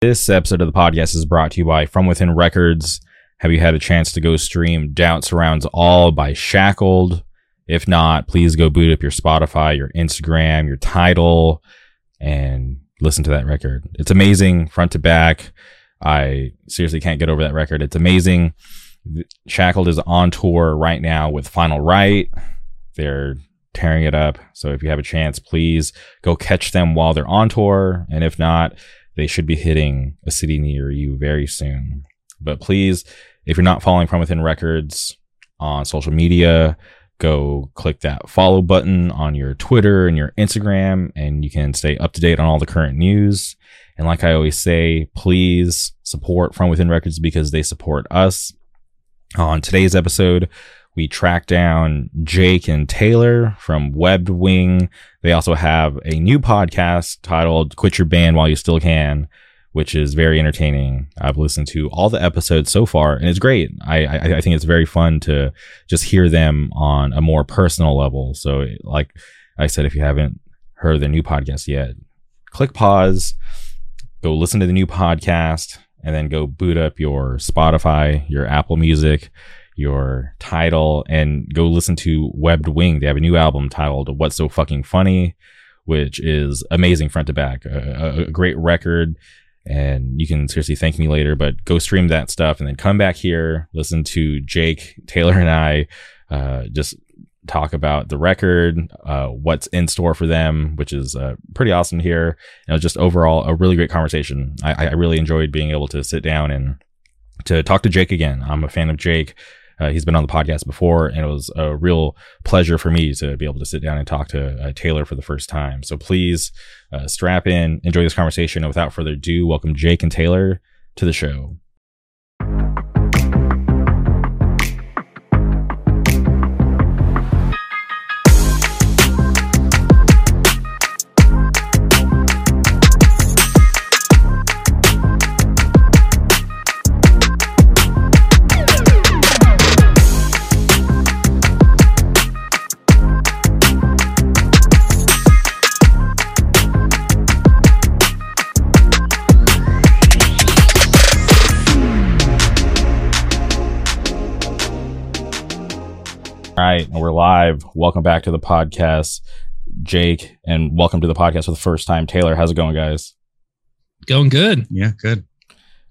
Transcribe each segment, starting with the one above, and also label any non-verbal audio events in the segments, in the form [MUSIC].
This episode of the podcast is brought to you by From Within Records. Have you had a chance to go stream Doubt Surrounds All by Shackled? If not, please go boot up your Spotify, your Instagram, your Tidal, and listen to that record. It's amazing front to back. I seriously can't get over that record. It's amazing. Shackled is on tour right now with Final Right. They're tearing it up. So if you have a chance, please go catch them while they're on tour. And if not, they should be hitting a city near you very soon. But please, if you're not following From Within Records on social media, go click that follow button on your Twitter and your Instagram, and you can stay up to date on all the current news. And like I always say, please support From Within Records because they support us. On today's episode, we track down Jake and Taylor from Webbed Wing. They also have a new podcast titled Quit Your Band While You Still Can, which is very entertaining. I've listened to all the episodes so far and it's great. I, I, I think it's very fun to just hear them on a more personal level. So like I said, if you haven't heard the new podcast yet, click pause, go listen to the new podcast and then go boot up your Spotify, your Apple Music, your Tidal and go listen to Webbed Wing. They have a new album titled What's So Fucking Funny, which is amazing front to back. A, a great record. And you can seriously thank me later, but go stream that stuff and then come back here, listen to Jake, Taylor, and I uh, just talk about the record, uh, what's in store for them, which is uh, pretty awesome here. And it was just overall a really great conversation. I, I really enjoyed being able to sit down and to talk to Jake again. I'm a fan of Jake. Uh, he's been on the podcast before, and it was a real pleasure for me to be able to sit down and talk to uh, Taylor for the first time. So please uh, strap in, enjoy this conversation. And without further ado, welcome Jake and Taylor to the show. All right, and we're live. Welcome back to the podcast, Jake, and welcome to the podcast for the first time, Taylor. How's it going, guys? Going good. Yeah, good.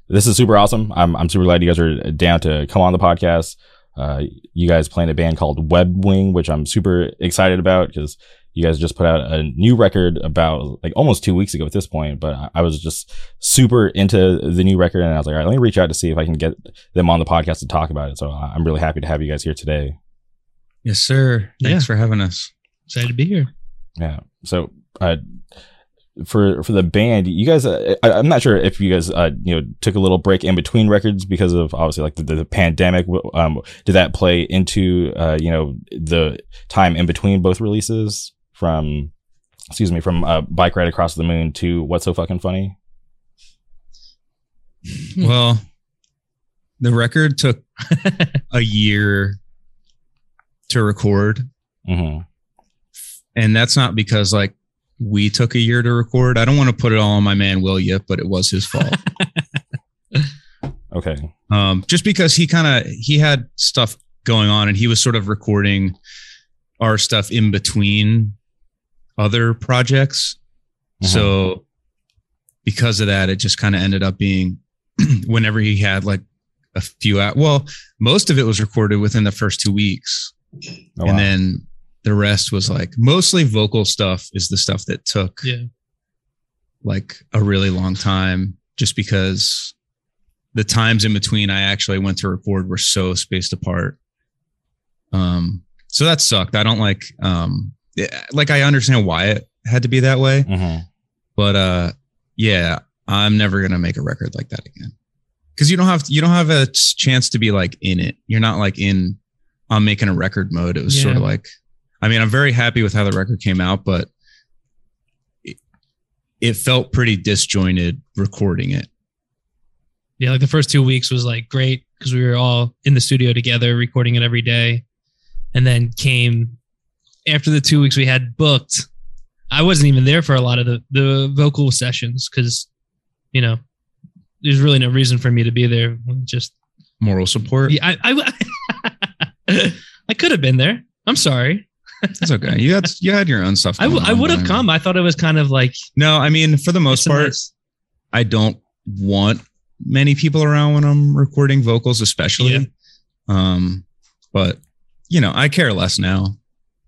This is super awesome. I'm I'm super glad you guys are down to come on the podcast. Uh, you guys playing a band called Webbed Wing, which I'm super excited about because you guys just put out a new record about like almost two weeks ago at this point. But I, I was just super into the new record, and I was like, all right, let me reach out to see if I can get them on the podcast to talk about it. So I'm really happy to have you guys here today. Yes, sir. Thanks Yeah. for having us. Excited to be here. Yeah. So, uh, for for the band, you guys, uh, I, I'm not sure if you guys, uh, you know, took a little break in between records because of obviously like the, the, pandemic. Um, did that play into, uh, you know, the time in between both releases from, excuse me, from uh, Bike Ride Across the Moon to What's So Fucking Funny? Well, the record took a year to record, hmm and that's not because like we took a year to record. I don't want to put it all on my man Will yet, but it was his fault. [LAUGHS] Okay. um, just because he kind of he had stuff going on, and he was sort of recording our stuff in between other projects. Mhm. So because of that, it just kind of ended up being [CLEARS THROAT] whenever he had like a few out. Well, most of it was recorded within the first two weeks. Oh, wow. And then the rest was like mostly vocal stuff is the stuff that took Yeah. like a really long time just because the times in between I actually went to record were so spaced apart. Um so that sucked. I don't like um yeah, like I understand why it had to be that way. Mhm. but uh yeah i'm never gonna make a record like that again because you don't have you don't have a chance to be like in it you're not like in i'm making a record mode it was sort of like i mean i'm very happy with how the record came out but it, it felt pretty disjointed recording it Yeah. Like the first two weeks was like great because we were all in the studio together recording it every day. And then came after the two weeks we had booked. I wasn't even there for a lot of the, the vocal sessions because, you know, there's really no reason for me to be there. Just Moral support. yeah, I I, I could have been there. I'm sorry. That's okay. You had you had your own stuff. I, w- going I would have come. I thought it was kind of like No, I mean for the most part, nice- I don't want many people around when I'm recording vocals, especially. Yeah. Um, but you know, I care less now.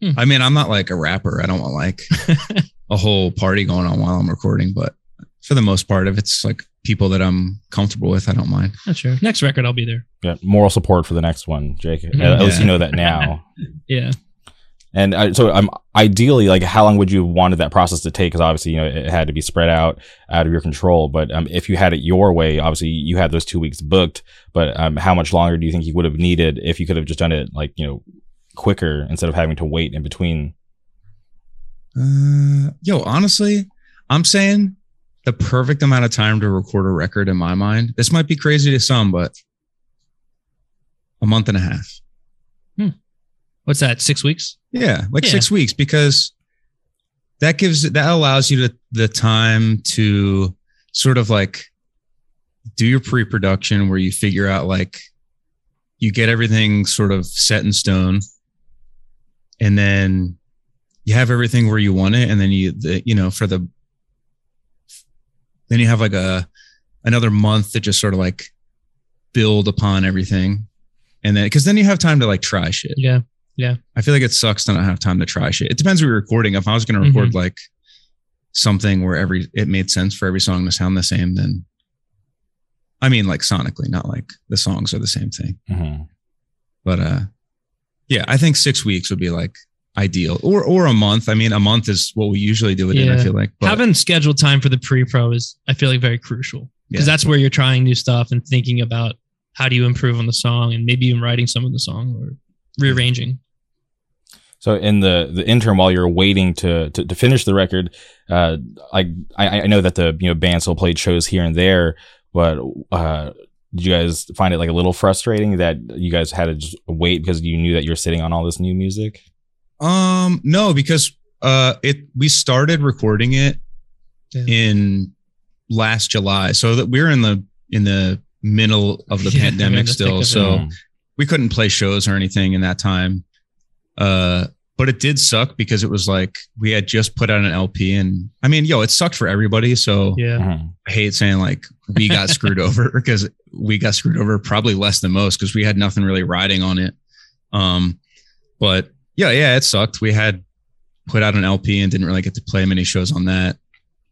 Hmm. I mean, I'm not like a rapper. I don't want like [LAUGHS] a whole party going on while I'm recording, but for the most part, if it's like people that I'm comfortable with, I don't mind. Not sure. Next record, I'll be there. Yeah, moral support for the next one, Jake. At Mhm. least you know that now. [LAUGHS] Yeah. And uh, so, um, ideally, like, how long would you have wanted that process to take? Because obviously, you know, it had to be spread out, out of your control. But um, if you had it your way, obviously, you had those two weeks booked. But um, how much longer do you think you would have needed if you could have just done it, like, you know, quicker instead of having to wait in between? Uh, yo, honestly, I'm saying the perfect amount of time to record a record in my mind. This might be crazy to some, but a month and a half. Hmm. What's that? Six weeks? Yeah, like Yeah. six weeks because that gives that allows you to, the time to sort of like do your pre-production where you figure out like you get everything sort of set in stone and then you have everything where you want it and then you the, you know for the then you have like a another month to just sort of like build upon everything and then because then you have time to like try shit Yeah. Yeah. I feel like it sucks to not have time to try shit. It depends what you're recording. If I was going to record like something where every it made sense for every song to sound the same, then I mean like sonically, not like the songs are the same thing. Mhm. But uh yeah, I think six weeks would be like ideal. Or or a month. I mean, a month is what we usually do it in, I feel like. But Having scheduled time for the pre-pro is, I feel like, very crucial because Yeah. that's where you're trying new stuff and thinking about how do you improve on the song and maybe even writing some of the song or rearranging. So in the the interim, while you're waiting to to, to finish the record, uh, I, I I know that the you know band still played shows here and there, but uh, did you guys find it like a little frustrating that you guys had to just wait because you knew that you're sitting on all this new music? Um no, because uh it we started recording it Yeah. in last July. So that we're in the in the middle of the [LAUGHS] Yeah, pandemic still. of it. So Mhm. we couldn't play shows or anything in that time. Uh, but it did suck because it was like we had just put out an LP, and I mean, yo, it sucked for everybody. So Yeah. Mhm. I hate saying like we got [LAUGHS] screwed over because we got screwed over probably less than most because we had nothing really riding on it. Um, but yeah, yeah, it sucked. We had put out an LP and didn't really get to play many shows on that.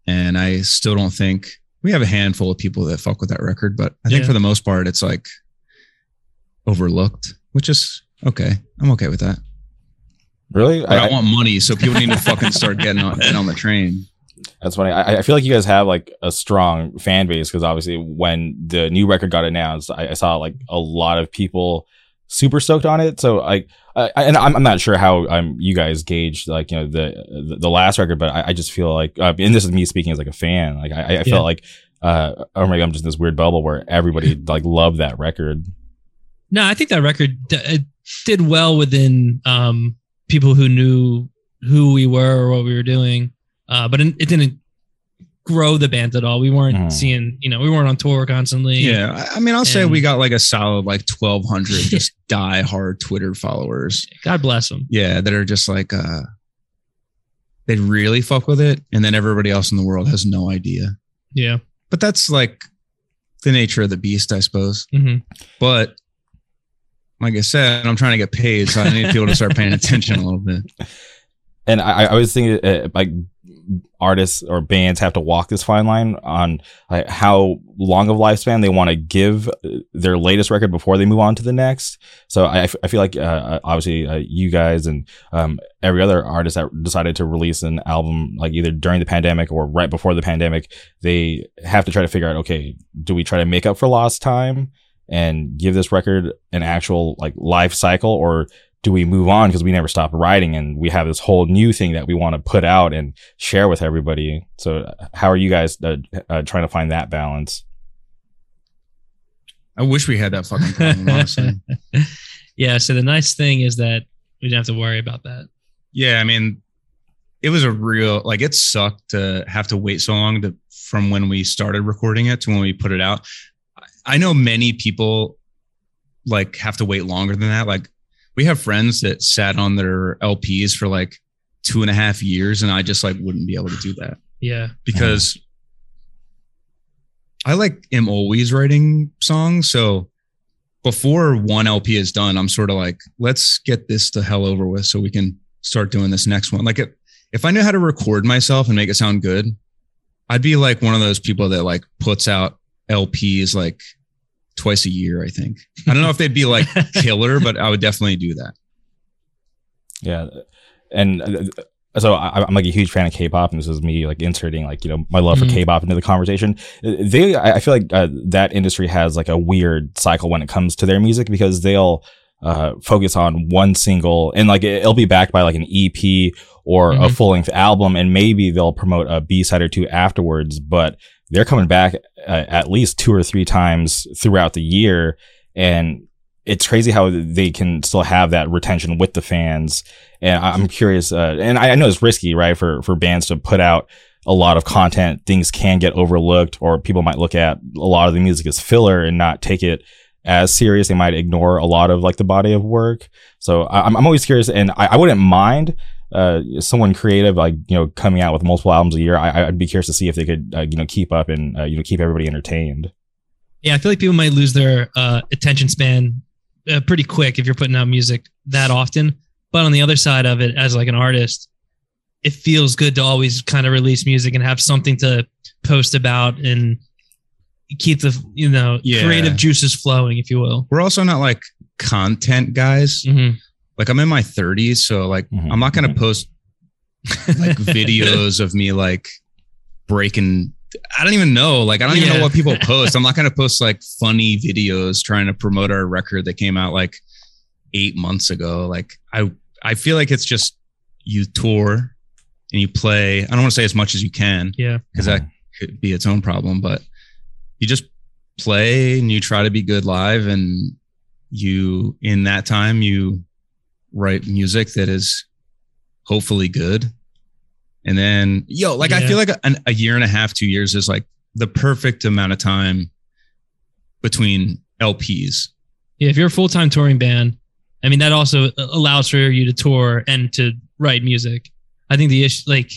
And I still don't think we have a handful of people that fuck with that record, but I think Yeah. for the most part, it's like overlooked, which is okay. I'm okay with that. Really? But I, want money, so people need to fucking start getting on, getting on the train. That's funny. I, I feel like you guys have like a strong fan base because obviously when the new record got announced, I, I saw like a lot of people super stoked on it. So I, I and I'm, I'm not sure how um you guys gauged like you know the the, the last record, but I, I just feel like uh, and this is me speaking as like a fan. Like I, I Yeah. felt like uh or maybe I'm just in this weird bubble where everybody [LAUGHS] like loved that record. No, I think that record it did well within um, people who knew who we were or what we were doing, uh, but it didn't grow the band at all. We weren't Mhm. seeing, you know, we weren't on tour constantly. Yeah, I- I mean, I'll say we got like a solid like 1,200 [LAUGHS] just die hard Twitter followers. God bless them. Yeah, that are just like uh they really fuck with it, and then everybody else in the world has no idea. Yeah. But that's like the nature of the beast, I suppose. hmm But like I said, I'm trying to get paid, so I need people to start paying [LAUGHS] attention a little bit. And I, I was thinking uh, like artists or bands have to walk this fine line on like how long of lifespan they want to give uh, their latest record before they move on to the next. So I, I feel like uh, obviously uh, you guys and um, every other artist that decided to release an album like either during the pandemic or right before the pandemic, they have to try to figure out okay, do we try to make up for lost time and give this record an actual like life cycle or do we move on because we never stopped writing and we have this whole new thing that we want to put out and share with everybody so how are you guys uh, uh, trying to find that balance I wish we had that fucking problem, honestly. [LAUGHS] yeah. So the nice thing is that we don't have to worry about that. Yeah, I mean, it was a real like it sucked to have to wait so long to from when we started recording it to when we put it out. I know many people like have to wait longer than that. Like we have friends that sat on their LPs for like two and a half years, and I just like wouldn't be able to do that Yeah. because I like am always writing songs. So before one LP is done, I'm sort of like, let's get this the hell over with so we can start doing this next one. Like if, if I knew how to record myself and make it sound good, I'd be like one of those people that like puts out LPs like twice a year, I think. [LAUGHS] I don't know if they'd be like [LAUGHS] killer, but I would definitely do that. Yeah, and uh, so I, I'm like a huge fan of K-pop, and this is me like inserting like you know my love Mhm. for K-pop into the conversation. They, I I feel like uh, that industry has like a weird cycle when it comes to their music because they'll uh, focus on one single and like it'll be backed by like an EP or a Mhm. full length album, and maybe they'll promote a B side or two afterwards, but they're coming back uh, at least two or three times throughout the year, and it's crazy how they can still have that retention with the fans. And I'm curious, uh, and I I know it's risky, right, for for bands to put out a lot of content. Things can get overlooked, or people might look at a lot of the music as filler and not take it as serious. They might ignore a lot of like the body of work. So I- I'm I'm always curious, and I, I wouldn't mind uh, someone creative like you know coming out with multiple albums a year. I, I'd be curious to see if they could uh, you know keep up and uh, you know keep everybody entertained. Yeah, I feel like people might lose their uh, attention span uh, pretty quick if you're putting out music that often. But on the other side of it, as like an artist, it feels good to always kind of release music and have something to post about and keep the you know Yeah. creative juices flowing, if you will. We're also not like content guys. hmm Like I'm in my 30s, so like Mhm. I'm not gonna post like [LAUGHS] videos of me like breaking I don't even know. Like I don't even know what people post. I'm not gonna [LAUGHS] post like funny videos trying to promote our record that came out like eight months ago. Like I I feel like it's just you tour and you play. I don't want to say as much as you can Yeah. because that could be its own problem, but you just play and you try to be good live and you in that time you write music that is hopefully good and then yo like i feel like a, a year and a half two years is like the perfect amount of time between lps Yeah, if you're a full time touring band, I mean that also allows for you to tour and to write music. I think the issue, like,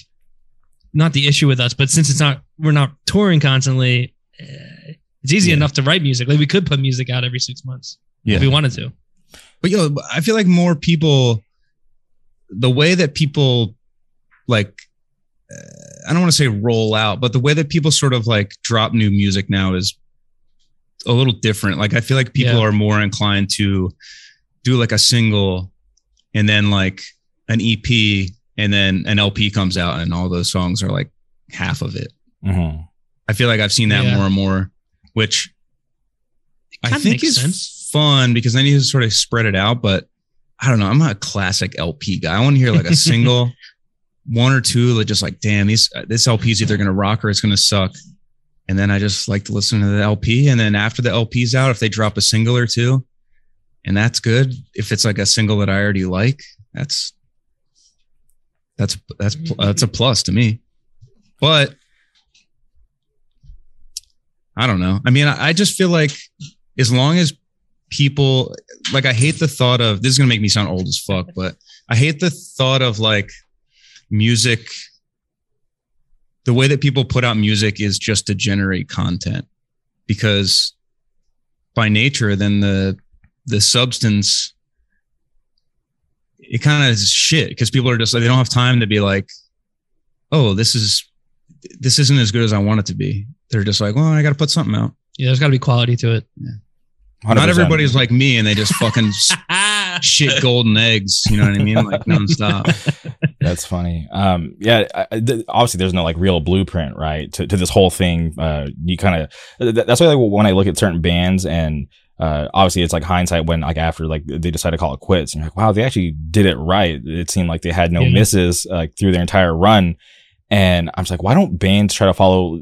not the issue with us, but since it's not, we're not touring constantly. eh, It's easy Yeah. enough to write music. Like we could put music out every six months Yeah. if we wanted to. But yo i feel like more people the way that people like uh, i don't want to say roll out but the way that people sort of like drop new music now is a little different like i feel like people Yeah. are more inclined to do like a single and then like an ep and then an lp comes out and all those songs are like half of it Mhm. I feel like I've seen that Yeah. more and more, which I think is sense. Fun because then you sort of spread it out. But I don't know. I'm not a classic LP guy. I want to hear like a [LAUGHS] single, one or two that just like, damn, these uh, this LP is either gonna rock or it's gonna suck. And then I just like to listen to the LP. And then after the LP's out, if they drop a single or two, and that's good. If it's like a single that I already like, that's that's that's uh, that's a plus to me. But I don't know. I mean, I, I just feel like as long as people like, I hate the thought of this is gonna make me sound old as fuck, but I hate the thought of like music. The way that people put out music is just to generate content, because by nature, then the the substance it kind of is shit because people are just like they don't have time to be like, oh, this is this isn't as good as I want it to be. They're just like, well, I got to put something out. Yeah, there's got to be quality to it. 100%. Not everybody's like me and they just fucking [LAUGHS] shit golden eggs. You know what I mean? Like [LAUGHS] nonstop. That's funny. Um, yeah, I, I- th- obviously there's no like real blueprint, right, to, to this whole thing. Uh, you kind of that's why like, when I look at certain bands and uh, obviously it's like hindsight when like after like they decide to call it quits and you're like, wow, they actually did it right. It seemed like they had no Yeah. misses like through their entire run. And I'm just like, why don't bands try to follow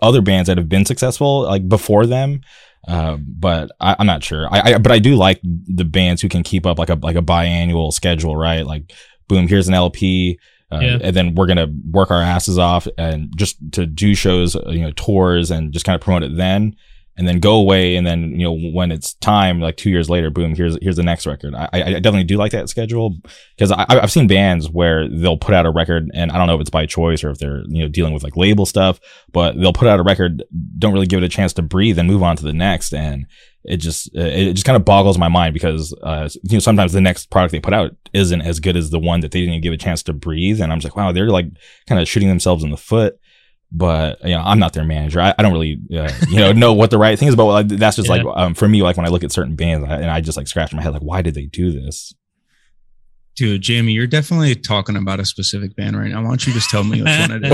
other bands that have been successful like before them? Uh, but I, I'm not sure. I, I but I do like the bands who can keep up like a like a biannual schedule, right? Like boom, here's an LP. Uh, Yeah. And then we're gonna work our asses off and just to do shows, you know, tours and just kind of promote it then, and then go away. And then you know when it's time, like two years later, boom, here's here's the next record. I, I definitely do like that schedule because I've seen bands where they'll put out a record, and I don't know if it's by choice or if they're you know dealing with like label stuff, but they'll put out a record, don't really give it a chance to breathe, and move on to the next, and it just it just kind of boggles my mind because uh, you know sometimes the next product they put out isn't as good as the one that they didn't give a chance to breathe, and I'm just like, wow, they're like kind of shooting themselves in the foot. But you know, I'm not their manager. I, I don't really uh, you know know what the right thing is. But like, that's just like um, for me, like when I look at certain bands, I, and I just like scratch my head, like, why did they do this? Dude, Jamie, you're definitely talking about a specific band right now. Why don't you just tell me which one it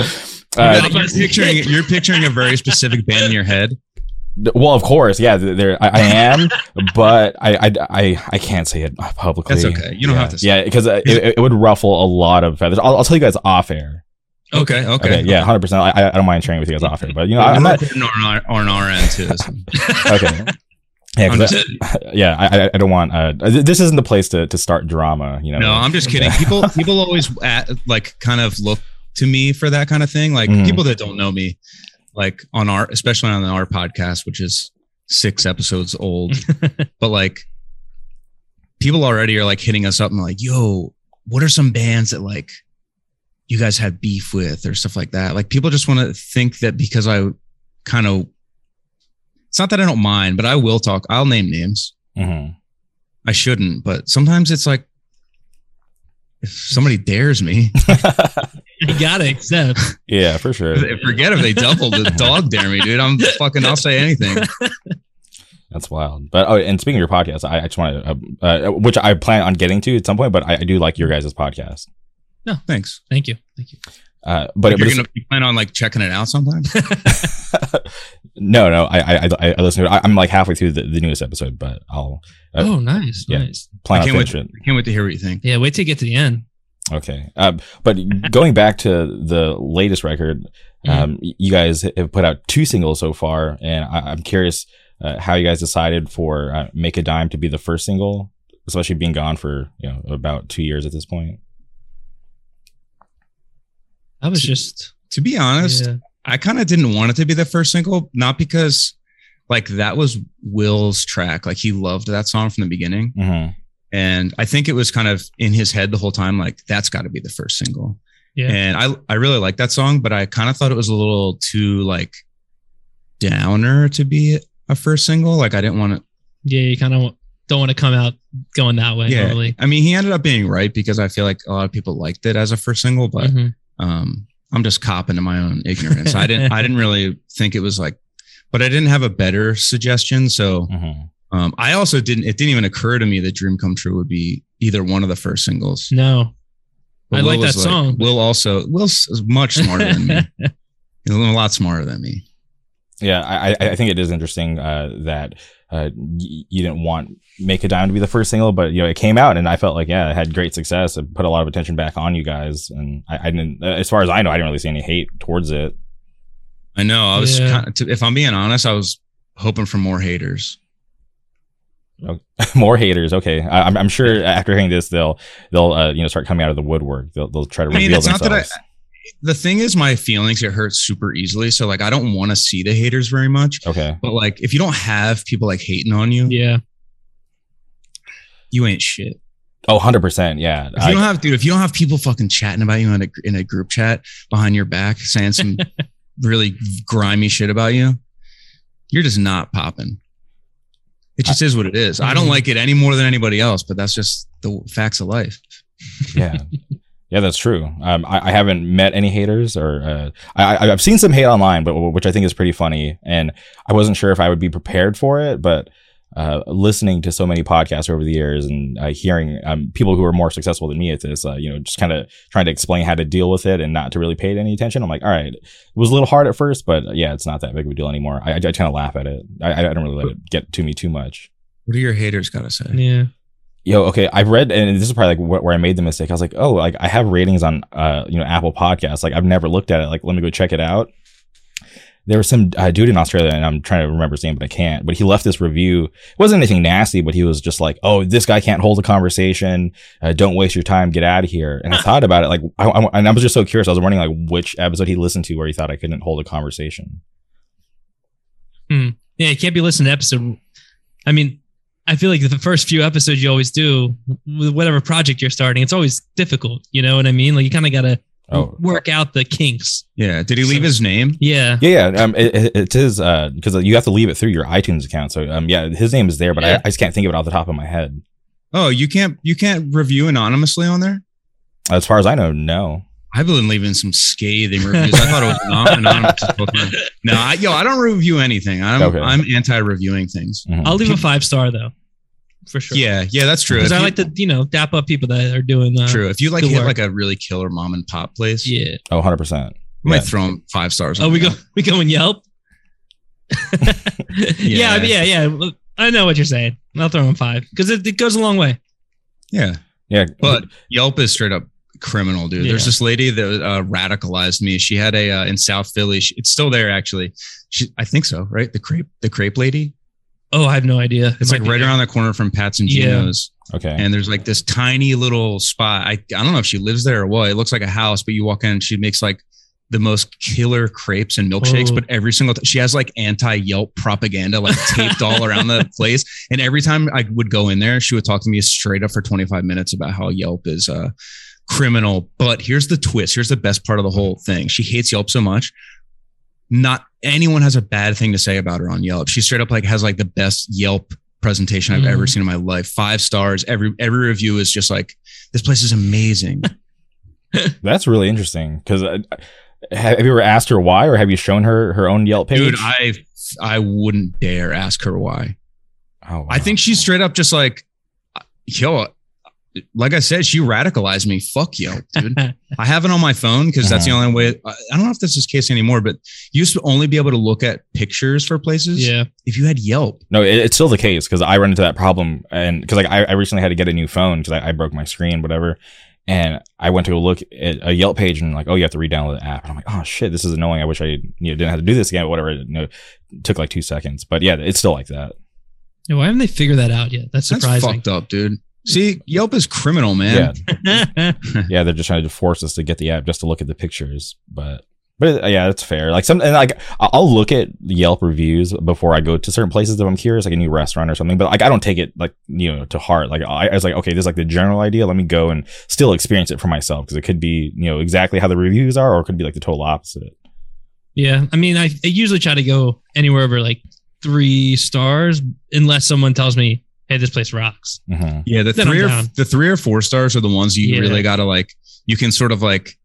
is? [LAUGHS] Uh, you're picturing you're picturing a very specific band in your head. well, of course, yeah, there I, I am, but I, I I can't say it publicly. That's okay. You don't yeah. have to say Yeah, because uh, it, it would ruffle a lot of feathers. I'll, I'll tell you guys off air. Okay, okay. Okay, yeah, hundred percent. I I don't mind sharing with you guys air, but you know, I'm not on our, on our end too. so. [LAUGHS] okay. Yeah, I'm [LAUGHS] yeah. I, I- I don't want. Uh, this isn't the place to, to start drama. You know. No, I'm just kidding. [LAUGHS] People people always at, like kind of look to me for that kind of thing. Like Mhm. people that don't know me, like on our especially on our podcast, which is six episodes old, but like people already are like hitting us up and like, yo, what are some bands that like you guys have beef with or stuff like that? Like people just want to think that because I kind of it's not that I don't mind, but I will talk. I'll name names. Mhm. I shouldn't, but sometimes it's like if somebody dares me, [LAUGHS] you gotta accept. yeah, for sure. forget if they double the dog dare me, dude. I'm fucking. I'll say anything. That's wild. But oh, and speaking of your podcast, I, I just want to, uh, uh, which I plan on getting to at some point, but I, I do like your guys' podcast. No, thanks. Thank you. Thank you. Uh, but, but you're it's- gonna you plan on like checking it out sometime. [LAUGHS] [LAUGHS] no, no, I, I, I, I listen to it. I, I'm like halfway through the, the newest episode, but I'll uh, oh, nice, yeah. nice. plan I can't wait. it. I can't wait to hear what you think. Yeah, wait till you get to the end. Okay. Um, but going back to the latest record, um, y- you guys have put out two singles so far, and I, I'm curious uh, how you guys decided for uh, "Make a Dime" to be the first single, especially being gone for you know about two years at this point. That was just To be honest, yeah. I kind of didn't want it to be the first single, not because like that was Will's track. Like he loved that song from the beginning. hmm And I think it was kind of in his head the whole time, like that's got to be the first single. Yeah. And I I really like that song, but I kind of thought it was a little too like downer to be a first single. Like I didn't want to. Yeah, you kind of don't want to come out going that way. Yeah. Normally. I mean, he ended up being right because I feel like a lot of people liked it as a first single, but Mhm. Um, I'm just copping to my own ignorance. I didn't I didn't really think it was like, but I didn't have a better suggestion. So hmm um, I also didn't. It didn't even occur to me that Dream Come True would be either one of the first singles. No, But I like was that song, Will also Will's much smarter than me. He's [LAUGHS] a lot smarter than me. Yeah, I, I I think it is interesting uh, that uh, y- you didn't want "Make a Dime" to be the first single, but you know it came out, and I felt like yeah, it had great success. It put a lot of attention back on you guys, and I, I didn't, uh, as far as I know, I didn't really see any hate towards it. I know. I was Yeah. kind of, if I'm being honest, I was hoping for more haters. [LAUGHS] More haters, okay. I, I'm, I'm sure after hearing this, they'll they'll uh, you know start coming out of the woodwork. They'll they'll try to I mean, reveal it's not themselves. that I. The thing is, my feelings get hurt super easily. So like, I don't want to see the haters very much. okay, But like, if you don't have people like hating on you, yeah, you ain't shit. oh, 100 percent, yeah. If you I- don't have, dude, if you don't have people fucking chatting about you in a in a group chat behind your back, saying some [LAUGHS] really grimy shit about you, you're just not popping. It just is what it is. I don't like it any more than anybody else, but that's just the facts of life. yeah [LAUGHS] yeah that's true um, I, I haven't met any haters or uh, I, I- i've seen some hate online but which i think is pretty funny and i wasn't sure if i would be prepared for it but uh, listening to so many podcasts over the years and uh, hearing um, people who are more successful than me at this, uh, you know, just kind of trying to explain how to deal with it and not to really pay it any attention. I'm like, all right, it was a little hard at first, but uh, yeah, it's not that big of a deal anymore. I, I, I kind of laugh at it. I, I don't really let it get to me too much. What do your haters got to say? yeah. Yo okay i've read and this is probably like where i made the mistake i was like oh like i have ratings on uh you know apple podcasts like i've never looked at it like let me go check it out there was some uh, dude in Australia, and I'm trying to remember his name, but I can't. But he left this review. It wasn't anything nasty, but he was just like, "Oh, this guy can't hold a conversation. Uh, don't waste your time. Get out of here." And I thought about it, like, I, I, and I was just so curious. I was wondering like which episode he listened to where he thought I couldn't hold a conversation. Yeah, you can't be listening to episode. I mean, I feel like the first few episodes you always do with whatever project you're starting, it's always difficult. You know what I mean? Like you kind of got to Oh, work out the kinks. Yeah. Did he leave his name? Yeah. yeah, yeah. Um, it, it, it is uh because you have to leave it through your iTunes account. So um, yeah, his name is there, but I, Yeah. I just can't think of it off the top of my head. Oh, you can't you can't review anonymously on there? As far as I know, no. I've been leaving some scathing reviews. I thought it was anon- anonymous. this whole time. No, I, yo, I don't review anything. I'm Okay. I'm anti-reviewing things. Mhm. I'll leave a five star though, for sure. Yeah, yeah, that's true. because I you- like to, you know, dap up people that are doing. Uh, True. If you like good hit work. like a really killer mom and pop place, Yeah. Oh, 100 percent. you might throw them five stars. Oh, we go. [LAUGHS] We go and Yelp. [LAUGHS] yeah. I mean, yeah. Yeah. I know what you're saying. I'll throw them five because it, it goes a long way. Yeah, Yeah, but Yelp is straight up criminal, dude. There's this lady that uh, radicalized me. She had a uh, in South Philly. She, it's still there actually. She, I think so, right? The crepe, the crepe lady. Oh, I have no idea. It's like right there. around the corner from Pat's and Yeah. Geno's. okay. and there's like this tiny little spot. I I don't know if she lives there or what. It looks like a house, but you walk in and she makes like the most killer crepes and milkshakes. Oh. But every single time she has like anti Yelp propaganda like taped all around the [LAUGHS] place. And every time I would go in there, she would talk to me straight up for 25 minutes about how Yelp is uh criminal. But here's the twist. Here's the best part of the whole thing. She hates Yelp so much. Not anyone has a bad thing to say about her on Yelp. She straight up like has like the best Yelp presentation I've Mhm. ever seen in my life. Five stars. Every every review is just like this place is amazing. [LAUGHS] That's really interesting because uh, have you ever asked her why, or have you shown her her own Yelp page? Dude, I I wouldn't dare ask her why. oh, wow. I think she's straight up just like yo like I said, she radicalized me. Fuck Yelp, dude. [LAUGHS] I have it on my phone because that's the Uh-huh. only way. I I don't know if this is the case anymore, but you used to only be able to look at pictures for places. Yeah. If you had Yelp, no, it, it's still the case because I run into that problem, and because like I, I recently had to get a new phone because I, I broke my screen, whatever. And I went to go look at a Yelp page and like, oh, you have to re-download the app. And I'm like, oh shit, this is annoying. I wish I you know, didn't have to do this again. Whatever. You know, it took like two seconds, but yeah, it's still like that. Yeah, Why haven't they figured that out yet? That's that's surprising. fucked up, dude. See, Yelp is criminal, man. Yeah, [LAUGHS] yeah, they're just trying to force us to get the app just to look at the pictures. But but yeah, that's fair. Like some and like I- I'll look at Yelp reviews before I go to certain places if I'm curious, like a new restaurant or something. But like I don't take it like you know to heart. Like I, I was like, okay, this is like the general idea. Let me go and still experience it for myself because it could be you know exactly how the reviews are, or it could be like the total opposite. yeah. I mean, I, I usually try to go anywhere over like three stars unless someone tells me, hey, this place rocks. hmm Yeah, the Then three or the three or four stars are the ones you Yeah. really gotta like. You can sort of like.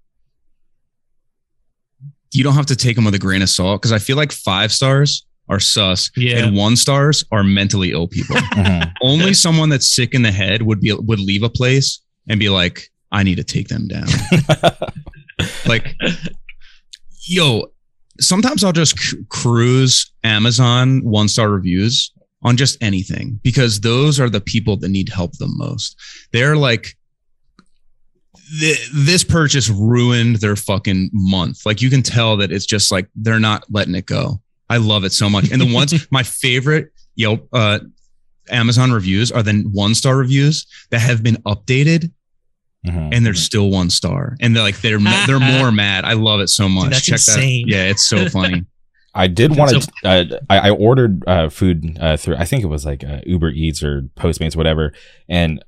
You don't have to take them with a grain of salt because I feel like five stars are sus Yeah. and one stars are mentally ill people. [LAUGHS] hmm Only someone that's sick in the head would be would leave a place and be like, I need to take them down. [LAUGHS] like, yo, sometimes I'll just c- cruise Amazon one star reviews on just anything because those are the people that need help the most. They're like, th- this purchase ruined their fucking month. Like you can tell that it's just like they're not letting it go. I love it so much. And the ones [LAUGHS] my favorite Yelp uh Amazon reviews are the one star reviews that have been updated hmm and they're still one star. And they're like they're they're more [LAUGHS] mad. I love it so much. that's Check insane. that. Yeah, it's so funny. I did want to. So- uh, I, I ordered uh, food uh, through. I think it was like uh, Uber Eats or Postmates, whatever. And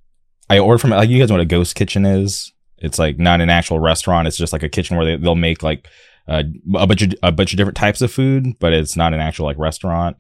I ordered from like you guys know what a ghost kitchen is. It's like not an actual restaurant. It's just like a kitchen where they, they'll make like uh, a bunch of a bunch of different types of food, but it's not an actual like restaurant.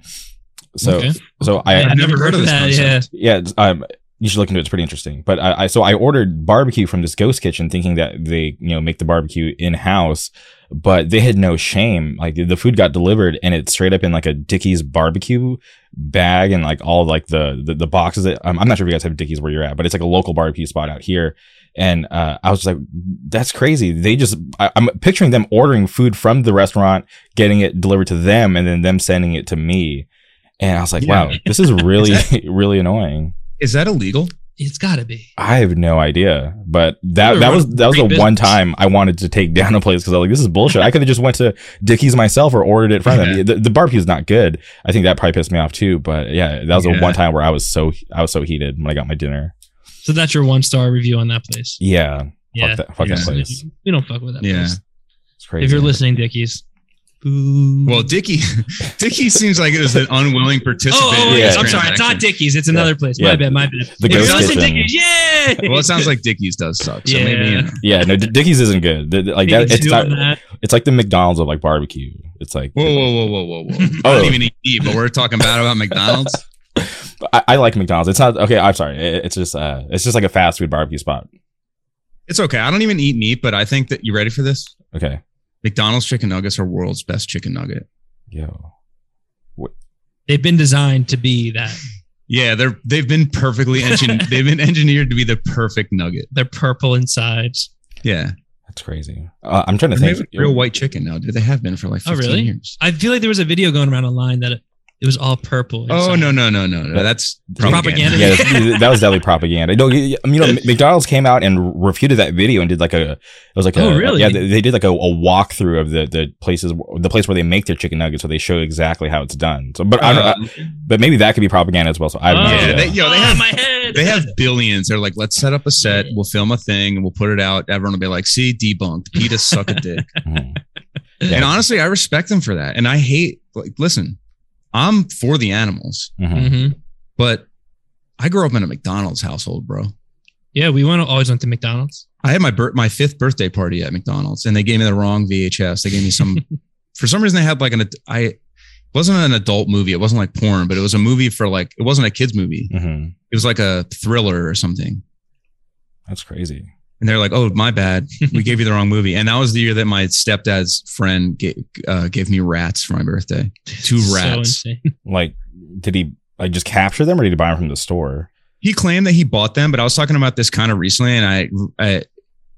So Okay. so I I've never heard of this that. concept. yeah, it's, um, you should look into it. It's pretty interesting. But I, I so I ordered barbecue from this ghost kitchen, thinking that they you know make the barbecue in house, but they had no shame. Like the food got delivered and it's straight up in like a Dickey's barbecue bag and like all like the the, the boxes. That, um, I'm not sure if you guys have Dickey's where you're at, but it's like a local barbecue spot out here. And uh, I was just like, that's crazy. They just, I, I'm picturing them ordering food from the restaurant, getting it delivered to them, and then them sending it to me. And I was like, Yeah. wow, this is really, [LAUGHS] [LAUGHS] really annoying. Is that illegal? It's got to be. I have no idea, but that that was that was the great one time I wanted to take [LAUGHS] down a place because I was like, this is bullshit. I could have just went to Dickey's myself or ordered it from Yeah. them. The, the is not good. I think that probably pissed me off too. But yeah, that was the one time where I was so I was so heated when I got my dinner. So that's your one star review on that place. Yeah, Yeah. fuck that, fuck that place. We don't fuck with that Yeah. place. It's crazy. If you're listening, Dickey's. Boo. Well, Dickey, [LAUGHS] Dickey seems like it was an unwilling participant. Oh, oh in yeah. I'm sorry. It's not transaction. Dickey's. It's another place. My Yeah. bad. My bad. The if Ghost you're. Dickey's, yay! Well, it sounds like [LAUGHS] Dickey's does suck. So maybe you Yeah. know. yeah, no, D- Dickey's isn't good. The- the- like that, it's not, that. it's like the McDonald's of like barbecue. It's like Whoa, whoa, whoa, whoa, whoa, whoa! [LAUGHS] I Oh. don't even eat meat, but we're talking bad about McDonald's. I, I like McDonald's. It's not okay. I'm sorry. It- it's just uh, it's just like a fast food barbecue spot. It's okay. I don't even eat meat, but I think that you ready for this? Okay, McDonald's chicken nuggets are world's best chicken nugget. yo, They've been designed to be that. Yeah, they're they've been perfectly engineered. [LAUGHS] they've been engineered to be the perfect nugget. They're purple inside. Yeah, that's crazy. Uh, I'm trying to they're think. real white chicken now, dude. They have been for like Oh, really? years. I feel like there was a video going around online that it, it was all purple. Oh inside. no, no, no, no, no! That's Propaganda. yeah, [LAUGHS] that was definitely propaganda. No, you you know, McDonald's came out and refuted that video and did like a, it was like a, Oh, really? Yeah, they, they did like a, a walkthrough of the the places, the place where they make their chicken nuggets, where they show exactly how it's done. So, but I don't, Uh, but maybe that could be propaganda as well. So I have no Oh. Yeah, idea. they, yo, they Oh, have my head. they have billions. They're like, let's set up a set. We'll film a thing and we'll put it out. Everyone will be like, see, debunked. PETA suck a dick. Mhm. [LAUGHS] And honestly, I respect them for that. And I hate like, listen, I'm for the animals, Mhm. hmm but I grew up in a McDonald's household, bro. Yeah, we went always went to McDonald's. I had my bir- my fifth birthday party at McDonald's, and they gave me the wrong VHS. They gave me some. [LAUGHS] for some reason, they had like an. I it wasn't an adult movie. It wasn't like porn, but it was a movie for like. It wasn't a kids movie. Mhm. It was like a thriller or something. That's crazy. And they're like, "Oh, my bad. We gave you the wrong movie." And that was the year that my stepdad's friend gave, uh, gave me rats for my birthday. Two rats. insane. [LAUGHS] Like, did he like just capture them or did he buy them from the store? he claimed that he bought them, but I was talking about this kind of recently, and I, I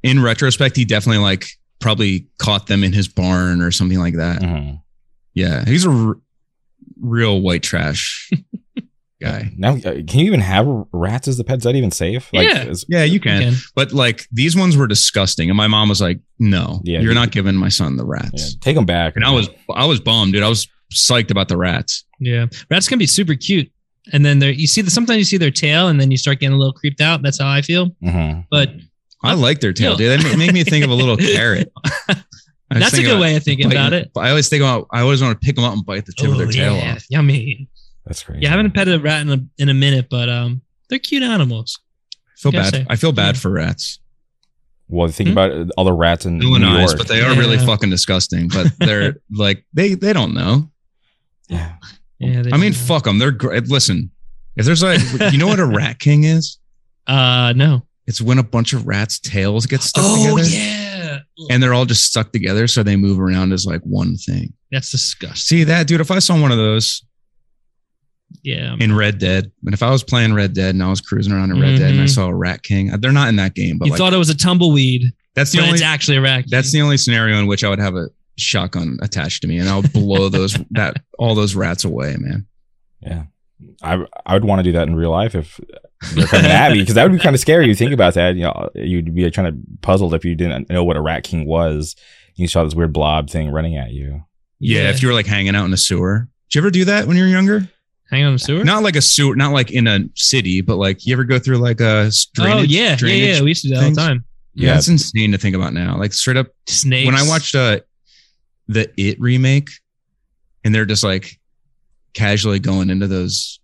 in retrospect, he definitely like probably caught them in his barn or something like that. Mhm. Yeah, he's a r- real white trash [LAUGHS] guy. Now, uh, can you even have rats as the pets? Is that even safe? Like, Yeah. is- Yeah, you can. Again. But like these ones were disgusting, and my mom was like, "No, Yeah, you're you- not giving my son the yeah, rats." take them back. And I was, I was bummed, dude. I was psyched about the rats. Yeah, rats can be super cute, and then there you see the sometimes you see their tail, and then you start getting a little creeped out. That's how I feel. Mhm. But I like their tail, dude. They ma- make me think of a little [LAUGHS] carrot. That's a good about way of thinking biting- about it. I always think about. I always want to pick them up and bite the tip of their tail yeah, off. Yummy. That's crazy. Yeah, I haven't petted a rat in a in a minute, but um, they're cute animals. I feel Gotta bad. say. I feel bad Yeah. for rats. Well, think Hmm? about it, all the rats in Still New nice, York. but they are really fucking disgusting. But [LAUGHS] they're like they they don't know. yeah. Yeah, they I mean, do. fuck them. They're great. Listen, if there's like, you know what a [LAUGHS] rat king is? Uh, no. It's when a bunch of rats' tails get stuck Oh together, yeah, and they're all just stuck together, so they move around as like one thing. that's disgusting. See that, dude? If I saw one of those Yeah, in Red Dead, but if I was playing Red Dead and I was cruising around in Red Dead and I Mhm. saw a rat king, they're not in that game, but you like, thought it was a tumbleweed, that's the but only it's actually a rat. that's the only scenario in which I would have a shotgun attached to me, and I'll blow those [LAUGHS] that all those rats away, man. Yeah. I I would want to do that in real life if they're coming at me because that would be kind of scary. You think about that, you know, you'd be kind of puzzled if you didn't know what a rat king was. You saw this weird blob thing running at you. Yeah, if you were like hanging out in a sewer. Did you ever do that when you were younger? Hang on the sewer. Not like a sewer, not like in a city, but like you ever go through like a drainage? oh yeah, yeah, drainage yeah. We used to do that all the time. Yeah, Yeah. insane to think about now. Like straight up, Snakes. when I watched uh the It remake, and they're just like casually going into those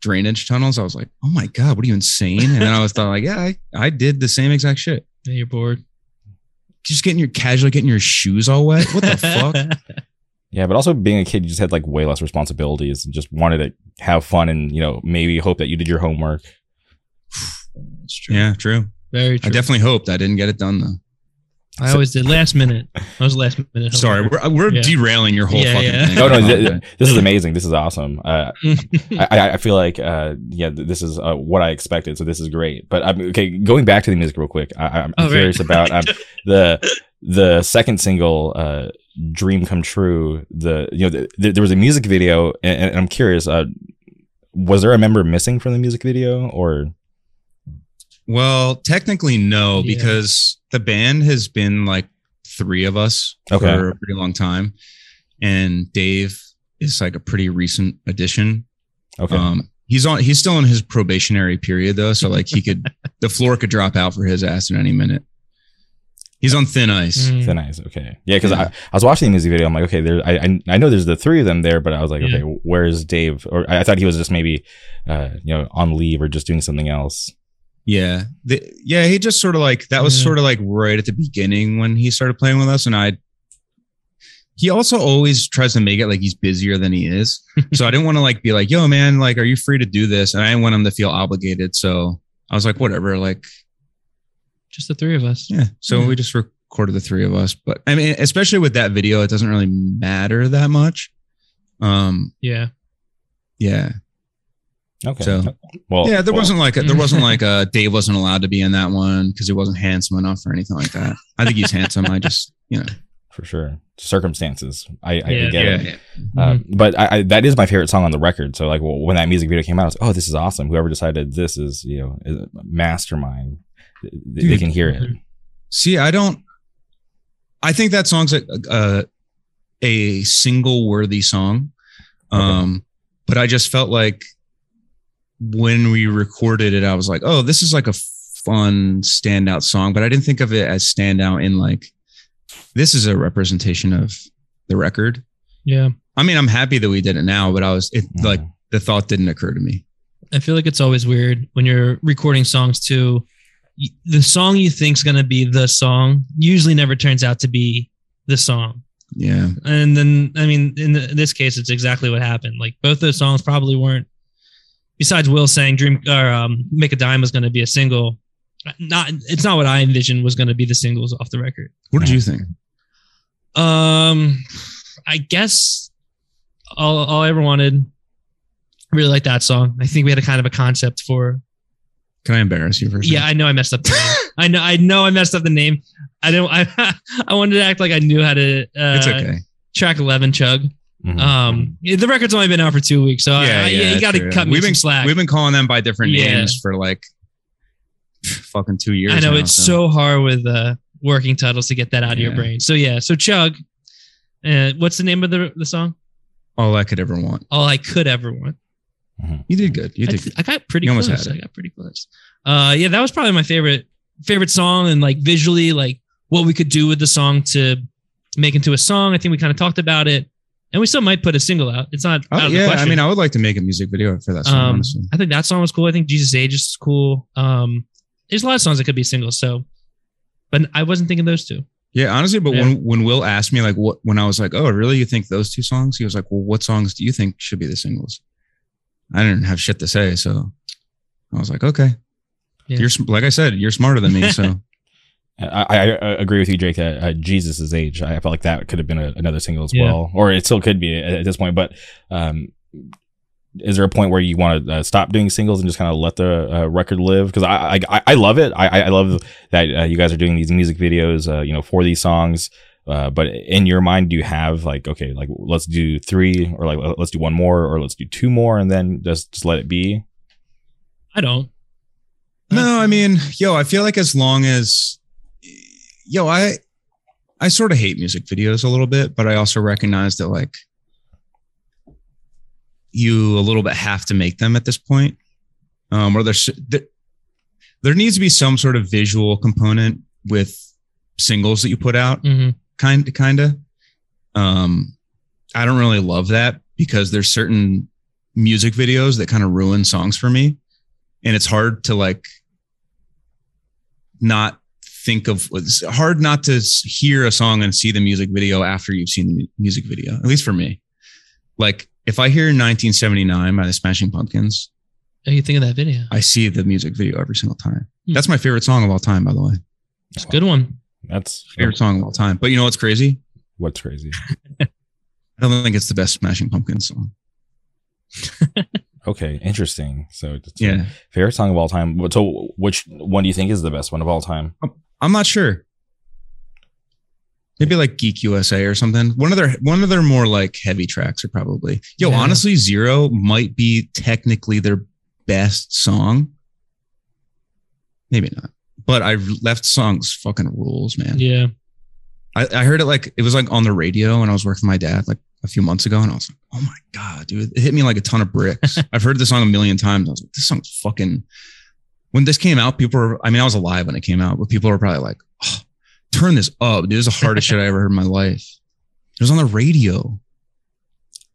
drainage tunnels, I was like, oh my god, what are you insane? And then I was thought like, yeah, I, I did the same exact shit. Yeah, you're bored. Just getting your casually getting your shoes all wet. What the [LAUGHS] fuck? Yeah, but also being a kid, you just had like way less responsibilities and just wanted to have fun and you know maybe hope that you did your homework. That's true. Yeah, true. Very true. I definitely hoped I didn't get it done though. I always did last minute. I was last minute. Sorry, we're, we're Yeah. derailing your whole Yeah, fucking yeah. thing. No, no, th- this is amazing. This is awesome. Uh, [LAUGHS] I, I- I feel like uh, yeah, this is uh, what I expected. So this is great. But um, okay, going back to the music real quick, I, I'm Oh, right. curious about um, [LAUGHS] the the second single, uh, "Dream Come True." The you know the, there was a music video, and, and I'm curious. Uh, was there a member missing from the music video, or Well, technically no, Yeah. because the band has been like three of us Okay. for a pretty long time, and Dave is like a pretty recent addition. Okay. Um, he's on. He's still in his probationary period though, so like he could, [LAUGHS] the floor could drop out for his ass at any minute. He's on thin ice. Mm. Thin Ice. Okay. Yeah, because Yeah. I, I was watching the music video. I'm like, okay, there. I, I I know there's the three of them there, but I was like, Yeah. okay, where's Dave? Or I, I thought he was just maybe, uh, you know, on leave or just doing something else. Yeah, the, yeah. He just sort of like that was Yeah. sort of like right at the beginning when he started playing with us, and I. He also always tries to make it like he's busier than he is, [LAUGHS] so I didn't want to like be like, "Yo, man, like, are you free to do this?" And I didn't want him to feel obligated, so I was like, "Whatever." Like, Just the three of us. yeah. So Yeah. we just recorded the three of us, but I mean, especially with that video, it doesn't really matter that much. Um, Yeah. yeah, Okay. So- well, yeah. There well, wasn't like a, there wasn't [LAUGHS] like a Dave wasn't allowed to be in that one because he wasn't handsome enough or anything like that. I think he's handsome. I just you know. for sure circumstances. I, I Yeah. get it. yeah. Uh, Mhm. but I, I, that is my favorite song on the record. So like well, when that music video came out, I was like, oh, this is awesome. Whoever decided this is you know is a mastermind. Th- They Dude. can hear it. See, I don't. I think that song's a a, a single worthy song, um, but I just felt like when we recorded it, I was like, oh, this is like a fun standout song, but I didn't think of it as standout in like this is a representation of the record. Yeah. I mean, I'm happy that we did it now, but I was it like Mhm. the thought didn't occur to me. I feel like it's always weird when you're recording songs too. The song you think's gonna be the song usually never turns out to be the song. Yeah, And then, I mean, in, the, in this case, it's exactly what happened. Like both those songs probably weren't. Besides Will saying "Dream" or um, "Make a Dime" was going to be a single, not it's not what I envisioned was going to be the singles off the record. what did you think? Um, I guess all, all I ever wanted. Really like that song. I think we had a kind of a concept for. Can I embarrass you for a second? Yeah, I know I messed up. The name. [LAUGHS] I know I know I messed up the name. I don't. I [LAUGHS] I wanted to act like I knew how to. Uh, it's okay. Track eleven, Chug. Mhm. Um, the record's only been out for two weeks, so yeah, I, yeah, you got to cut me we've some been, slack. We've been calling them by different Yeah. names for like fucking two years. I know now, it's so hard with uh, working titles to get that out of your brain. So yeah, so Chug. Uh, what's the name of the the song? all I could ever want. All I could ever want. You did good. You I, th- I got pretty You almost close. had it. I got pretty close. Uh, yeah, that was probably my favorite favorite song, and like visually, like what we could do with the song to make into a song. I think we kind of talked about it, and we still might put a single out. It's not Oh, out of the yeah, I mean, I would like to make a music video for that song. um, honestly, I think that song was cool. I think Jesus Age is cool. Um, there's a lot of songs that could be singles. So, but I wasn't thinking those two. yeah, honestly. But yeah. when when Will asked me like what when I was like, oh, really? You think those two songs? He was like, well, what songs do you think should be the singles? I didn't have shit to say, so I was like, okay. Yeah. You're like I said, you're smarter than me, so [LAUGHS] I, I, I agree with you, Jake. That uh, Jesus' age, I felt like that could have been a, another single as Yeah. well, or it still could be at, at this point. But um, is there a point where you want to uh, stop doing singles and just kind of let the uh, record live? Because I, I I love it. I I love that uh, you guys are doing these music videos, uh, you know, for these songs. Uh, but in your mind, do you have like, okay, like let's do three, or like let's do one more, or let's do two more, and then just just let it be? I don't. No, I mean, yo, I feel like as long as yo, I I sort of hate music videos a little bit, but I also recognize that like you a little bit have to make them at this point. Um, or there's there, there needs to be some sort of visual component with singles that you put out, hmm kind kind of. Um, I don't really love that because there's certain music videos that kind of ruin songs for me, and it's hard to like not think of it's hard not to hear a song and see the music video after you've seen the music video at least for me like if i hear 1979 by the smashing pumpkins do you think of that video? i see the music video every single time Hmm. that's my favorite song of all time by the way It's a good one. That's favorite song of all time but you know what's crazy what's crazy. [LAUGHS] i don't think it's the best smashing pumpkins song [LAUGHS] Okay, interesting. So, it's yeah favorite song of all time. So, which one do you think is the best one of all time? i'm not sure maybe like geek usa or something one of their one of their more like heavy tracks are probably yo Yeah. honestly zero might be technically their best song maybe not. But I left songs fucking rules, man. Yeah. I, I heard it like it was like on the radio when I was working with my dad like a few months ago, and I was like, oh my god, dude, it hit me like a ton of bricks. [LAUGHS] I've heard this song a million times. I was like, this song's fucking. When this came out, people were. I mean, I was alive when it came out, but people were probably like, oh, turn this up, dude. This is the hardest shit I ever heard in my life. It was on the radio.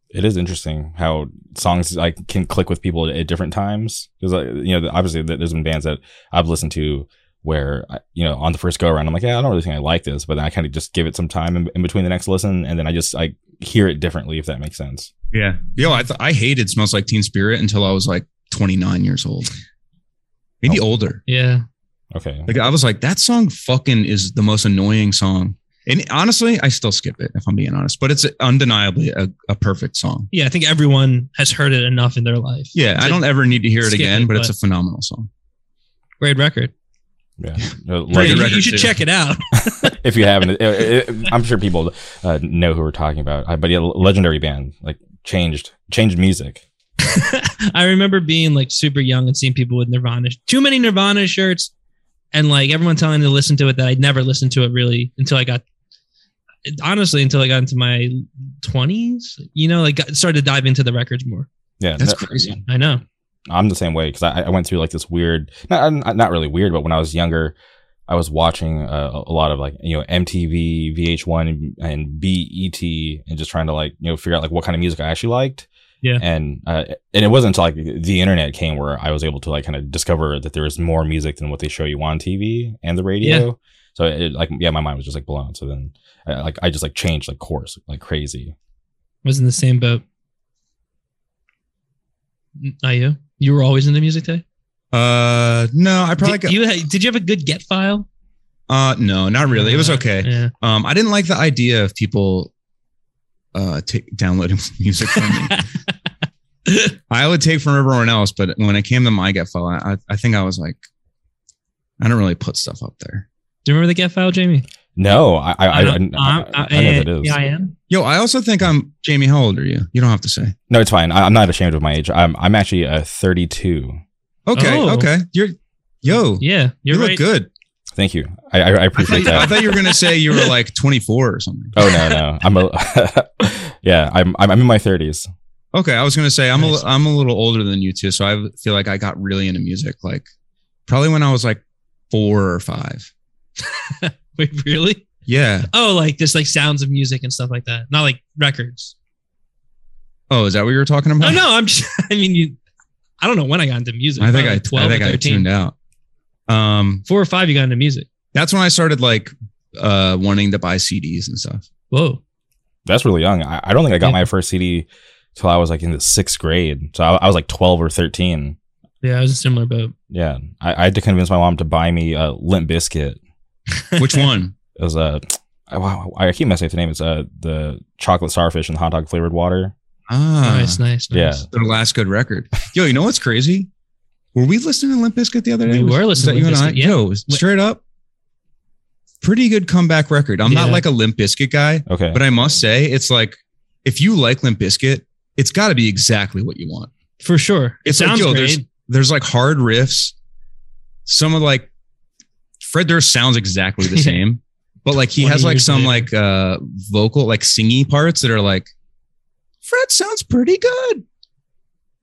It is interesting how songs like can click with people at, at different times because like, uh, you know obviously there's been bands that I've listened to where I- you know on the first go around I'm like yeah I don't really think I like this but then I kind of just give it some time in, in between the next listen and then I just I hear it differently if that makes sense. Yeah. Yo, I th- I hated "Smells Like Teen Spirit" until I was like 29 years old, maybe Oh. older. Yeah. Okay. Like I was like, that song fucking is the most annoying song. And honestly, I still skip it if I'm being honest, but it's undeniably a, a perfect song. Yeah. I think everyone has heard it enough in their life. Yeah, I don't ever need to hear it again, it, but it's a phenomenal song. Great record. Yeah. Uh, Pretty Hey, legend- you, you should too. check it out. [LAUGHS] [LAUGHS] if you haven't, it, it, it- I'm sure people uh, know who we're talking about. Uh, But yeah, legendary band like changed changed music. [LAUGHS] I remember being like super young and seeing people with Nirvana, too many Nirvana shirts, and like everyone telling me to listen to it that I'd never listened to it really until I got, honestly, until I got into my 20s, you know, like got, started to dive into the records more. Yeah, That's that- crazy. I know. I'm the same way because I, I went through like this weird, not not really weird, but when I was younger, I was watching uh, a lot of like you know MTV, VH1, and BET, and just trying to like you know figure out like what kind of music I actually liked. Yeah. and uh, and it wasn't until like the internet came where I was able to like kind of discover that there is more music than what they show you on TV and the radio. So it like yeah, my mind was just like blown. So then like I just like changed like course like crazy. I was in the same boat. Are you? You were always into music, Tay? Uh, no, I probably Did got, you, ha- did you have a good get file? uh, no, not really. It was okay. Yeah. Um, I didn't like the idea of people uh ta- downloading [LAUGHS] music from me. [LAUGHS] I would take from everyone else, but when it came to my get file, I, I think I was like, I don't really put stuff up there. Do you remember the get file, Jamie? No, I I, I, I, don't- I, I'm- I know what it is. Yeah, I am. Yo, I also think I'm Jamie. How old are you? You don't have to say. No, it's fine. I, I'm not ashamed of my age. I'm I'm actually uh, 32. Okay, Oh. okay. You're yo. Yeah, you you're look right. good. Thank you. I I, I I thought, appreciate you, I thought you were gonna say you were like 24 or something. oh no no, I'm a [LAUGHS] yeah. I'm I'm I'm in my 30s. Okay, I was gonna say I'm Nice. a I'm a little older than you too, so I feel like I got really into music like probably when I was like four or five. [LAUGHS] Wait, really? Yeah. Oh, like just like sounds of music and stuff like that. Not like records. Oh, is that what you were talking about? Oh no, I'm just. [LAUGHS] I mean, you. I don't know when I got into music. I think Probably I, twelve I think I thirteen. tuned out. Um, Four or five, you got into music. that's when I started like uh wanting to buy CDs and stuff. Whoa. That's really young. I, I don't think I got Yeah. my first CD till I was like in the sixth grade. So I, I was like 12 or 13. Yeah, I was a similar boat. Yeah, I, I had to convince my mom to buy me a Limp Bizkit. Which one? [LAUGHS] It was a I, wow, I keep messing up the name. It's uh, the chocolate starfish and hot dog flavored water. Ah, nice, nice, Yeah. nice. their last good record. Yo, you know what's crazy? Were we listening to Limp Bizkit the other day? We Was- were was listening that to you Limp and I? Yeah. Yo, straight up, pretty good comeback record. I'm not like a Limp Bizkit guy, Okay. but I must say it's like if you like Limp Bizkit, it's got to be exactly what you want. For sure. It It's like, sounds yo, great. there's there's like hard riffs. Some of like Fred Durst sounds exactly the [LAUGHS] same, but like he has like some later. like uh vocal like singy parts that are like Fred sounds pretty good.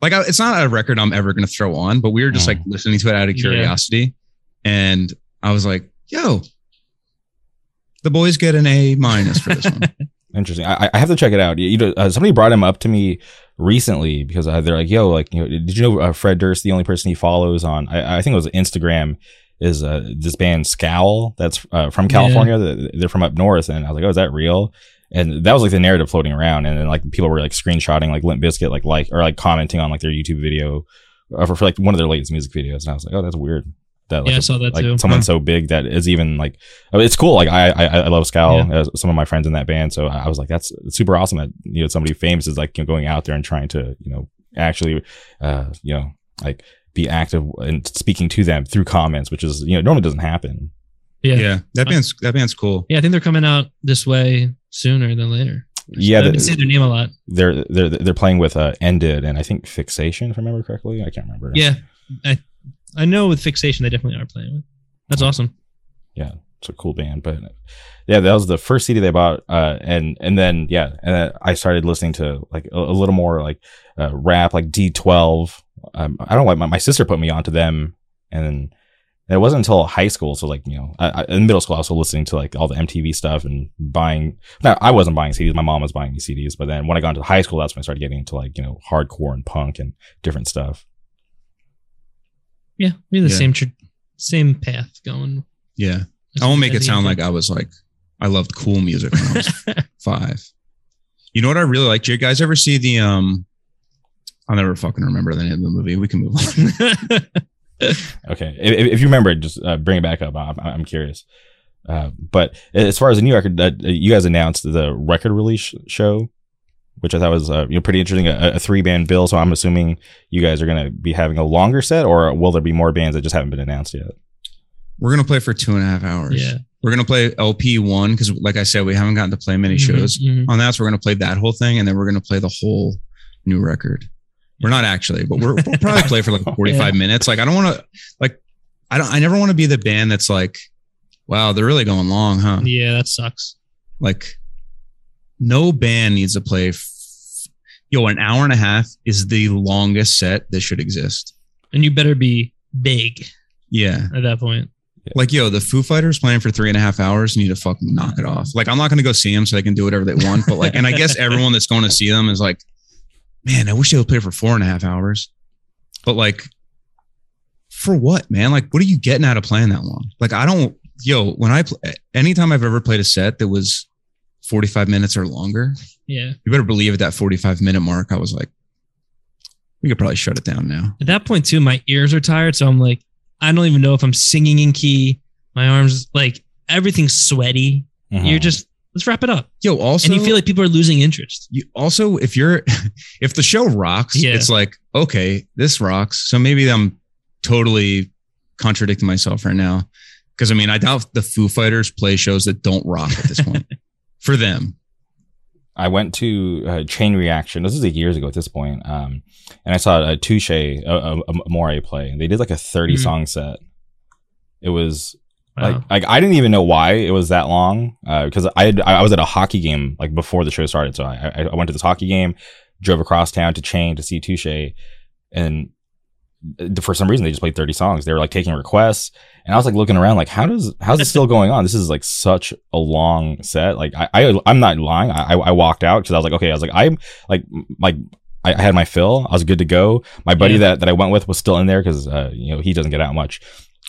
Like I, it's not a record I'm ever gonna throw on, but we were just Mm. like listening to it out of Yeah. curiosity, and I was like, "Yo, the boys get an A minus for this one." [LAUGHS] Interesting. I, I have to check it out. You know, uh, somebody brought him up to me recently because uh, they're like, "Yo, like, you know, did you know uh, Fred Durst? The only person he follows on, I, I think it was Instagram, is uh, this band Scowl that's uh, from California. Th- They're from up north." And I was like, "Oh, is that real?" And that was like the narrative floating around, and then like people were like screenshotting like Limp Bizkit, like like or like commenting on like their YouTube video uh, for, for like one of their latest music videos, and I was like, "Oh, that's weird." That like, yeah, I saw that like too. someone so big that is even like I mean, it's cool. Like I I, I love Scowl. Yeah. Uh, some of my friends in that band, so I was like, that's super awesome that you know somebody famous is like you know, going out there and trying to you know actually uh you know like be active and speaking to them through comments, which is you know normally doesn't happen. yeah. yeah. yeah, that band's that band's cool. Yeah, I think they're coming out this way sooner than later. Yeah, I've been the- seeing their name a lot. they're they're they're playing with uh End It and I think fixation if I remember correctly. I can't remember. Yeah. I I know with Fixation they definitely are playing with. That's awesome. Yeah, it's a cool band. But yeah, that was the first CD they bought, uh, and and then yeah, and then I started listening to like a, a little more like uh, rap, like D12. Um, I don't know why my, my sister put me onto them, and and it wasn't until high school. So like you know, I, I, in middle school, I was also listening to like all the MTV stuff and buying. No, I wasn't buying CDs. My mom was buying these CDs. But then when I got into high school, that's when I started getting into like you know hardcore and punk and different stuff. Yeah, we're the Yeah. same tr- same path going. Yeah. I won't make it sound like I was like I loved cool music when I was [LAUGHS] five. You know what I really like? Do you guys ever see the um I'll never fucking remember the name of the movie. We can move on. [LAUGHS] Okay, if, if you remember, just uh, bring it back up. I'm, I'm curious. Uh, but as far as the new record, uh, you guys announced the record release show, which I thought was uh, you know pretty interesting. A, a three band bill. So I'm assuming you guys are going to be having a longer set, or will there be more bands that just haven't been announced yet? We're gonna play for two and a half hours. yeah. We're gonna play LP one because like I said, we haven't gotten to play many Mhm, shows mhm. on that. So we're gonna play that whole thing and then we're gonna play the whole new record. We're not actually, but we're, we'll probably play for like [LAUGHS] 45 minutes. Like I don't want to like I don't I never want to be the band that's like, wow, they're really going long, huh? Yeah, that sucks. Like no band needs to play f- yo, an hour and a half is the longest set that should exist. And you better be big Yeah. at that point. Like, yo, the Foo Fighters playing for three and a half hours need to fucking knock it off. Like, I'm not going to go see them so they can do whatever they want. But, like, and I guess [LAUGHS] everyone that's going to see them is like, man, I wish they would play for four and a half hours. But, like, for what, man? Like, what are you getting out of playing that long? Like, I don't, yo, when I, play, anytime I've ever played a set that was 45 minutes or longer, Yeah. you better believe at that 45 minute mark, I was like, we could probably shut it down now. At that point too, my ears are tired, so I'm like, I don't even know if I'm singing in key. My arms, like everything's sweaty. Mhm. You're just let's wrap it up. Yo, also, and you feel like people are losing interest. you also if you're [LAUGHS] if the show rocks Yeah. it's like okay this rocks so maybe i'm totally contradicting myself right now because i mean i doubt the foo fighters play shows that don't rock at this point [LAUGHS] for them I went to uh, Chain Reaction. This is like years ago at this point, um, and I saw a Touche, a, a, a Moray play. They did like a thirty Mhm. song set. It was Wow. like like I didn't even know why it was that long because I had, I was at a hockey game like before the show started, so I, I went to this hockey game, drove across town to Chain to see Touche, and uh, for some reason they just played 30 songs they were like taking requests and i was like looking around like how does how's this still going on this is like such a long set like i, I i'm not lying i i walked out because i was like okay i was like i'm like like I I had my fill. I was good to go. My buddy Yeah. that, that I went with was still in there because uh, you know he doesn't get out much,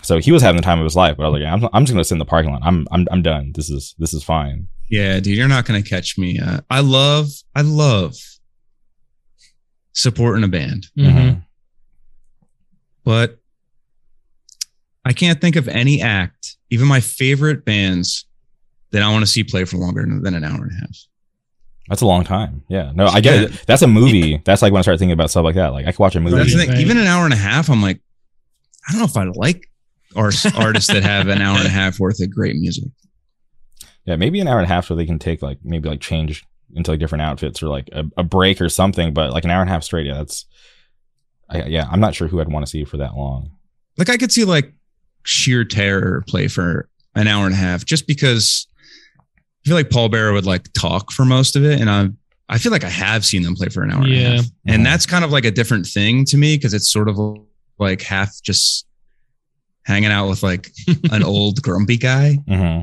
so he was having the time of his life. But I was like, I'm, I'm just gonna sit in the parking lot. I'm I'm I'm done. This is this is fine. yeah dude you're not gonna catch me uh, i love i love supporting a band Mhm. Mhm. but i can't think of any act even my favorite bands that i want to see play for longer than an hour and a half That's a long time. Yeah. No, I get it. That's a movie. That's like when I start thinking about stuff like that. Like I could watch a movie. That's the thing. Right. Even an hour and a half, I'm like, I don't know if I like art- [LAUGHS] artists that have an hour and a half worth of great music. Yeah, maybe an hour and a half so they can take like maybe like change into like different outfits or like a, a break or something. But like an hour and a half straight, yeah, that's I, yeah. I'm not sure who I'd want to see for that long. Like I could see like sheer terror play for an hour and a half just because I feel like Paul Bearer would like talk for most of it. And I I feel like I have seen them play for an hour and a Yeah. half. And that's kind of like a different thing to me because it's sort of like half just hanging out with like [LAUGHS] an old grumpy guy hmm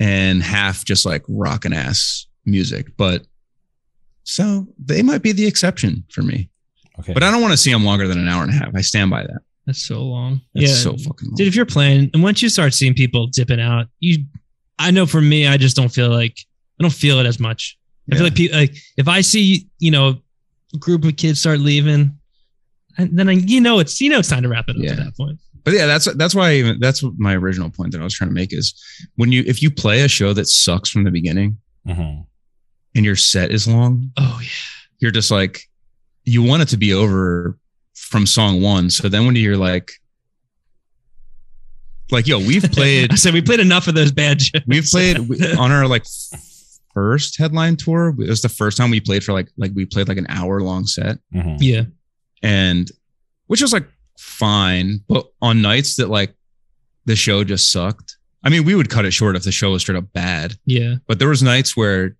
and half just like rocking ass music. But so they might be the exception for me. Okay. But I don't want to see them longer than an hour and a half. I stand by that. That's so long. That's yeah. so fucking long. Dude, if you're playing and once you start seeing people dipping out, you I know for me, I just don't feel like I don't feel it as much. I feel like people like if I see, you know, a group of kids start leaving, and then I you know it's you know it's time to wrap it up Yeah. at that point. But yeah, that's that's why I even that's my original point that I was trying to make is when you if you play a show that sucks from the beginning hmm and your set is long, Oh yeah. you're just like you want it to be over from song one. So then when you're like like yo, we've [LAUGHS] played I said we played enough of those bad shows. we've played on our like first headline tour. It was the first time we played for like like we played like an hour long set. hmm yeah. and which was like fine, but on nights that like the show just sucked. I mean, we would cut it short if the show was straight up bad. Yeah. But there was nights where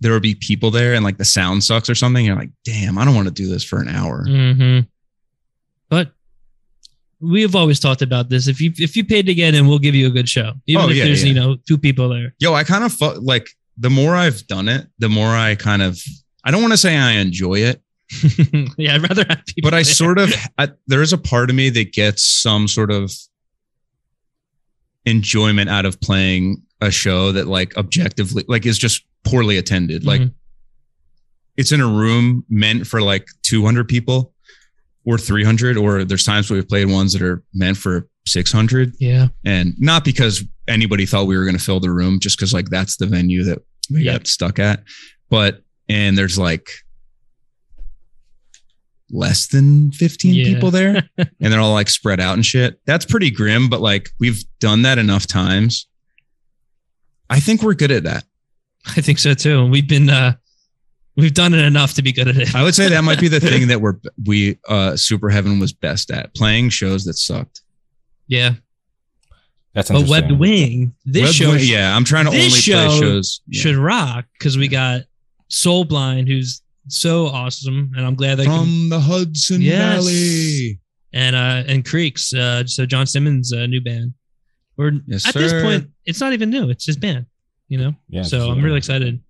there would be people there and like the sound sucks or something. You're like, damn, I don't want to do this for an hour. hmm But we have always talked about this. If you if you paid to get in, we'll give you a good show, even Oh, if yeah, there's yeah. you know two people there. Yo, I kind of fu- like the more I've done it, the more I kind of I don't want to say I enjoy it, [LAUGHS] yeah, I'd rather have people. but I there. sort of [LAUGHS] I, there is a part of me that gets some sort of enjoyment out of playing a show that like objectively like is just poorly attended. Like Mhm. it's in a room meant for like 200 people or 300 or there's times where we've played ones that are meant for 600 yeah, and not because anybody thought we were going to fill the room just because like that's the venue that we Yep. got stuck at but and there's like less than 15 Yeah. people there [LAUGHS] and they're all like spread out and shit that's pretty grim but like we've done that enough times i think we're good at that I think so too. We've been uh we've done it enough to be good at it. i would say that might be the [LAUGHS] thing that we're we uh super heaven was best at playing shows that sucked yeah, That's but Webbed Wing, this Web- show yeah i'm trying to only show play shows yeah. should rock because we got Soul Blind, who's so awesome, and I'm glad they can, from the hudson Yes. valley and uh and Creeks, uh, so John Simmons' uh, new band. We're Yes, at this point, it's not even new; it's his band, you know. Yeah, so it's I'm really excited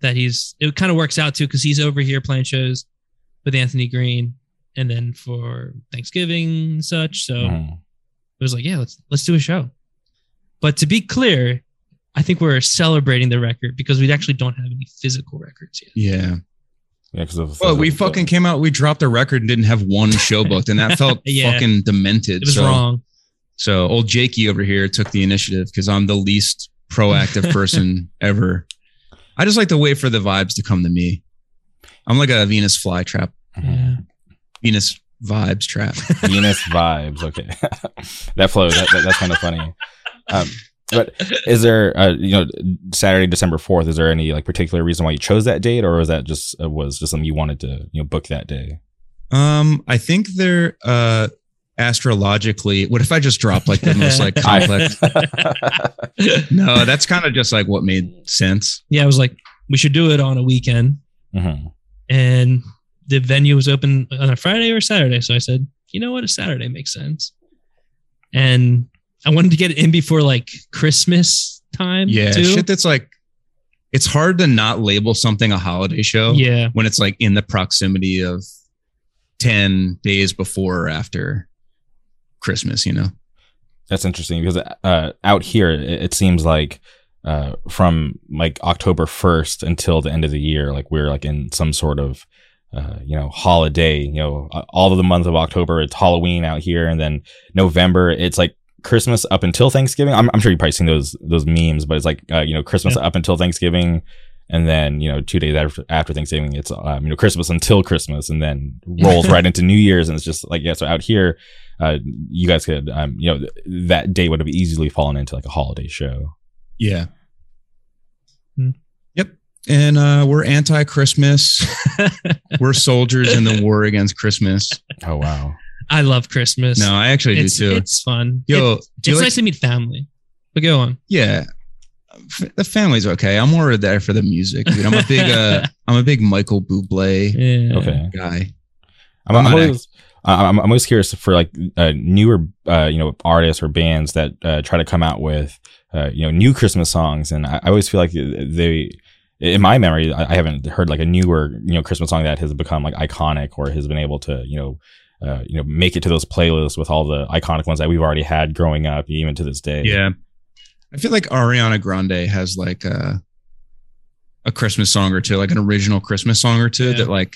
that he's. It kind of works out too because he's over here playing shows with Anthony Green, and then for Thanksgiving and such. So Mhm. it was like, yeah, let's let's do a show. But to be clear, I think we're celebrating the record because we actually don't have any physical records yet. yeah Yeah, because well we fucking came out we dropped a record and didn't have one show booked and that [LAUGHS] felt Yeah. fucking demented It was so, wrong. so old jakey over here took the initiative because i'm the least proactive [LAUGHS] person ever i just like to wait for the vibes to come to me i'm like a venus flytrap. Yeah. venus vibes trap Venus vibes. Okay, [LAUGHS] that flow. That, that, that's kind of funny. Um, but [LAUGHS] is there, uh, you know, Saturday, December fourth? Is there any like particular reason why you chose that date, or was that just uh, was just something you wanted to you know book that day? um i think they're uh astrologically what if i just dropped like the most like [LAUGHS] complex [LAUGHS] no that's kind of just like what made sense yeah, I was like, we should do it on a weekend, Mhm. and the venue was open on a Friday or Saturday. So I said, you know what, a Saturday makes sense. And I wanted to get it in before like Christmas time. Yeah, too. shit that's like it's hard to not label something a holiday show yeah, when it's like in the proximity of 10 days before or after Christmas, you know. That's interesting because uh, out here it, it seems like uh, from like October first until the end of the year, like we're like in some sort of uh, you know holiday. You know, uh, all of the month of October it's Halloween out here, and then November it's like Christmas up until Thanksgiving. I'm, I'm sure you've probably seen those those memes, but it's like uh, you know Christmas up until Thanksgiving. And then you know, two days after after Thanksgiving, it's um, you know Christmas until Christmas, and then [LAUGHS] rolls right into New Year's, and it's just like yeah. So out here, uh, you guys could, um, you know, th- that day would have easily fallen into like a holiday show. Yeah. Hmm. Yep. And uh, we're anti Christmas. [LAUGHS] we're soldiers in the war against Christmas. Oh wow! I love Christmas. No, I actually it's, do too. it's fun. Yo, It- it's like- nice to meet family. But go on. yeah. The family's okay. I'm more there for the music. Dude. I'm a big uh [LAUGHS] I'm a big Michael Bublé Yeah. Okay, guy. I'm, I'm I'm always, I'm, I'm always curious for like uh, newer, uh, you know, artists or bands that uh, try to come out with, uh, you know, new Christmas songs, and I, I always feel like they. In my memory, I I haven't heard like a newer, you know, Christmas song that has become like iconic or has been able to, you know, uh, you know, make it to those playlists with all the iconic ones that we've already had growing up, even to this day. Yeah. I feel like Ariana Grande has like a a Christmas song or two, like an original Christmas song or two Yeah. that like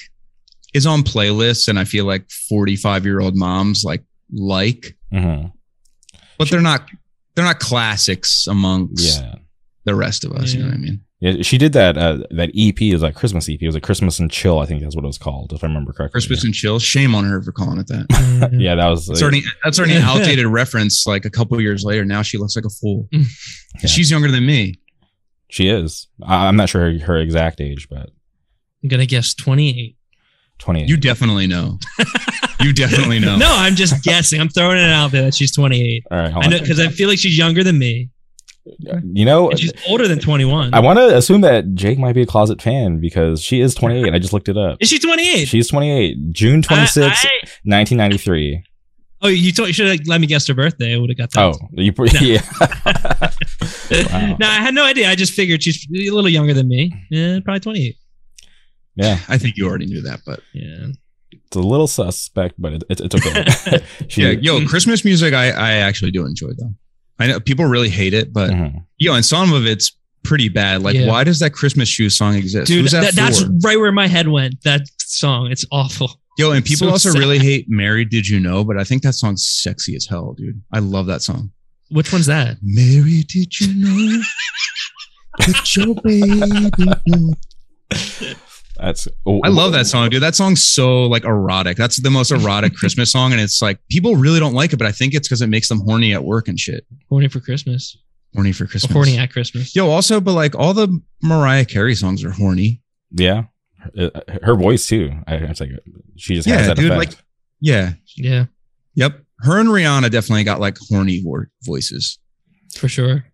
is on playlists and I feel like 45 year old moms like like, hmm but they're not they're not classics amongst Yeah. the rest of us. You know what I mean? Yeah, she did that. Uh, that EP is like Christmas EP. It was like Christmas and Chill. I think that's what it was called, if I remember correctly. Christmas and chill. Shame on her for calling it that. [LAUGHS] yeah, that was. That's already that's already an outdated reference. Like a couple years later, now she looks like a fool. [LAUGHS] Yeah. She's younger than me. She is. I- I'm not sure her, her exact age, but I'm gonna guess 28. 28. You definitely know. you definitely [LAUGHS] know. No, I'm just guessing. I'm throwing it out there that she's 28. All right, hold I know because I feel like she's younger than me. You know, And she's older than 21. I want to assume that Jake might be a closet fan because she is 28. I just looked it up. Is she 28? She's 28. June 26, I- I- 1993. oh, you told you should have let me guess her birthday. I would have got that. Oh, you yeah. [LAUGHS] wow. no, I had no idea. I just figured she's a little younger than me. Yeah, probably 28. yeah. I think you already knew that, but Yeah. It's a little suspect, but it, it's it's okay. [LAUGHS] [LAUGHS] she, yeah, yo, Christmas music, I I actually do enjoy though. I know people really hate it, but Mhm. yo, and some of it's pretty bad. Like, Yeah. why does that Christmas shoe song exist? Dude, Who's that, that, that's right where my head went. That song. It's awful. Yo, and people so also sad. really hate "Mary Did You Know," but I think that song's sexy as hell, dude. I love that song. Which one's that? Mary, did you know [LAUGHS] that your baby? [LAUGHS] knew? that's. oh, I love that song, dude. That song's so like erotic. That's the most erotic [LAUGHS] Christmas song, and it's like people really don't like it, but I think it's because it makes them horny at work and shit. Horny for Christmas. Horny for Or Christmas. horny at Christmas. Yo, also, but like all the Mariah Carey songs are horny. Yeah, her, uh, her voice too. I, it's like she just has Yeah, that dude. effect. Like, yeah, Yeah, yep. Her and Rihanna definitely got like horny vo- voices. for sure.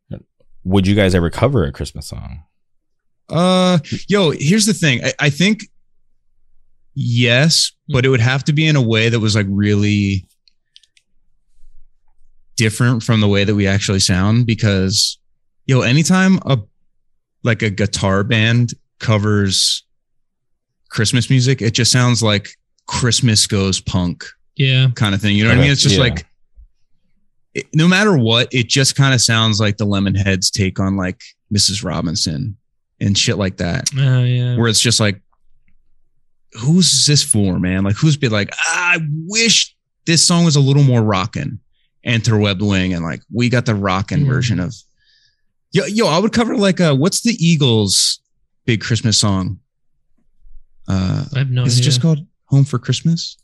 Would you guys ever cover a Christmas song? Uh, yo, here's the thing. I, I think yes, but it would have to be in a way that was like really different from the way that we actually sound. Because yo, anytime a like a guitar band covers Christmas music, it just sounds like Christmas goes punk Yeah. kind of thing. You know what I mean? It's just Yeah. like it, no matter what, it just kind of sounds like the Lemonheads take on like Mrs. Robinson and shit like that, Oh yeah. where it's just like, who's this for, man? Like, who's been like, "Ah, I wish this song was a little more rockin', Interwebbed Wing, and like we got the rockin' Mm. version of. Yo, yo, I would cover like uh what's the Eagles' big Christmas song? Uh, I have no is idea. it just called "Home for Christmas"?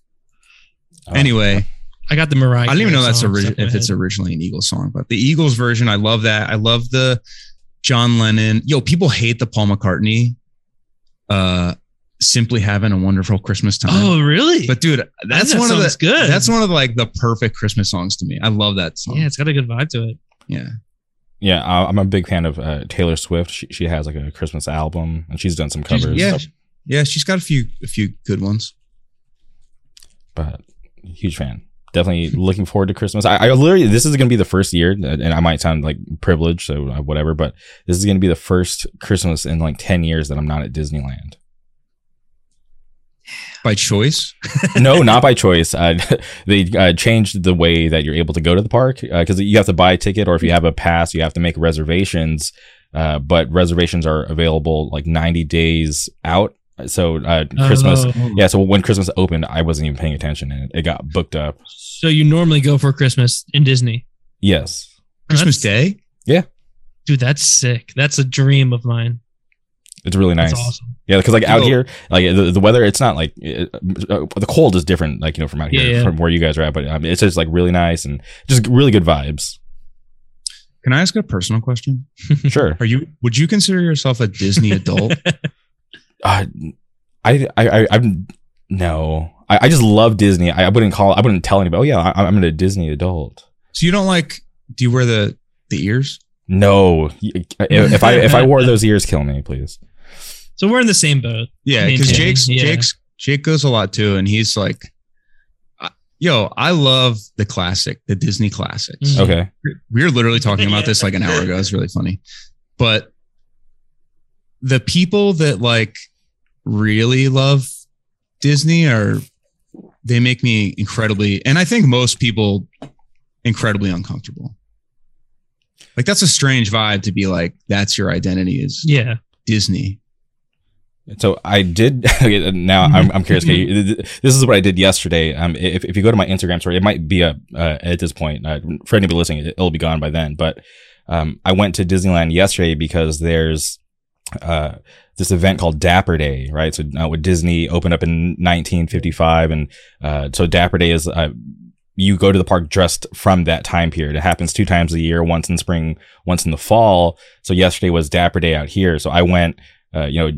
Uh, Anyway, I got the Mariah. I don't even know that's song ori- stuck in my if it's originally an Eagles song, but the Eagles version, I love that. I love the John Lennon. Yo, people hate the Paul McCartney. Uh, simply having a wonderful Christmas time. Oh really? but dude, that's that one of the good. That's one of the, like the perfect Christmas songs to me. I love that song. yeah, it's got a good vibe to it. yeah. Yeah, I- I'm a big fan of uh, Taylor Swift. She, she has like a Christmas album, and she's done some She's- covers. yeah, yeah. She's got a few a few good ones. but huge fan. Definitely looking forward to Christmas. I, I literally, this is going to be the first year, and I might sound like privileged, so uh, whatever, but this is going to be the first Christmas in like 10 years that I'm not at Disneyland. By choice, no, [LAUGHS] not by choice. Uh, [LAUGHS] they uh, changed the way that you're able to go to the park because you have to buy a ticket, or if you have a pass, you have to make reservations. Uh, but reservations are available like 90 days out. So uh, Christmas, Oh. yeah. So when Christmas opened, I wasn't even paying attention, and it got booked up. So you normally go for Christmas in Disney. Yes. Christmas Day? Yeah. Dude, that's sick. That's a dream of mine. It's really nice. That's awesome. Yeah, because like out Yo. here, like the, the weather, it's not like it, uh, the cold is different, like you know from out here, Yeah, yeah. from where you guys are at. But um, it's just like really nice and just really good vibes. Can I ask a personal question? [LAUGHS] Sure. Are you? Would you consider yourself a Disney adult? [LAUGHS] Uh, I I I I'm no. I, I just love Disney. I, I wouldn't call. I wouldn't tell anybody. Oh yeah, I, I'm a Disney adult. so you don't like? Do you wear the the ears? No, if I if I wore those ears, kill me, please. So we're in the same boat. Yeah, because too. Jake's Yeah. Jake's Jake goes a lot too, and he's like, "Yo, I love the classic, the Disney classics." Mhm. Okay. We were literally talking about this like an hour ago. It's really funny, but the people that like really love Disney are they make me incredibly, and I think most people incredibly uncomfortable. Like that's a strange vibe to be like that's your identity is Yeah. Disney. So I did. [LAUGHS] now I'm, I'm curious. Okay, this is what I did yesterday. Um, if, if you go to my Instagram story, it might be up uh, at this point. Uh, for anybody listening, it'll be gone by then. But um, I went to Disneyland yesterday because there's uh, this event called Dapper Day, right? So uh, with Disney opened up in 1955, and uh, so Dapper Day is uh, you go to the park dressed from that time period. It happens two times a year, once in spring, once in the fall. So yesterday was Dapper Day out here. So I went, uh, you know,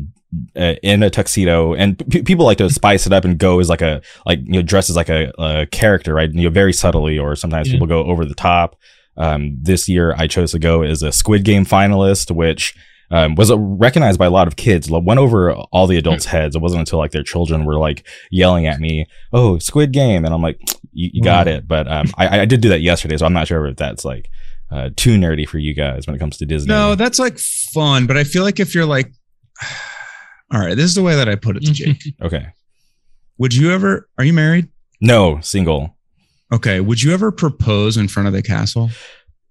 uh, in a tuxedo, and p- people like to spice it up and go as like a like you know dress as like a, a character, right? You know, very subtly, or sometimes Yeah. people go over the top. Um, this year, I chose to go as a Squid Game finalist, which um, was uh, recognized by a lot of kids. Like, Went over all the adults' heads. It wasn't until like their children were like yelling at me, "Oh, Squid Game," and I'm like, "You, you got it." But um, I, I did do that yesterday, so I'm not sure if that's like uh, too nerdy for you guys when it comes to Disney. No, that's like fun, but I feel like if you're like, [SIGHS] all right, this is the way that I put it to Jake. [LAUGHS] okay. Would you ever? Are you married? No, single. Okay. Would you ever propose in front of the castle?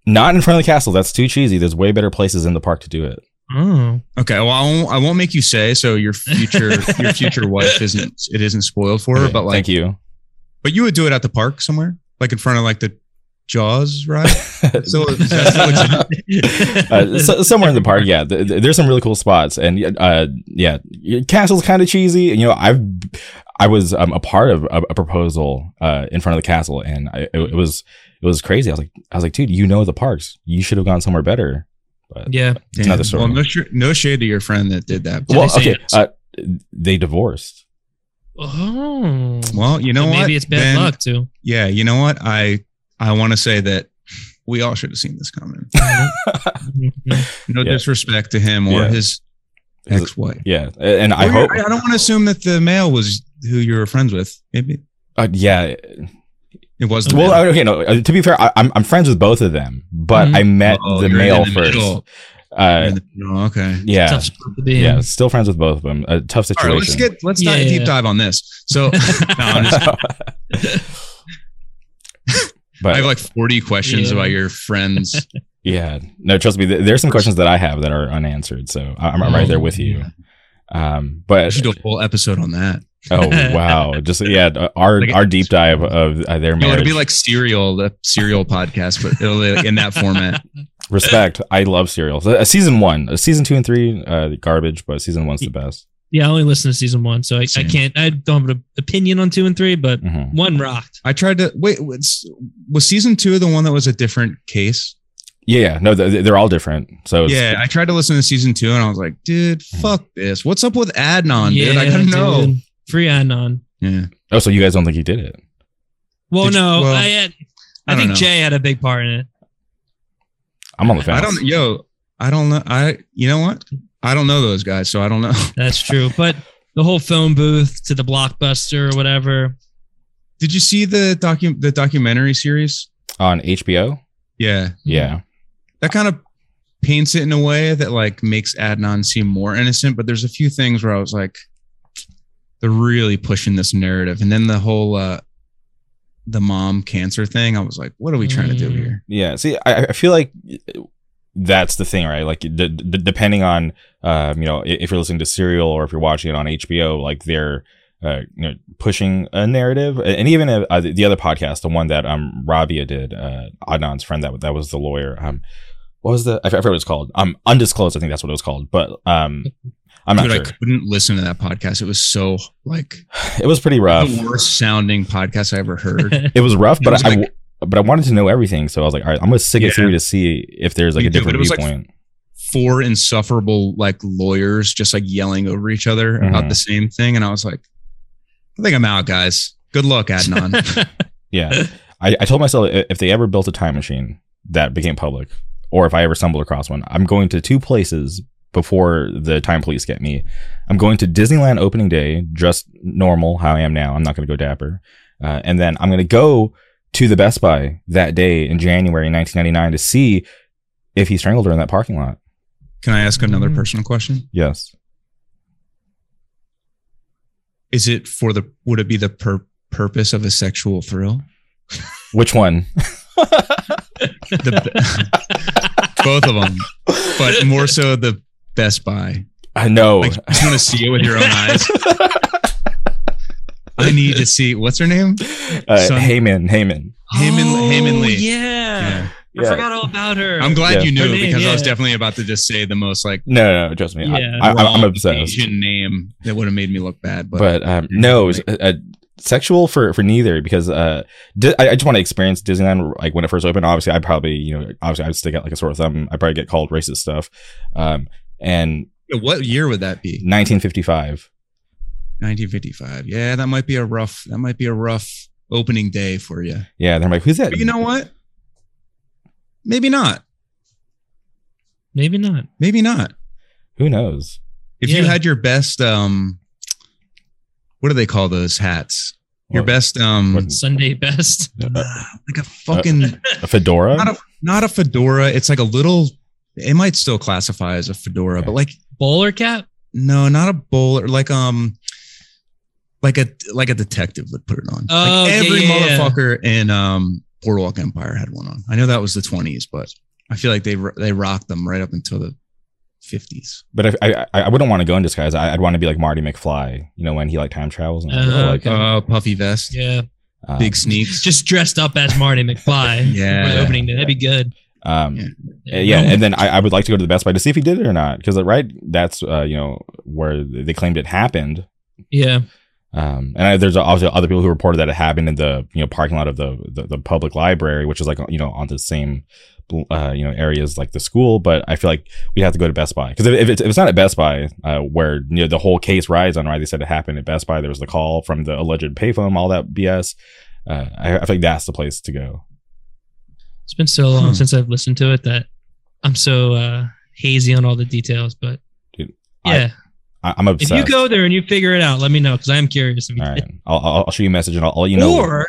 Not in front of the castle. That's too cheesy. There's way better places in the park to do it. Oh, Okay. Well, I won't, I won't make you say so. Your future, [LAUGHS] your future wife isn't. It isn't spoiled for her. Okay, But like, thank you. but you would do it at the park somewhere, like in front of like the Jaws ride. [LAUGHS] So is that what [LAUGHS] you- uh, so, somewhere in the park, yeah. th- th- there's some really cool spots, and uh, yeah, castle's kind of cheesy. You know, I've I was um, a part of a, a proposal uh, in front of the castle, and I, it, it was it was crazy. I was like, I was like, dude, you know the parks. You should have gone somewhere better. But yeah. It's another story. Well, no, sh- no shade to your friend that did that. Did well, they okay, uh, they divorced. Oh, Well, you know So what? Maybe it's bad Ben, luck too. Yeah, you know what? I I want to say that we all should have seen this coming. [LAUGHS] [LAUGHS] No Yeah. disrespect to him or Yeah. his ex-wife. Yeah, and I Or hope. I don't want to assume that the male was who you were friends with. Maybe Uh, yeah. It was the Well, male. okay. No. uh, To be fair, I, I'm I'm friends with both of them, but Mhm. I met Oh, the male the first. middle. Uh, the- oh, okay. yeah. Tough spot to be in. Yeah, still friends with both of them. A tough All situation. right, let's get let's Yeah, not yeah, deep yeah. dive on this. So [LAUGHS] no, I'm just, [LAUGHS] but I have like 40 questions Yeah. about your friends. [LAUGHS] yeah, no, trust me. th- There's some questions that I have that are unanswered, so I'm, I'm right there with you. Um, I but should do a whole episode on that. Oh [LAUGHS] wow, just yeah, our Like- our deep dive of uh, their marriage. it'll be like serial, the serial podcast, but it'll be like in that format. [LAUGHS] Respect. I love serials. Uh, season one, uh, season two and three, uh, garbage, but season one's the best. Yeah, I only listened to season one, so I, I can't. I don't have an opinion on two and three, but Mhm. one rocked. I tried to wait. Was, was season two the one that was a different case? Yeah, yeah, no, they're all different. So Yeah, I tried to listen to season two and I was like, dude, fuck this. What's up with Adnan, dude? I Yeah, gotta know. dude. Free Adnan. Yeah. Oh, so you guys don't think he did it? Well, Did you- no, well, I had, I, I think know. Jay had a big part in it. I'm on the fence. I don't yo, I don't know. I you know what? I don't know those guys, so I don't know. [LAUGHS] That's true. but the whole phone booth to the blockbuster or whatever. Did you see the docu the documentary series? on HBO. Yeah. Yeah, That kind of paints it in a way that like makes Adnan seem more innocent, but there's a few things where I was like, they're really pushing this narrative. And then the whole uh the mom cancer thing, I was like, what are we trying to do Mm. here? Yeah. See, I, I feel like that's the thing, right? Like, d- d- depending on, um, you know, if you're listening to Serial or if you're watching it on HBO, like they're, uh, you know, pushing a narrative, and even uh, the the other podcast, the one that um Rabia did, uh, Adnan's friend, that that was the lawyer. Um, what was the? I forgot what it was called. Um, undisclosed. I think that's what it was called. But um, I'm not Dude, I couldn't listen to that podcast. It was so like [SIGHS] It was pretty rough. the worst sounding podcast I ever heard. [LAUGHS] It was rough, but was I. like- but I wanted to know everything, so I was like, "All right, I'm gonna stick it Yeah. through to see if there's like Me a different it was, like, viewpoint." Four insufferable like lawyers just like yelling over each other about Mhm. the same thing. And I was like, I think I'm out, guys. Good luck, Adnan. [LAUGHS] Yeah. I, I told myself if they ever built a time machine that became public, or if I ever stumbled across one, I'm going to two places before the time police get me. I'm going to Disneyland opening day, just normal, how I am now. I'm not going to go dapper. Uh, and then I'm going to go to the Best Buy that day in January 1999 to see if he strangled her in that parking lot. Can I ask another Mm. personal question? Yes. Is it for the would it be the pur- purpose of a sexual thrill? Which one? [LAUGHS] [LAUGHS] The, [LAUGHS] both of them, but more so the Best Buy. I know. Like you just want to see it with your own eyes. [LAUGHS] I need to see what's her name? uh, Son- Hae Min, Heyman. Hae Min- oh, Hae Min Lee. Yeah. I Yeah. forgot all about her. I'm glad Yeah. you knew name, because I was definitely about to just say the most like No, no, trust me. I- Yeah. I, am wrong obsessed. Asian name that would have made me look bad. But, but um, no, it was, uh, uh, sexual for for neither because uh, Di- I, I just want to experience Disneyland like when it first opened. Obviously, I'd probably you know obviously I'd stick out like a sore thumb. I'd probably get called racist stuff, um, and What year would that be? 1955. 1955. Yeah, that might be a rough. That might be a rough opening day for you. Yeah, they're like, who's that? But you know what? Maybe not. Maybe not. Maybe not. Who knows? If you had your best, um, what do they call those hats? Your What- best, um, what- Sunday best. a, [SIGHS] like a fucking a fedora? not a not a fedora. It's like a little. It might still classify as a fedora, Okay. but like Bowler cap. no, not a bowler. Like um, like a like a detective would put it on. Oh, like yeah, every yeah, yeah. motherfucker in um Boardwalk Empire had one on. I know that was the twenties, but I feel like they they rocked them right up until the fifties. but I, I, I wouldn't want to go in disguise. I, I'd want to be like Marty McFly, you know, when he like time travels and Uh, like, okay. Uh, puffy vest, Yeah. um, big sneaks. Just dressed up as Marty McFly. [LAUGHS] Yeah. Opening day. That'd be good. Um, Yeah. yeah, and then I, [LAUGHS] I would like to go to the Best Buy to see if he did it or not, because right, that's uh, you know where they claimed it happened. Yeah. Um, and I, there's obviously other people who reported that it happened in the you know parking lot of the the, the public library, which is like you know on the same uh, you know areas like the school. But I feel like we'd have to go to Best Buy because if, if, it's, if it's not at Best Buy, uh, where you know the whole case rides on, right? They said it happened at Best Buy. There was the call from the alleged payphone, all that BS. Uh, I, I feel like that's the place to go. It's been so long Hmm. since I've listened to it that I'm so uh, hazy on all the details. But Dude, yeah, I, I'm obsessed. if you go there and you figure it out, let me know because I am curious. If you all did. right, I'll, I'll, I'll show you a message and I'll, I'll let you know. or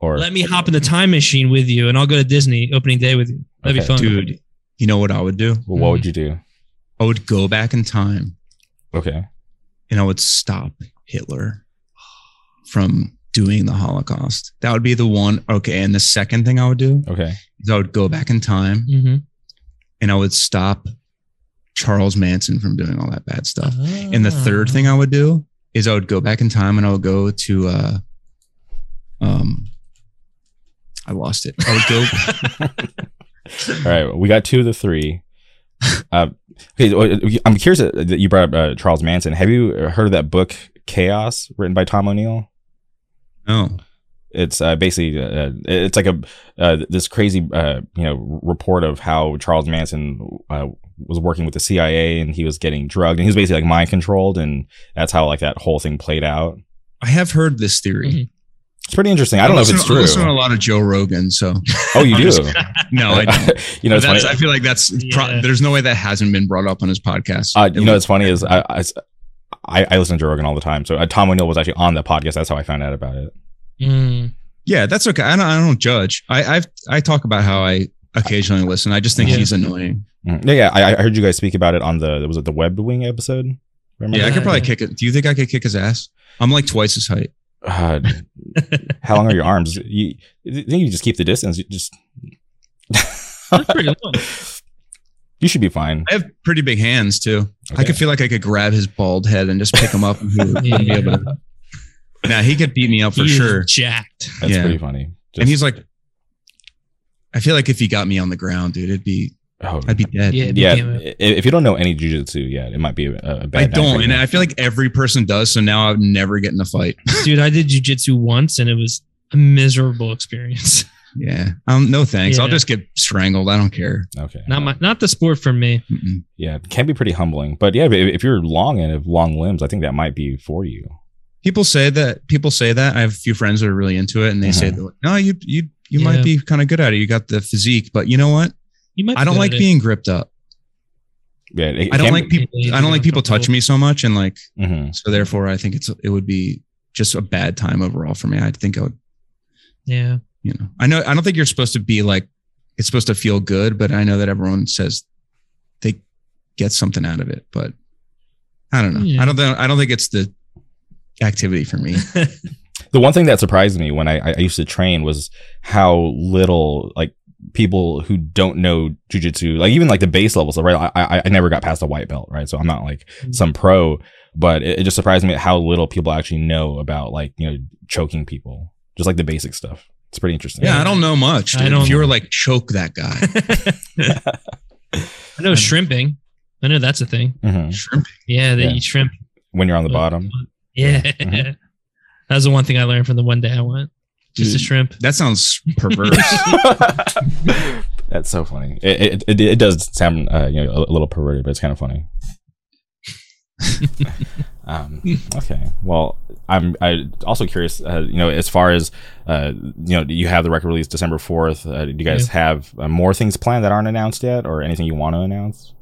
or let me hop in the time machine with you and I'll go to Disney opening day with you. That'd Okay. be fun. Dude, you know what I would do? well, what would you do? I would go back in time Okay. and I would stop Hitler from doing the Holocaust. That would be the one. Okay. And the second thing I would do Okay. is I would go back in time hmm and I would stop Charles Manson from doing all that bad stuff. And the third Ah. thing I would do is I would go back in time and I would go to, uh, um, I lost it. I would go. [LAUGHS] All right, we got two of the three. Uh, okay, uh, I'm curious that you brought up uh, Charles Manson. Have you heard of that book Chaos, written by Tom O'Neill? No. It's uh, basically uh, it's like a uh, this crazy uh, you know report of how Charles Manson uh, was working with the CIA and he was getting drugged and he was basically like mind controlled and that's how like that whole thing played out. I have heard this theory. Mhm. It's pretty interesting. I don't know if listen, it's I true. listen to a lot of Joe Rogan, so Oh, you [LAUGHS] do? no, I don't. [LAUGHS] you know, it's funny. I feel like that's pro- there's no way that hasn't been brought up on his podcast. Uh, you know, what's funny is I, I, I, I listen to Joe Rogan all the time. So uh, Tom O'Neill was actually on the podcast. That's how I found out about it. Mm. yeah, that's okay. I don't, I don't judge. I I've, I talk about how I occasionally listen. I just think Yeah. he's annoying. Mm. Yeah, yeah. I, I heard you guys speak about it on the was it the Webbed Wing episode? Remember? Yeah, I could probably Yeah. kick it. Do you think I could kick his ass? I'm like twice his height. Uh, [LAUGHS] how long are your arms? You, you think you just keep the distance? You just. That's pretty long. [LAUGHS] you should be fine. I have pretty big hands too. I could feel like I could grab his bald head and just pick him up. And he would, [LAUGHS] be able to. Nah, he could beat me up for He sure. Jacked. That's yeah. pretty funny. Just, And he's like, I feel like if he got me on the ground, dude, it'd be oh, I'd be dead. Yeah. yeah. became If you don't know any jujitsu, yeah, it might be a, a bad. I don't, and you. I feel like every person does. So now I would never get in a fight. Dude, I did jujitsu once and it was a miserable experience. [LAUGHS] Yeah. Um. No thanks. I'll just get strangled. I don't care. okay. Not my, not the sport for me. Mm-mm. Yeah, it can be pretty humbling. But yeah, if, if you're long and have long limbs, I think that might be for you. People say that. People say that. I have a few friends that are really into it, and they say, that, "No, you you you Yeah. might be kind of good at it. You got the physique, but you know what? You might. I don't like being gripped up. Yeah, it, it I don't like people. I don't like people touch me so much, and like Mhm. so. Therefore, I think it's it would be just a bad time overall for me. I think I would. Yeah. You know, I know. I don't think you're supposed to be like it's supposed to feel good, but I know that everyone says they get something out of it, but I don't know. Yeah. I don't. think I don't think it's the activity for me. [LAUGHS] The one thing that surprised me when I, I used to train was how little like people who don't know jujitsu, like even like the base levels, right? I, I I never got past a white belt, right? So I'm not like mm-hmm. some pro, but it, it just surprised me at how little people actually know about like you know choking people, just like the basic stuff. It's pretty interesting. Yeah, I don't know much. I dude. don't- if you were like choke that guy, [LAUGHS] [LAUGHS] I know shrimping. I know that's a thing. Mhm. shrimp. Yeah, they Yeah. eat shrimp. When you're on the bottom, Yeah. [LAUGHS] Mhm. That was the one thing I learned from the one day I went. Just a shrimp. That sounds perverse. that's so funny. It, it, it, it does sound uh, you know a, little perverted, but it's kind of funny. Um, okay. Well, I'm I also curious. Uh, you know, as far as uh, you know, you have the record release December fourth. Uh, do you guys have uh, more things planned that aren't announced yet, or anything you want to announce?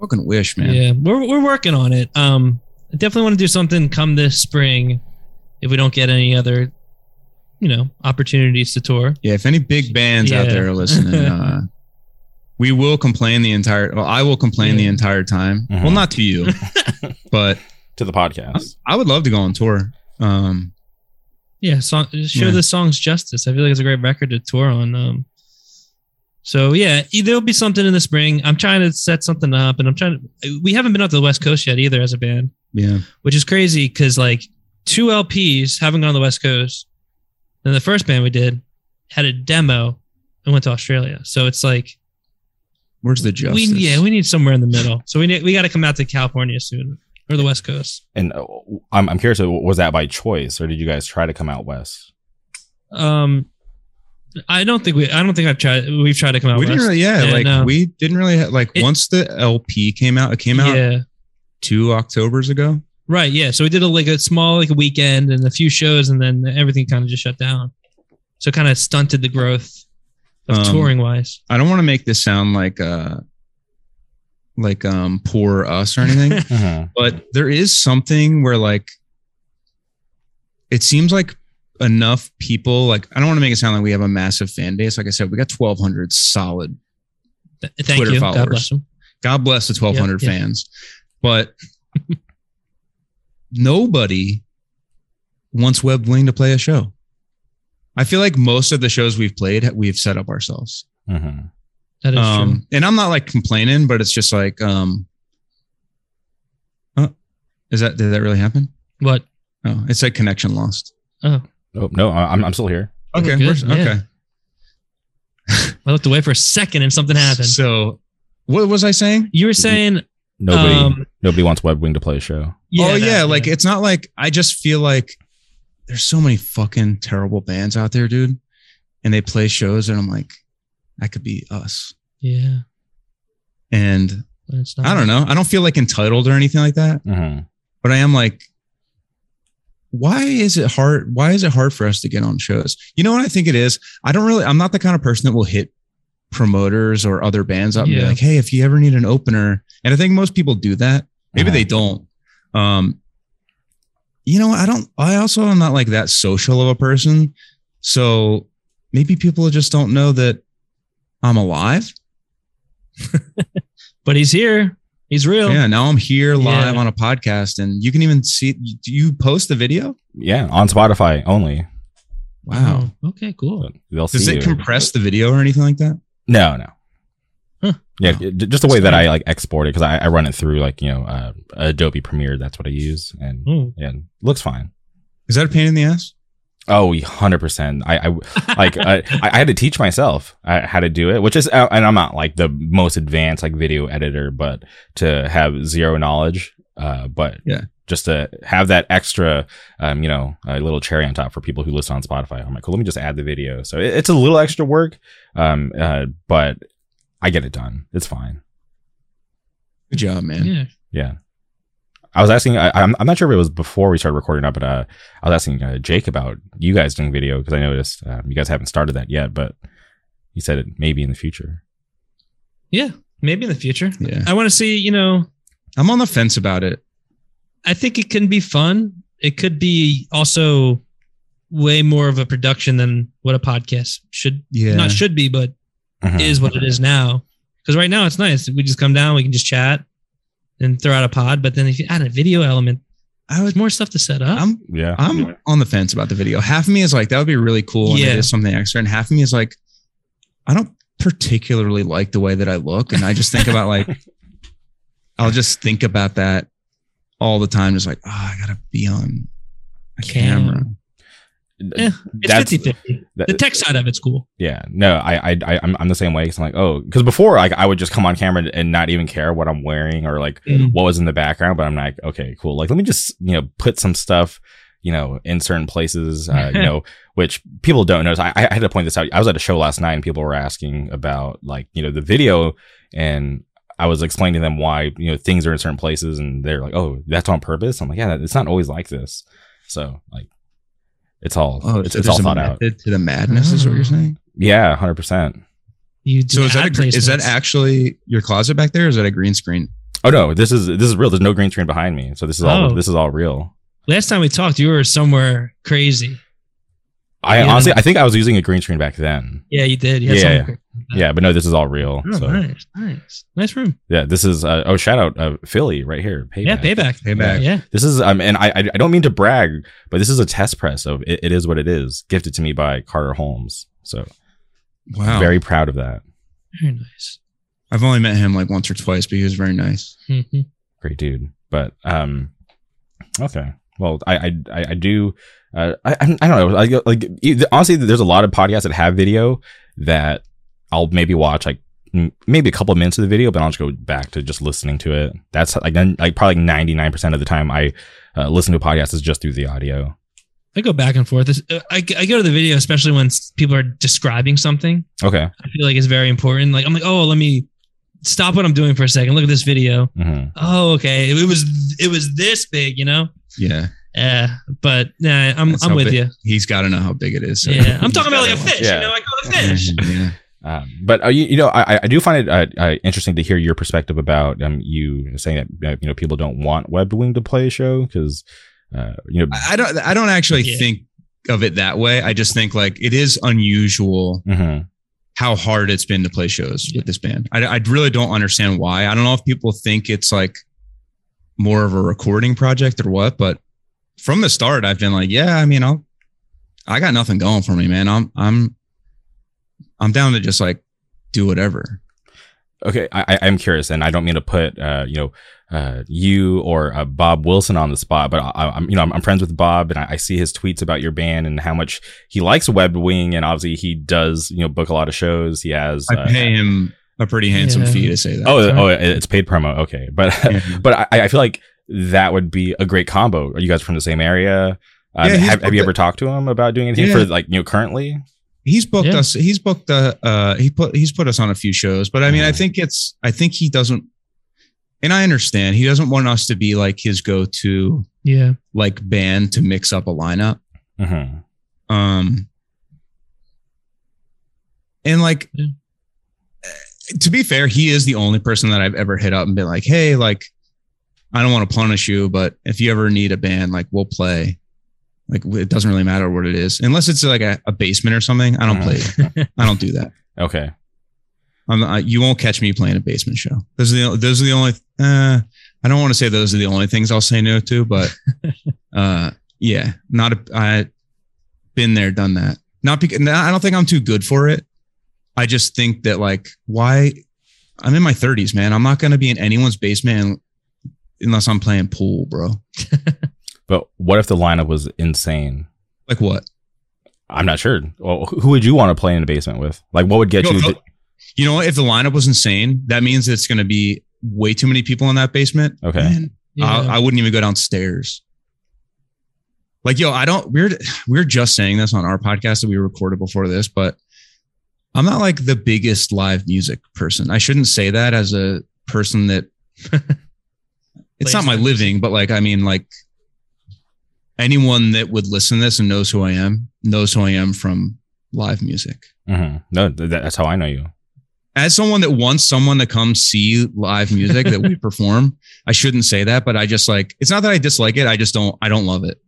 Fucking wish, man. Yeah, we're we're working on it. Um, I definitely want to do something come this spring, if we don't get any other, you know, opportunities to tour. Yeah, if any big bands out there are listening, [LAUGHS] uh, we will complain the entire. Well, I will complain the entire time. Mhm. Well, not to you, [LAUGHS] but To the podcast. I would love to go on tour. Um, Yeah, song, show Yeah. the songs justice. I feel like it's a great record to tour on. Um, so yeah, there'll be something in the spring. I'm trying to set something up, and I'm trying to. We haven't been out to the West Coast yet either as a band, yeah, which is crazy because like two LPs haven't gone to the West Coast. And the first band we did had a demo and went to Australia. So it's like where's the justice? we yeah we need somewhere in the middle. So we need, we got to come out to California soon or the West Coast. And uh, I'm I'm curious. Was that by choice, or did you guys try to come out west? Um, I don't think we. I don't think I've tried. We've tried to come out. we didn't really. Yeah, Yeah, like no. we didn't really ha- like It- once the LP came out. It came out Yeah. two October's ago. Right. Yeah. So we did a like a small like a weekend and a few shows, and then everything kind of just shut down. So kind of stunted the growth of Um, touring wise. I don't want to make this sound like uh like um poor us or anything. Mhm. [LAUGHS] but there is something where like it seems like enough people like i don't want to make it sound like we have a massive fan base like i said we got 1200 solid Th- Thank Twitter you. followers. God bless them. god bless the 1200 Yeah, yeah. fans but [LAUGHS] nobody wants Webbed Wing to play a show i feel like most of the shows we've played we've set up ourselves Mhm. That is true. um and i'm not like complaining but it's just like um oh, is that did that really happen What? Oh, it said connection lost. Oh, Oh no, I'm I'm still here. Okay, good, we're- yeah. okay. [LAUGHS] I looked away for a second and something happened. So, what was I saying? you were saying, Nobody um, nobody wants Webbed Wing to play a show. oh that- yeah, like it's not like I just feel like there's so many fucking terrible bands out there, dude, and they play shows, and I'm like, that could be us. yeah. And it's not. I don't know, I don't feel like entitled or anything like that, Mhm. but I am like, why is it hard? Why is it hard for us to get on shows? You know what I think it is? I don't really. I'm not the kind of person that will hit promoters or other bands up and be like, hey, if you ever need an opener, and I think most people do that. Maybe Uh-huh. they don't. Um, you know, I don't. I also am not like that social of a person, so maybe people just don't know that I'm alive. [LAUGHS] But he's here. He's real. Yeah, now I'm here live Yeah. on a podcast, and you can even see. Do you post the video? Yeah, on Spotify only. Wow. Oh, okay. Cool. So they'll Does see it you. compress the video or anything like that? No, no. Huh. Yeah, Oh. just the way that I like export it because I, I run it through like you know uh, Adobe Premiere. That's what I use, and yeah, looks fine. Is that a pain in the ass? Oh, hundred percent. I, I like I, I had to teach myself uh, how to do it, which is uh, and I'm not like the most advanced like video editor, but to have zero knowledge, uh, but Yeah. just to have that extra, um, you know, a little cherry on top for people who listen on Spotify. I'm like, cool, let me just add the video. So it, it's a little extra work, um, uh, but I get it done. It's fine. Good job, man. Yeah. Yeah. I was asking, I, I'm, I'm not sure if it was before we started recording up, but uh, I was asking uh, Jake about you guys doing video because I noticed um, you guys haven't started that yet, but he said it maybe in the future. Yeah. Maybe in the future. Yeah. I want to see, you know, I'm on the fence about it. I think it can be fun. It could be also way more of a production than what a podcast should Yeah. not should be, but Mhm. is what it is now. Because right now it's nice. We just come down, we can just chat and throw out a pod. But then if you add a video element, I would there's more stuff to set up. I'm Yeah. I'm on the fence about the video. Half of me is like, that would be really cool. And Yeah. it is something extra. And half of me is like, I don't particularly like the way that I look. And I just think about like, [LAUGHS] I'll just think about that all the time. Just like, oh, I gotta be on a Cam. camera. Eh, it's That's- 50 50. The tech side of it's cool. Yeah, no, I, I, I I'm, I'm the same way. Cause I'm like, oh, because before, like, I would just come on camera and not even care what I'm wearing or like Mm. what was in the background. But I'm like, okay, cool. Like, let me just, you know, put some stuff, you know, in certain places, uh, you [LAUGHS] know, which people don't notice. I, I had to point this out. I was at a show last night and people were asking about like, you know, the video and I was explaining to them why you know things are in certain places, and they're like, "Oh, that's on purpose." I'm like, "Yeah, it's not always like this." So like, it's all Oh, it's, so it's there's all a thought out. to the madness, is what you're mm. saying? Yeah, hundred percent. You So is that a, is that actually your closet back there? Or is that a green screen? Oh no, this is this is real. There's no green screen behind me, so this is all Oh. this is all real. Last time we talked, you were somewhere crazy. I Yeah. honestly, I think I was using a green screen back then. Yeah, you did. You Yeah, yeah. Yeah, but no, this is all real. Oh, so nice, nice, nice room. yeah, this is uh, oh shout out uh, Philly right here. Payback. Yeah, payback. Payback. Yeah, This is um, and I I I don't mean to brag, but this is a test press of it, it is what it is, gifted to me by Carter Holmes. So Wow. very proud of that. very nice. I've only met him like once or twice, but he was very nice. Mhm. Great dude. But um, okay. Well, I I I, I do. Uh, I I I don't know. Like like e- honestly, there's a lot of podcasts that have video that I'll maybe watch like m- maybe a couple of minutes of the video, but I'll just go back to just listening to it. That's like then like probably 99 percent of the time I uh, listen to a podcast is just through the audio. I go back and forth. Uh, I, I go to the video, especially when people are describing something. Okay. I feel like it's very important. Like I'm like, oh, let me stop what I'm doing for a second. Look at this video. hmm Oh, okay. It was it was this big, you know. Yeah. Yeah, but nah, I'm That's I'm with big- you. He's got to know how big it is. so- Yeah, I'm talking about like a fish. Yeah. You know, I call it fish. yeah. [LAUGHS] Um, but uh, you, you know, I, I do find it uh, uh, interesting to hear your perspective about um, you saying that you know people don't want Webbed Wing to play a show because uh, you know. I I don't. I don't actually Yeah. think of it that way. I just think like it is unusual mhm. how hard it's been to play shows with this band. I, I really don't understand why. I don't know if people think it's like more of a recording project or what, but from the start, I've been like, yeah, I mean, I'll, I got nothing going for me, man. I'm, I'm, I'm down to just like do whatever. Okay, I, I- I'm curious, and I don't mean to put uh, you know uh, you or uh, Bob Wilson on the spot, but I, I'm you know I'm, I'm friends with Bob, and I, I see his tweets about your band and how much he likes Webbed Wing, and obviously he does you know book a lot of shows. He has. I uh, pay him a pretty handsome Yeah. fee to say that. Oh, Sorry. oh, it's paid promo. Okay, but Yeah. [LAUGHS] but I, I feel like that would be a great combo. Are you guys from the same area? Um, Yeah, have, have you ever talked to him about doing anything Yeah. for like you know currently? he's booked Yeah. us he's booked uh, uh he put he's put us on a few shows but i mean i Mhm. think it's i think he doesn't and i understand he doesn't want us to be like his go-to Yeah, like band to mix up a lineup hmm um and like Yeah. eh, to be fair he is the only person that i've ever hit up and been like hey like i don't want to punish you but if you ever need a band like we'll play like it doesn't really matter what it is unless it's like a, a basement or something i don't Mhm. play i don't do that [LAUGHS] Okay. I'm, I, you won't catch me playing a basement show. Those are the those are the only. Uh, I don't want to say those are the only things I'll say no to, but [LAUGHS] uh, yeah, not a. I been there, done that. Not because I don't think I'm too good for it. I just think that like why I'm in my 30s, man. I'm not going to be in anyone's basement unless I'm playing pool, bro. [LAUGHS] But what if the lineup was insane? Like what? I'm not sure. Well, who would you want to play in the basement with? Like, what would get You you? know, you know what? If the lineup was insane, that means it's going to be way too many people in that basement. Okay. Man, yeah. I, I wouldn't even go downstairs. Like, yo, I don't. We're we're just saying this on our podcast that we recorded before this, but I'm not like the biggest live music person. I shouldn't say that as a person that [LAUGHS] it's not my living, but like I mean, like anyone that would listen to this and knows who I am knows who I am from live music. Mhm. No, that's how I know you. as someone that wants someone to come see live music that we [LAUGHS] perform, I shouldn't say that, but I just like it's not that I dislike it. I just don't I don't love it.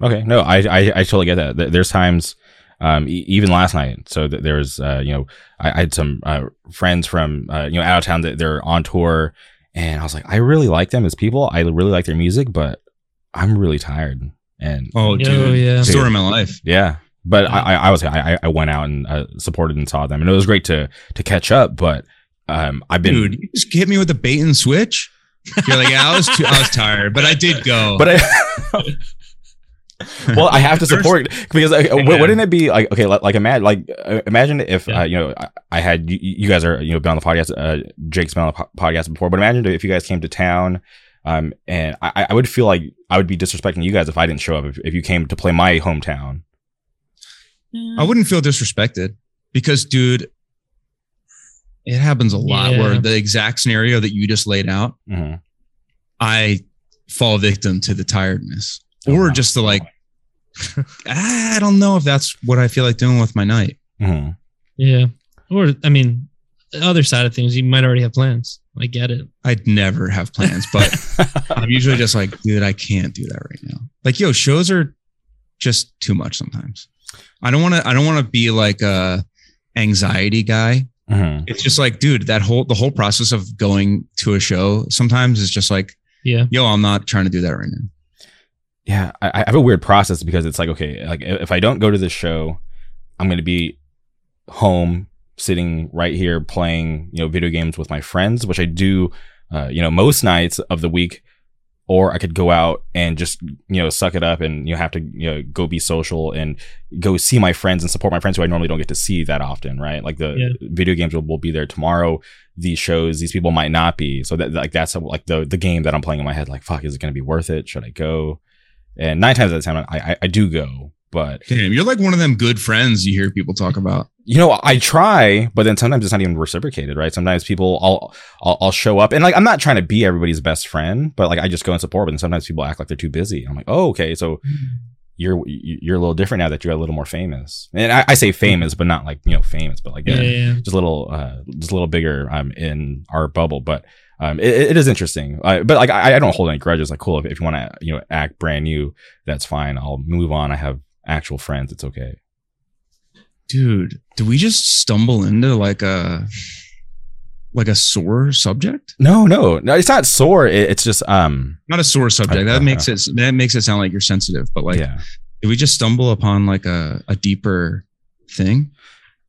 Okay, no, I I, I totally get that. There's times, um, e- even last night. So th- there's, uh, you know, I, I had some uh, friends from, uh, you know, out of town that they're on tour, and I was like, I really like them as people. I really like their music, but I'm really tired. And Oh, Oh, yeah. story of my life. yeah, but I, I, I was, I, I went out and uh, supported and saw them, and it was great to to catch up. But um, I've been, Dude, you just hit me with a bait and switch. You're like, yeah, I was too, I was tired, but I did go. [LAUGHS] but I. [LAUGHS] [LAUGHS] well, I have to [LAUGHS] support because uh, Yeah. wouldn't it be like okay, like, like imagine like uh, imagine if Yeah. uh, you know I, I had you, you guys are you know been on the podcast, uh, Jake's been on the po- podcast before, but imagine if you guys came to town, um, and I, I would feel like I would be disrespecting you guys if I didn't show up if, if you came to play my hometown. I wouldn't feel disrespected because, dude, it happens a lot Yeah. where the exact scenario that you just laid out, Mhm. I fall victim to the tiredness, or wow. just to like. [LAUGHS] I don't know if that's what I feel like doing with my night. Mhm. Yeah. Or I mean, the other side of things, you might already have plans. I get it. I'd never have plans, but [LAUGHS] I'm usually just like, dude, I can't do that right now. Like, yo, shows are just too much sometimes. I don't want to. I don't want to be like a anxiety guy. Mhm. It's just like, dude, that whole the whole process of going to a show sometimes is just like, Yeah. yo, I'm not trying to do that right now. Yeah, I, I have a weird process because it's like, okay, like if I don't go to the show, I'm going to be home sitting right here playing, you know, video games with my friends, which I do, uh, you know, most nights of the week. Or I could go out and just, you know, suck it up and you know, have to, you know, go be social and go see my friends and support my friends who I normally don't get to see that often, right? Like the Yeah. video games will, will be there tomorrow. These shows, these people might not be. So that like that's like the the game that I'm playing in my head. Like, fuck, is it going to be worth it? Should I go? And nine times out of ten, I, I I do go, but Damn, you're like one of them good friends you hear people talk about. you know I try, but then sometimes it's not even reciprocated, right? Sometimes people I'll I'll, I'll show up and like I'm not trying to be everybody's best friend, but like I just go and support. But then sometimes people act like they're too busy. I'm like, oh okay, so you're you're a little different now that you're a little more famous. And I, I say famous, but not like you know famous, but like Yeah. Yeah. yeah. just a little uh just a little bigger um in our bubble but um it, it is interesting. Uh, but like I, I don't hold any grudges. Like cool if, if you want to you know act brand new that's fine. I'll move on. I have actual friends. It's okay. Dude, do we just stumble into like a like a sore subject? no no. No it's not sore. It, it's just um Not a sore subject. Okay, That makes it that makes it sound like you're sensitive, but like yeah. we just stumble upon like a, a deeper thing?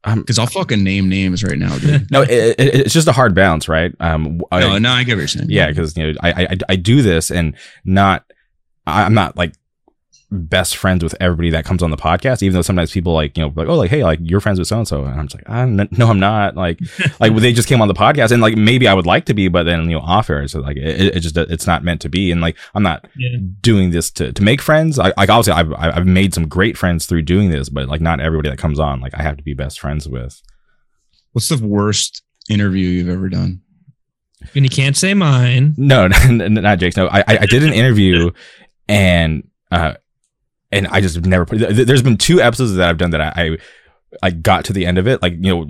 Um Because I'll fucking name names right now, dude. [LAUGHS] no it, it, it's just a hard balance right um I- no, no, I get what you're saying. yeah because you know I, I I do this and not i'm not like best friends with everybody that comes on the podcast even though sometimes people like you know like oh like hey like you're friends with so and so and i'm just like I, no i'm not like [LAUGHS] like they just came on the podcast and like maybe i would like to be but then you know off air so like it, it just it's not meant to be and like i'm not Yeah. doing this to to make friends I, like obviously I've, I've made some great friends through doing this but like not everybody that comes on like i have to be best friends with What's the worst interview you've ever done? And you can't say mine. No, [LAUGHS] not Jake's. No, I, I I did an interview, [LAUGHS] and uh, and I just never put. th- There's been two episodes that I've done that I, I I got to the end of it, like you know,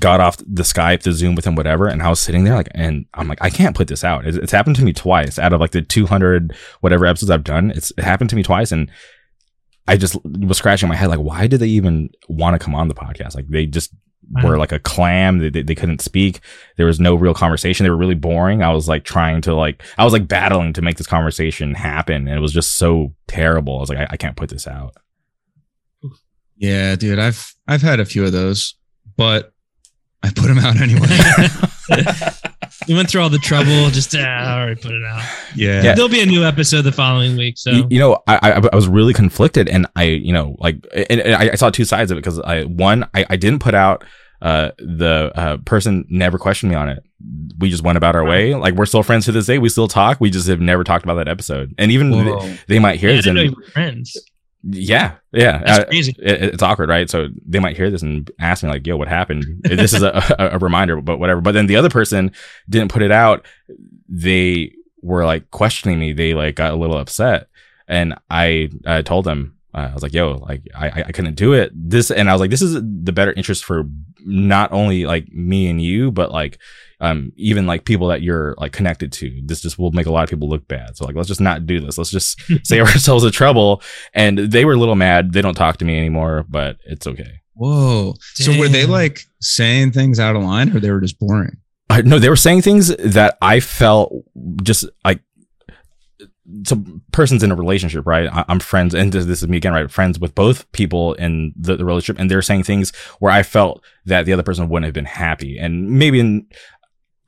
got off the Skype, the Zoom with him, whatever, and I was sitting there like, and I'm like, I can't put this out. It's, it's happened to me twice out of like the 200 whatever episodes I've done. It's it happened to me twice, and I just was scratching my head like, why did they even want to come on the podcast? Like they just were mm-hmm. like a clam. They, they, they couldn't speak. There was no real conversation. They were really boring. I was like trying to like, I was like battling to make this conversation happen. And it was just so terrible. I was like, I, I can't put this out. Yeah, dude, I've I've had a few of those, but I put them out anyway. [LAUGHS] [LAUGHS] We went through all the trouble. Just uh, I already put it out. yeah. Yeah. There'll be a new episode the following week. So You, you know, I, I I was really conflicted, and I you know like and, and I, I saw two sides of it because I one I, I didn't put out uh the uh person never questioned me on it. We just went about our way. Like we're still friends to this day. We still talk. We just have never talked about that episode, and even they, they might hear yeah, I this. didn't And, friends. Yeah, yeah. That's Uh, crazy. it, it's awkward, right? So they might hear this and ask me like, "Yo, what happened?" this is a, [LAUGHS] a, a reminder, but whatever. But then the other person didn't put it out. They were like questioning me. They like got a little upset, and I uh, told them. Uh, I was like, "Yo, like I I couldn't do it." This and I was like, "This is the better interest for not only like me and you, but like." Um, even like people that you're like connected to, this just will make a lot of people look bad. So like, let's just not do this. Let's just [LAUGHS] save ourselves a trouble. And they were a little mad. They don't talk to me anymore, but it's okay. Whoa. So were they like saying things out of line or they were just boring? Uh, no, they were saying things that I felt just like so persons in a relationship, right? I, I'm friends, and this, this is me again, right? Friends with both people in the, the relationship, and they're saying things where I felt that the other person wouldn't have been happy, and maybe in,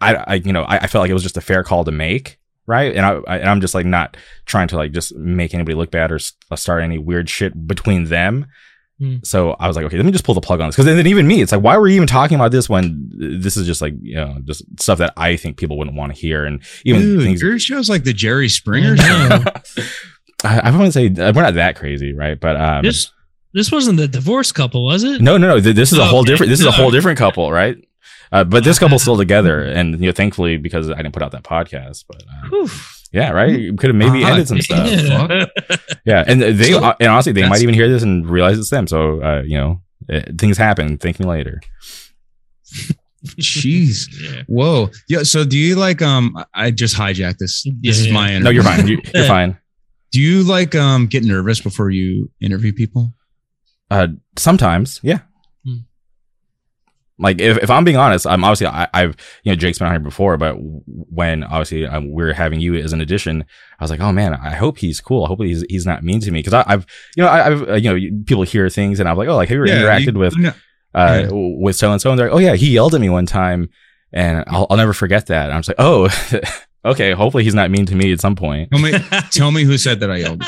I, I you know, I, I felt like it was just a fair call to make, right? And I, I and I'm just like not trying to like just make anybody look bad or start any weird shit between them. Hmm. So I was like, okay, let me just pull the plug on this. Because then even me, it's like, why were you even talking about this when this is just like, you know, just stuff that I think people wouldn't want to hear. And even Dude, things, your show's like the Jerry Springer I show. know. [LAUGHS] I, I wouldn't say uh, we're not that crazy, right? But um, this this wasn't the divorce couple, was it? no, no, no. th- This is a whole Okay. different. This is a whole [LAUGHS] different couple, right? Uh, but this couple's still together, and you know, thankfully because I didn't put out that podcast. But uh, Whew. Yeah, right, could have maybe Ah, ended some stuff. Yeah. Yeah, and they So- uh, and honestly, they might even hear this and realize it's them. So uh, you know, uh things happen. Thank me later. Jeez. [LAUGHS] Yeah. Whoa. Yeah. So do you like um I I just hijacked this. This Yeah, is yeah. my interview. No, you're fine. You, you're fine. [LAUGHS] Do you like um get nervous before you interview people? Uh, sometimes, yeah. Like if, if I'm being honest, I'm obviously I, I've you know Jake's been on here before, but when obviously um, we're having you as an addition, I was like, oh man, I hope he's cool. I hope he's he's not mean to me because I've you know I, I've uh, you know people hear things and I'm like, oh, like have you ever interacted you- with no, uh Yeah. with so and so and they're like, oh yeah, he yelled at me one time, and I'll I'll never forget that. And I'm just like, oh, [LAUGHS] okay, hopefully he's not mean to me at some point. Tell me, [LAUGHS] tell me who said that I yelled.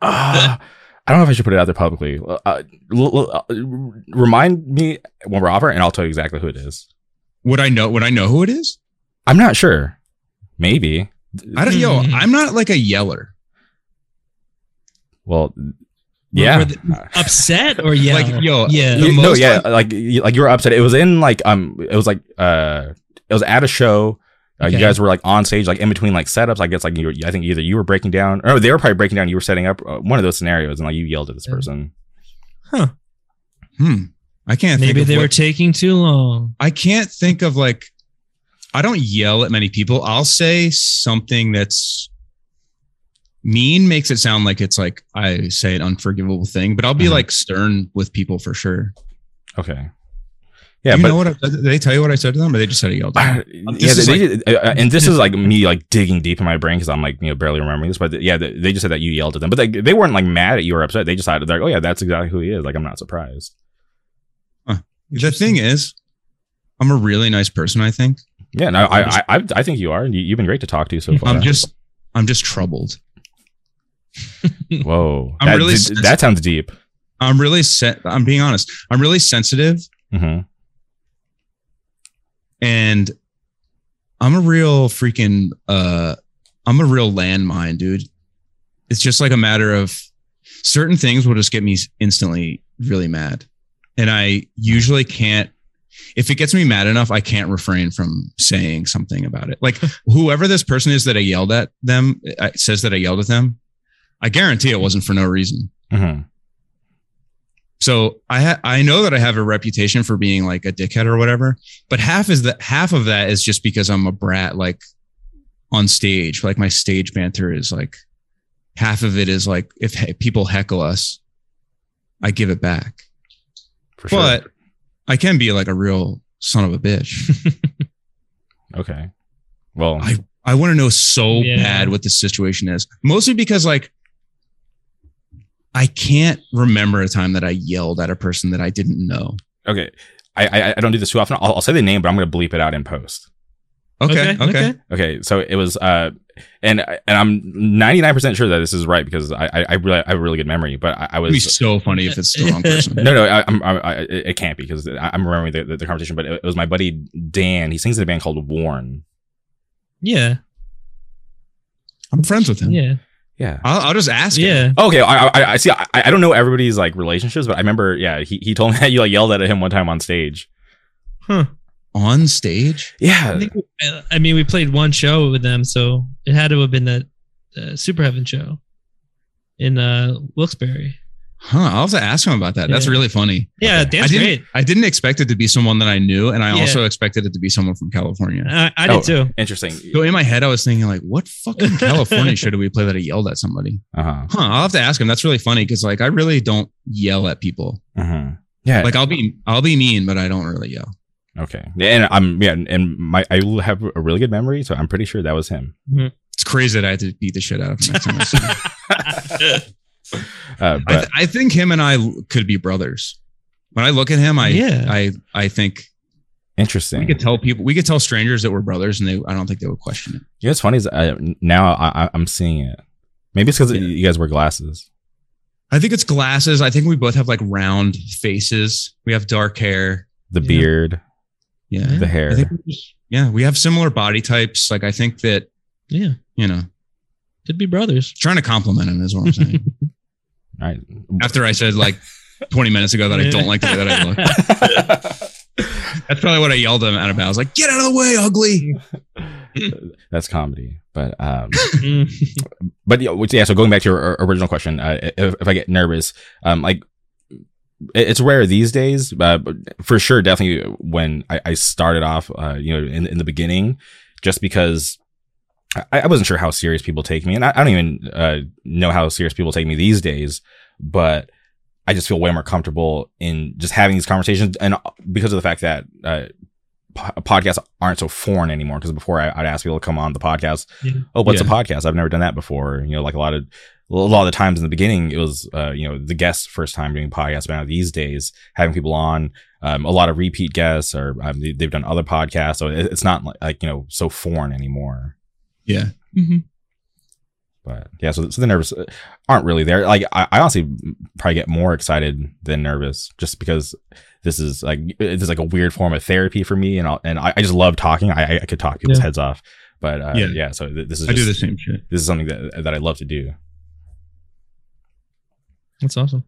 Ah, I don't know if I should put it out there publicly. Uh, l- l- uh, remind me when we're off and I'll tell you exactly who it is. Would I know? Would I know who it is? I'm not sure. Maybe. I don't. Yo, Hmm. I'm not like a yeller. Well, yeah. Were upset or yeah? [LAUGHS] Like yo, yeah. You- no, yeah, I- like like you were upset. It was in like um, it was like uh, it was at a show. Uh, You guys were like on stage, like in between like setups. I guess like you were, I think either you were breaking down, or they were probably breaking down. You were setting up uh, one of those scenarios, and like you yelled at this person. Huh. Hmm. I can't. Maybe think of they what- were taking too long. I can't think of like. I don't yell at many people. I'll say something that's mean makes it sound like it's like I say an unforgivable thing, but I'll be Mhm. like stern with people for sure. Okay. Yeah, Do you but know what? I, did they tell you what I said to them, or they just said I yelled? At Uh, them? yeah, This is they, they- uh, and this is like me like digging deep in my brain because I'm like you know barely remembering this, but yeah, they, they just said that you yelled at them, but they, they weren't like mad at you or upset. They just decided they're like, oh yeah, that's exactly who he is. Like I'm not surprised. The thing is, I'm a really nice person. I think Yeah, no, I I I, I think you are. You, you've been great to talk to so far. I'm just I'm just troubled. whoa, I'm that, really did- that sounds deep. I'm really set. I'm being honest. I'm really sensitive, hmm and I'm a real freaking. uh I'm a real landmine, dude. It's just like a matter of certain things will just get me instantly really mad, and I usually can't. If it gets me mad enough, I can't refrain from saying something about it. Like [LAUGHS] whoever this person is that I yelled at them says that I yelled at them. I guarantee it wasn't for no reason. hmm So I ha- I know that I have a reputation for being like a dickhead or whatever, but half is that half of that is just because I'm a brat like on stage. Like my stage banter is like half of it is like if he- people heckle us, I give it back. For sure. But I can be like a real son of a bitch. [LAUGHS] okay. Well, I I want to know so Yeah. bad what the situation is. Mostly because like I can't remember a time that I yelled at a person that I didn't know. okay. I, I I don't do this too often. I'll, I'll say the name, but I'm going to bleep it out in post. Okay, okay. Okay, so it was, uh, and and I'm 99 percent sure that this is right because I I, I really I have a really good memory, but I, I It'd be was so funny if it's the wrong [LAUGHS] person. no no I, I'm I, I, it can't be because I- I'm remembering the, the, the conversation, but it, it was my buddy Dan. He sings in a band called Warn. Yeah. I'm friends with him. Yeah. Yeah. I'll, I'll just ask him. Yeah. Okay, I, I, I see. I, I don't know everybody's like relationships, but I remember, yeah, he, he told me [LAUGHS] that you like yelled at him one time on stage. Huh. on stage. I, Yeah, think, I mean, we played one show with them, so it had to have been that uh, Super Heaven show in uh, Wilkes-Barre. Huh? I'll have to ask him about that. That's Yeah. really funny. Yeah, Okay. Dan's I didn't. great. I didn't expect it to be someone that I knew, and I Yeah. also expected it to be someone from California. I, I did Oh. too. interesting. So in my head, I was thinking like, what fucking California show did we play that I yelled at somebody? Uh huh. Huh? I'll have to ask him. That's really funny because like I really don't yell at people. Uh-huh. Yeah. Like I'll be I'll be mean, but I don't really yell. okay. Yeah, and I'm yeah, and my I have a really good memory, so I'm pretty sure that was him. It's crazy that I had to beat the shit out of him [LAUGHS] [LAUGHS] next time I. Uh, I, th- I think him and I could be brothers. When I look at him, I Yeah. I I think interesting. we could tell people we could tell strangers that we're brothers, and they I don't think they would question it. You know what's funny is uh, now I, I, I'm seeing it. Maybe it's because Yeah. you guys wear glasses. I think it's glasses. I think we both have like round faces. We have dark hair. The Yeah. beard, Yeah. the hair. I think we just- yeah, we have similar body types. Like I think that, yeah, you know, could be brothers. trying to compliment him is what I'm saying. [LAUGHS] All right. After I said like 20 minutes ago that I don't like the way that I look. [LAUGHS] That's probably what I yelled at him about. I was like, "Get out of the way, ugly." [LAUGHS] That's comedy, but um, but yeah. So going back to your original question, uh, if, if I get nervous, um, like it's rare these days, uh, but for sure, definitely when I, I started off, uh, you know, in in the beginning, just because I, I wasn't sure how serious people take me, and I, I don't even uh, know how serious people take me these days, but I just feel way more comfortable in just having these conversations, and because of the fact that. Uh, po- Podcasts aren't so foreign anymore because before I, I'd ask people to come on the podcast. Yeah. Oh, what's a podcast? I've never done that before. You know, like a lot of a lot of the times in the beginning, it was uh, you know the guests first time doing podcasts. But now these days, having people on, um, a lot of repeat guests, or um, they, they've done other podcasts, so it's not like, like you know so foreign anymore. Yeah. Mhm. But yeah, so, so the nervous uh, aren't really there. Like I, I honestly probably get more excited than nervous, just because this is like this is like a weird form of therapy for me, and I'll, and I, I just love talking. I, I could talk people's Yeah. heads off. But uh, yeah. Yeah. so th- this is I do the same shit. This is something that that I love to do. That's awesome.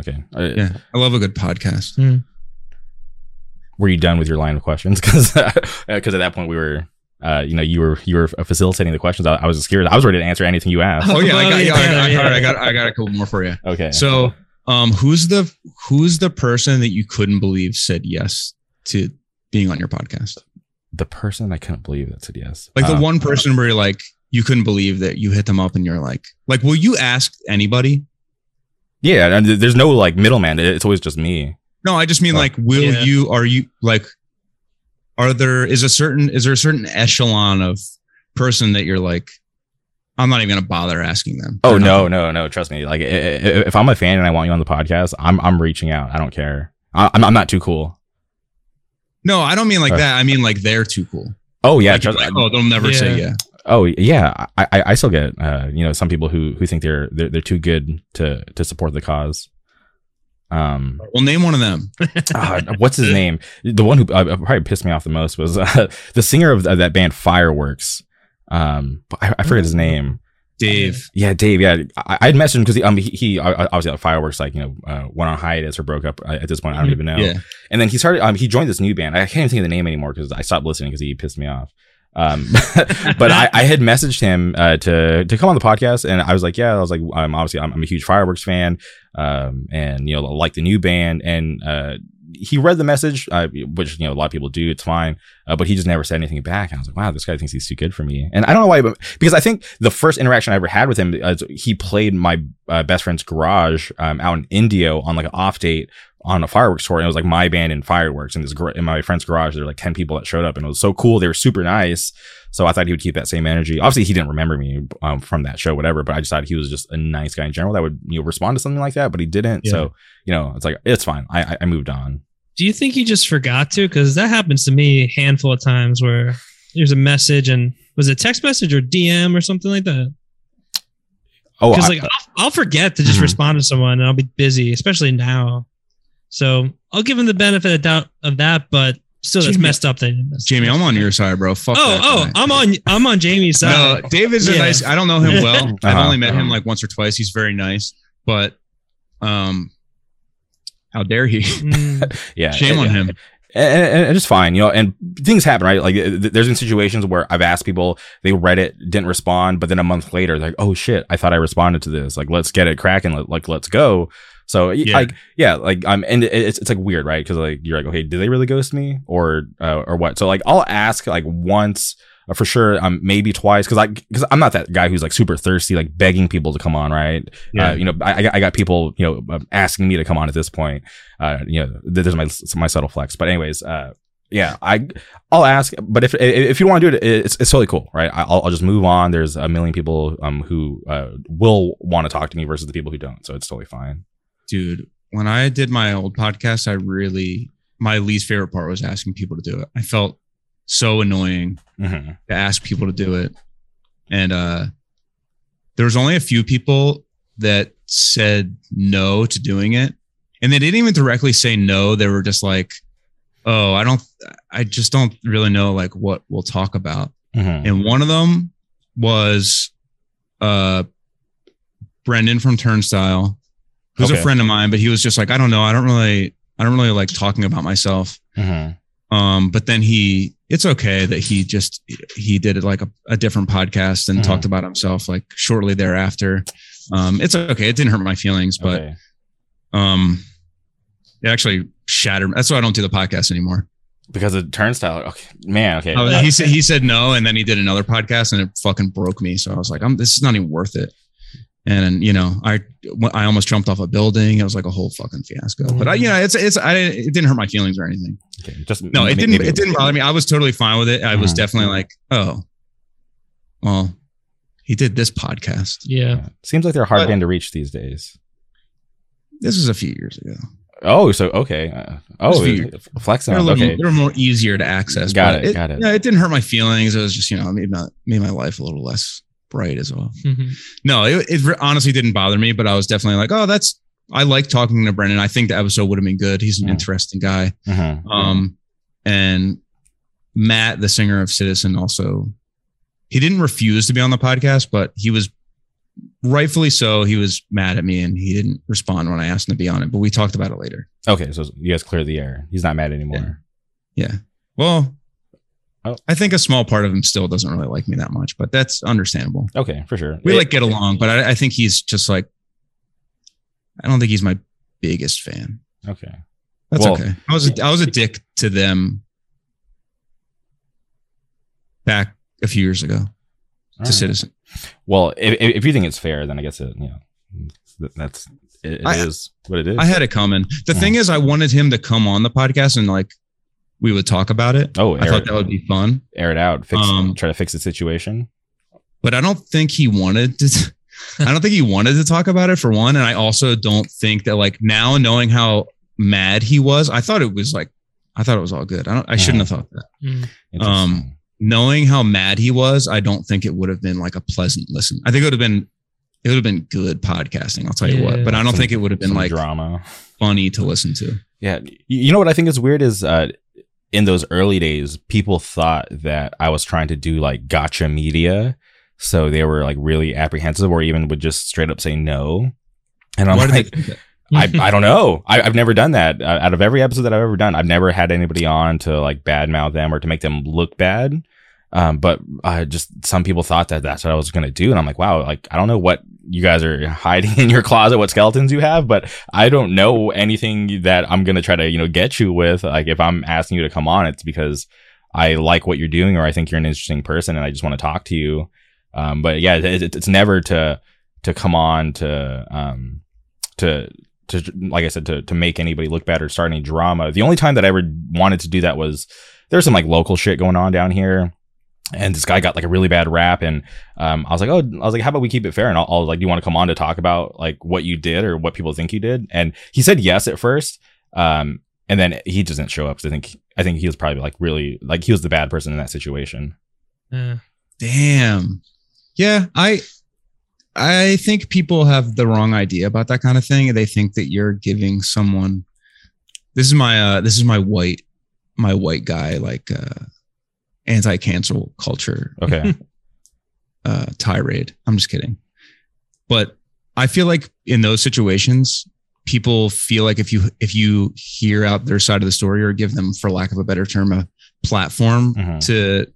Okay. Uh, Yeah, I love a good podcast. Were you done with your line of questions? [LAUGHS] Because because at that point we were, uh, you know, you were you were facilitating the questions. I, I was scared. I was ready to answer anything you asked. Oh yeah, I got, [LAUGHS] yeah, yeah, I, got, yeah. all right, I got, I got a couple more for you. Okay. So, um, who's the who's the person that you couldn't believe said yes to being on your podcast? the person I couldn't believe that said yes. Like the Um, one person where you're like, you couldn't believe that you hit them up, and you're like, like, will you ask anybody? Yeah, and there's no like middleman. It's always just me. No, I just mean Oh. like, will Yeah. you? Are you like? Are there is a certain is there a certain echelon of person that you're like? I'm not even gonna bother asking them. Oh no, no, no. Trust me. Like i- i- if I'm a fan and I want you on the podcast, I'm I'm reaching out. I don't care. I- I'm I'm not too cool. no, I don't mean like Uh. that. I mean like they're too cool. Oh yeah. Like, trust, like, oh, they'll never say Yeah. yeah. Oh yeah, I, I I still get uh you know some people who who think they're they're they're too good to to support the cause. Um, Well, name one of them. ah, [LAUGHS] what's his name? The one who uh, probably pissed me off the most was uh, [LAUGHS] the singer of, of that band Fireworks. Um, but I, I forget his name. Dave. Yeah, Dave. Yeah, I, I'd messaged him because he, um, he, he obviously at Fireworks like you know uh, went on hiatus or broke up uh, at this point. I don't Mhm. even know. Yeah. And then he started. Um, he joined this new band. I can't even think of the name anymore because I stopped listening because he pissed me off. Um, [LAUGHS] but I, I had messaged him uh, to to come on the podcast, and I was like, yeah, I was like, um, obviously, I'm, I'm a huge fireworks fan, um, and you know, like the new band, and uh, he read the message, uh, which you know a lot of people do. It's fine, uh, but he just never said anything back. And I was like, wow, this guy thinks he's too good for me, and I don't know why, but because I think the first interaction I ever had with him, uh, he played my uh, best friend's garage um, out in Indio on like an off date on a fireworks tour and it was like my band and fireworks in this gar- in my friend's garage there were like 10 people that showed up and it was so cool they were super nice so i thought he would keep that same energy obviously he didn't remember me um, from that show whatever but i just thought he was just a nice guy in general that would you know respond to something like that but he didn't Yeah. so you know it's like it's fine i i, I moved on Do you think he just forgot to? Because that happens to me a handful of times where there's a message and was it a text message or DM or something like that? oh Because like I'll, I'll forget to just Mhm. respond to someone and I'll be busy, especially now. So I'll give him the benefit of doubt of that, but still, that's Jamie- messed up. That messed- Jamie, I'm on your side, bro. Fuck Oh, that oh, guy. I'm on. I'm on Jamie's side. No, Dave is a Yeah. nice. I don't know him [LAUGHS] well. I've Uh-huh. only met him Uh-huh. like once or twice. He's very nice, but um, how dare he? Mm, [LAUGHS] yeah Shame on him. and, and, and it's fine, you know. And things happen, right? Like, th- th- there's been situations where I've asked people, they read it, didn't respond, but then a month later, they're like, "Oh shit, I thought I responded to this. Like, let's get it cracking. Let, like, let's go." So, yeah. Yeah. like, yeah, like, um, and it's it's like weird, right? Because like you're like, okay, did they really ghost me, or uh, or what? So like, I'll ask like once. uh, For sure, um, maybe twice, because I, because I'm not that guy who's like super thirsty, like begging people to come on, right? Uh, you know, I, I got- people, you know, um, asking me to come on at this point. Uh, you know, th- there's my my subtle flex. But anyways, uh, yeah, I I'll ask. But if if you want to do it, it's it's totally cool, right? I'll I'll just move on. There's a million people um who uh will want to talk to me versus the people who don't. So it's totally fine. Dude. When I did my old podcast, I really my least favorite part was asking people to do it. I felt so annoying hmm to ask people to do it, and uh, there was only a few people that said no to doing it, and they didn't even directly say no. They were just like, "Oh, I don't, I just don't really know like what we'll talk about." hmm and one of them was uh Brendan from Turnstile, who's Okay. a friend of mine, but he was just like, I don't know, I don't really, I don't really like talking about myself. Mhm. Um, but then he, it's okay that he just he did it like a, a different podcast and Mhm. talked about himself like shortly thereafter. Um, it's okay. It didn't hurt my feelings, but Okay. um, it actually shattered. That's why I don't do the podcast anymore. because of turnstile. Okay, man. Okay. Uh, he said he said no, and then he did another podcast, and it fucking broke me. So I was like, I'm this is not even worth it. And you know, I I almost jumped off a building. It was like a whole fucking fiasco. But I, you know, it's it's I didn't it didn't hurt my feelings or anything. okay, Just No, it may- didn't. maybe- It didn't bother me. I was totally fine with it. I was Mhm. definitely like, oh, well, he did this podcast. Yeah. Yeah. Seems like they're a hard But- band to reach these days. This was a few years ago. Oh, so okay. Uh, oh, Just They're, a on- little, Okay. they're more easier to access. Got but it, got it. Yeah, it didn't hurt my feelings. It was just you know made my made my life a little less bright as well. Mhm. No, it, it honestly didn't bother me, but I was definitely like, oh, that's I like talking to Brendan. I think the episode would have been good. He's an Mhm. interesting guy. Mhm. Um, and Matt, the singer of Citizen, also he didn't refuse to be on the podcast, but he was rightfully so. He was mad at me and he didn't respond when I asked him to be on it. But we talked about it later. Okay, so you guys clear the air. He's not mad anymore. Yeah. Well, Oh. I think a small part of him still doesn't really like me that much, but that's understandable. Okay, for sure. We It- like get along, but I, I think he's just like, I don't think he's my biggest fan. Okay. That's Well- okay. I was a, I was a dick to them back a few years ago to right. Citizen. Well, if, if you think it's fair, then I guess it. You know, that's it, it I- is what it is. I had it coming. The Mhm. thing is, I wanted him to come on the podcast and like we would talk about it. oh, I air, thought that would be fun, air it out. Fix. Um, try to fix the situation. but I don't think he wanted to. [LAUGHS] I don't think he wanted to talk about it for one, and I also don't think that like now knowing how mad he was, I thought it was like I thought it was all good. I don't. I shouldn't have thought that. Mm. Interesting. knowing how mad he was, I don't think it would have been like a pleasant listen. I think it would have been it would have been good podcasting. I'll tell you what, but I don't Some- think it would have been Some like drama. funny to listen to. Yeah. You know what I think is weird is uh, in those early days, people thought that I was trying to do like gotcha media. So they were like really apprehensive or even would just straight up say no. And I'm Why like, they think that? I, [LAUGHS] I don't know. I, I've never done that. Uh, out of every episode that I've ever done, I've never had anybody on to like badmouth them or to make them look bad. Um, but uh, just some people thought that that's what I was going to do. And I'm like, wow, like, I don't know what you guys are [LAUGHS] hiding in your closet, what skeletons you have, but I don't know anything that I'm going to try to, you know, get you with. Like, if I'm asking you to come on, it's because I like what you're doing or I think you're an interesting person and I just want to talk to you. Um, but yeah, it- it's never to, to come on to, um, to, to like I said to to make anybody look bad or start any drama. The only time that I ever wanted to do that was there's some like local shit going on down here. And this guy got like a really bad rap, and um, I was like, "Oh, I was like, how about we keep it fair?" And I'll, I'll like, "Do you want to come on to talk about like what you did or what people think you did?" And he said yes at first, um, and then he doesn't show up. So I think I think he was probably like really like he was the bad person in that situation. Yeah. Damn. Yeah, I I think people have the wrong idea about that kind of thing. They think that you're giving someone this is my uh this is my white my white guy like uh anti-cancel culture Okay, [LAUGHS] uh tirade. I'm just kidding. But I feel like in those situations people feel like if you if you hear out their side of the story or give them for lack of a better term a platform Mhm. to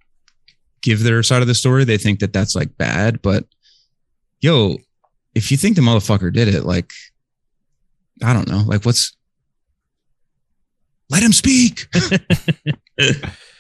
give their side of the story they think that that's like bad but yo if you think the motherfucker did it like i don't know like what's let him speak [LAUGHS] [LAUGHS]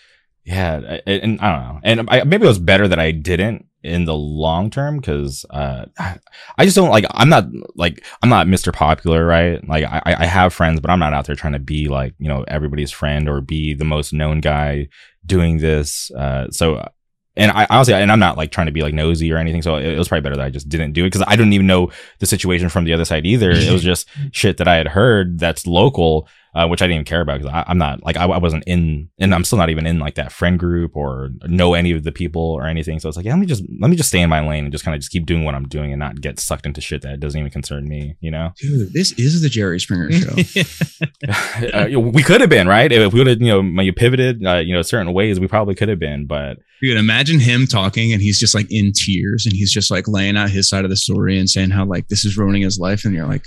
yeah, I- and I don't know, and I, maybe it was better that I didn't in the long term because uh, [SIGHS] I just don't like. I'm not like I'm not Mr. Popular, right? Like I, I have friends, but I'm not out there trying to be like you know everybody's friend or be the most known guy doing this. Uh, so. And I honestly, and I'm not like trying to be like nosy or anything. So it was probably better that I just didn't do it because I didn't even know the situation from the other side either. It was [LAUGHS] just shit that I had heard that's local, uh, which I didn't even care about because I'm not like I, I wasn't in, and I'm still not even in like that friend group or know any of the people or anything. So it's like, yeah, let me just let me just stay in my lane and just kind of just keep doing what I'm doing and not get sucked into shit that doesn't even concern me. You know, dude this is the jerry springer show [LAUGHS] [LAUGHS] uh, we could have been right if we would have you know maybe pivoted uh, you know certain ways. We probably could have been, but dude imagine him talking and he's just like in tears and he's just like laying out his side of the story and saying how like this is ruining his life and you're like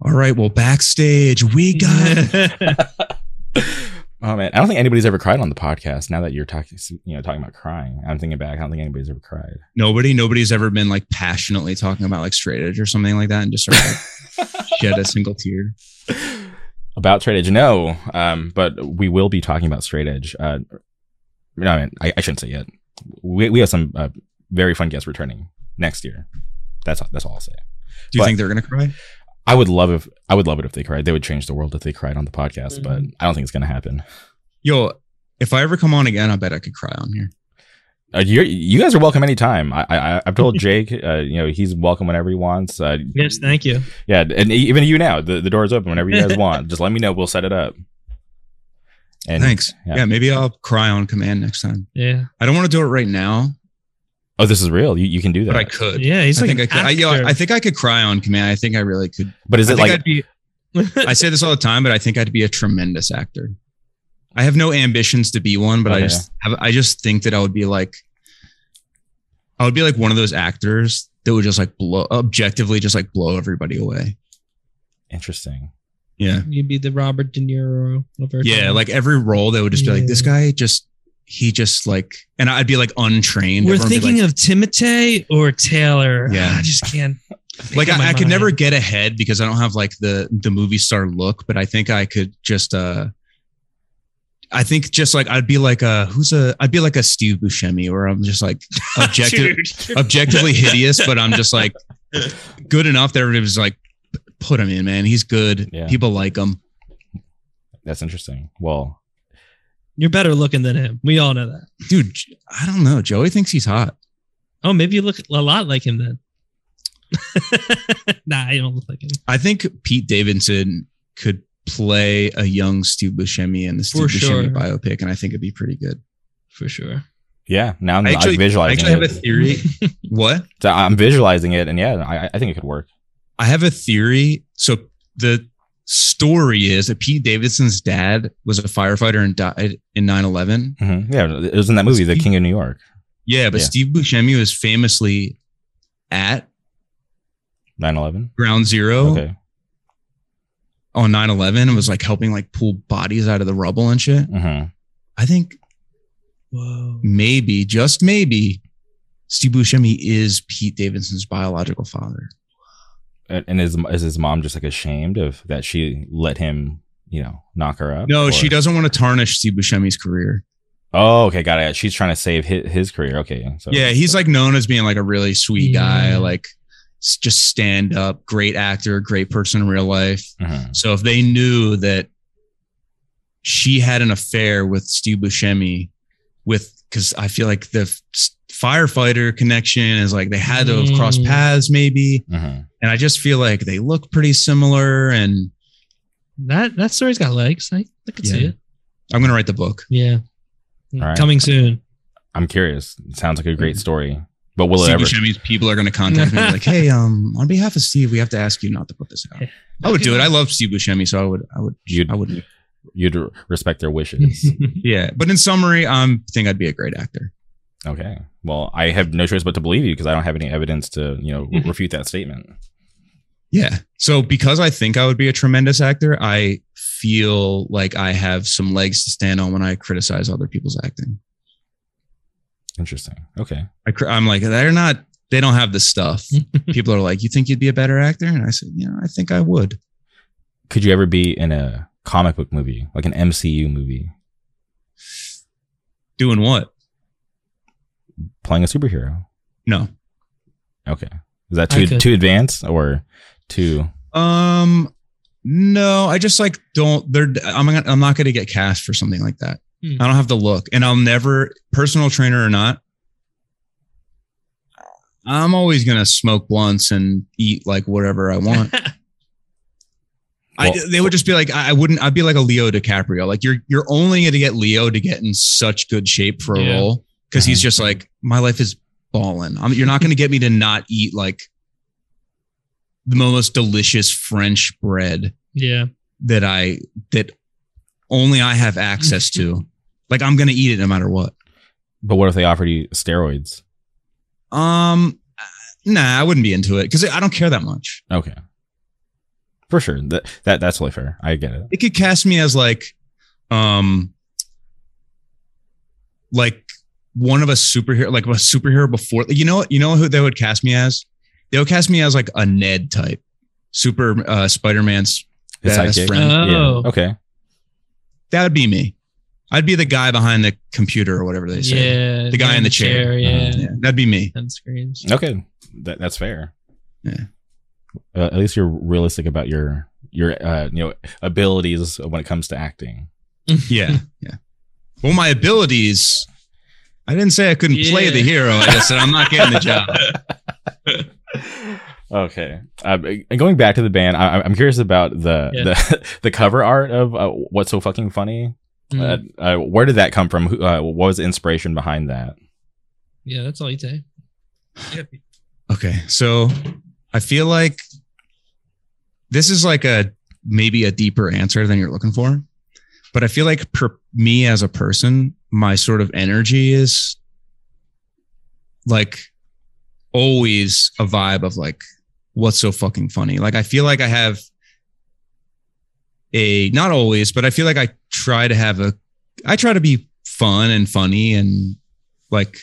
All right, well, backstage, we got [LAUGHS] [LAUGHS] Oh man, I don't think anybody's ever cried on the podcast. Now that you're talking, you know, talking about crying, I'm thinking back. I don't think anybody's ever cried. nobody. Nobody's ever been like passionately talking about like straight edge or something like that, and just sort of like, [LAUGHS] shed a single tear. about straight edge, no. Um, but we will be talking about straight edge. Uh, no, I, mean, I, I shouldn't say yet. We we have some uh, very fun guests returning next year. That's that's all I'll say. Do you But- think they're gonna cry? I would love if I would love it if they cried. They would change the world if they cried on the podcast, but I don't think it's going to happen. Yo, if I ever come on again, I bet I could cry on here. Uh, you you guys are welcome anytime. I, I I've told Jake, uh, you know, he's welcome whenever he wants. Uh, yes, thank you. yeah, and even you now, the the door is open whenever you guys [LAUGHS] want. Just let me know. We'll set it up. And Thanks. yeah. Yeah. maybe I'll cry on command next time. Yeah, I don't want to do it right now, oh, this is real. You you can do that. but I could. yeah. He's I like think I could. I, yo, actor. I think I could cry on command. I think I really could. but is it think like I'd be. I say this all the time, but I think I'd be a tremendous actor. I have no ambitions to be one, but I Okay. just have, I just think that I would be like I would be like one of those actors that would just like blow objectively just like blow everybody away. interesting? Yeah. You'd be the Robert De Niro of our Yeah, time. like every role that would just be like this guy just he just like and I'd be like untrained. we're Everyone thinking like, of Timothée or Taylor. Yeah. [LAUGHS] I just can't. like make up my I, I could never get ahead because I don't have like the the movie star look, but I think I could just uh I think just like I'd be like a who's a I'd be like a Steve Buscemi where I'm just like [LAUGHS] objective objectively hideous, but I'm just like [LAUGHS] good enough that everybody's like put him in, man. He's good. Yeah. People like him. That's interesting. Well, You're better looking than him. We all know that. Dude, I don't know. Joey thinks he's hot. Oh, maybe you look a lot like him then. [LAUGHS] nah, you don't look like him. I think Pete Davidson could play a young Steve Buscemi in the Steve For Buscemi sure. biopic, and I think it'd be pretty good. For sure. yeah. Now I'm I I'm actually- I visualizing actually have a theory. [LAUGHS] what? So I'm visualizing it, and yeah, I, I think it could work. I have a theory. So the story is that Pete Davidson's dad was a firefighter and died in 9 11. hmm Yeah, it was in that movie, The King of New York, Yeah, but Yeah. Steve Buscemi was famously at 9/11. ground zero Okay. on 9 11 and was like helping like pull bodies out of the rubble and shit. hmm I think Whoa. maybe, just maybe, Steve Buscemi is Pete Davidson's biological father. And and is is his mom just like ashamed of that she let him, you know, knock her up? No, Or- she doesn't want to tarnish Steve Buscemi's career. Oh, okay, got it. She's trying to save his, his career. Okay, so Yeah, he's like known as being like a really sweet guy, Yeah. like just stand up, great actor, great person in real life. Mhm. So if they knew that she had an affair with Steve Buscemi, with because I feel like the f- firefighter connection is like they had to have crossed Mm. paths maybe, Mhm. and I just feel like they look pretty similar. And That that story's got legs. I, I could see it. I'm gonna write the book. Yeah. All right. Coming soon. I'm curious. It sounds like a great story, but will it Steve ever? Buscemi's people are gonna contact me like, [LAUGHS] hey, um, on behalf of Steve, we have to ask you not to put this out. Yeah. I would do it. I love Steve Buscemi, so I would, I would, You'd- I would. You'd respect their wishes. [LAUGHS] Yeah, but in summary, I'm think I'd be a great actor. Okay. Well, I have no choice but to believe you because I don't have any evidence to, you know, Mm-hmm. refute that statement. Yeah. So because I think I would be a tremendous actor, I feel like I have some legs to stand on when I criticize other people's acting. Interesting. Okay. I, cr- I'm like, they're not, they don't have the stuff. [LAUGHS] People are like, you think you'd be a better actor? And I said, yeah, I think I would. Could you ever be in a comic book movie, like an MCU movie, Doing what? Playing a superhero? No. Okay. Is that too too advanced or too? Um, no, I just like don't. They're. I'm. gonna- I'm not going to get cast for something like that. Hmm. I don't have to look, and I'll never, personal trainer or not. I'm always going to smoke blunts and eat like whatever I want. [LAUGHS] I, they would just be like, I I wouldn't. I'd be like a Leo DiCaprio. Like you're, you're only going to get Leo to get in such good shape for a Yeah. role because he's Mhm. just like, my life is balling. I'm, you're not going to get me to not eat like the most delicious French bread yeah. that I that only I have access to. [LAUGHS] Like I'm going to eat it no matter what. But what if they offered you steroids? Um, nah, I wouldn't be into it because I don't care that much. Okay. for sure. That that that's totally fair. I get it. It could cast me as like, um, like one of a superhero, like a superhero before. You know, you know who they would cast me as? They would cast me as like a Ned type, super uh, Spider Man's His best sidekick. friend. Oh. Yeah. Okay. That would be me. I'd be the guy behind the computer or whatever they say. Yeah, The guy in the chair. Yeah, Yeah, that'd be me. and screens. Okay. That that's fair. Yeah. Uh, at least you're realistic about your your uh you know abilities when it comes to acting. [LAUGHS] Yeah, yeah. Well, my abilities. I didn't say I couldn't play the hero. I just said I'm not getting the job. [LAUGHS] Okay. Uh, going back to the band, I, I'm curious about the Yeah. the, [LAUGHS] the cover art of uh, what's so fucking funny. Mm. Uh, uh, where did that come from? Who, uh, what was the inspiration behind that? yeah, that's all you say. Okay, so I feel like this is like a maybe a deeper answer than you're looking for, but I feel like per me as a person, my sort of energy is like always a vibe of like what's so fucking funny. Like I feel like I have a not always, but I feel like I try to have a I try to be fun and funny and like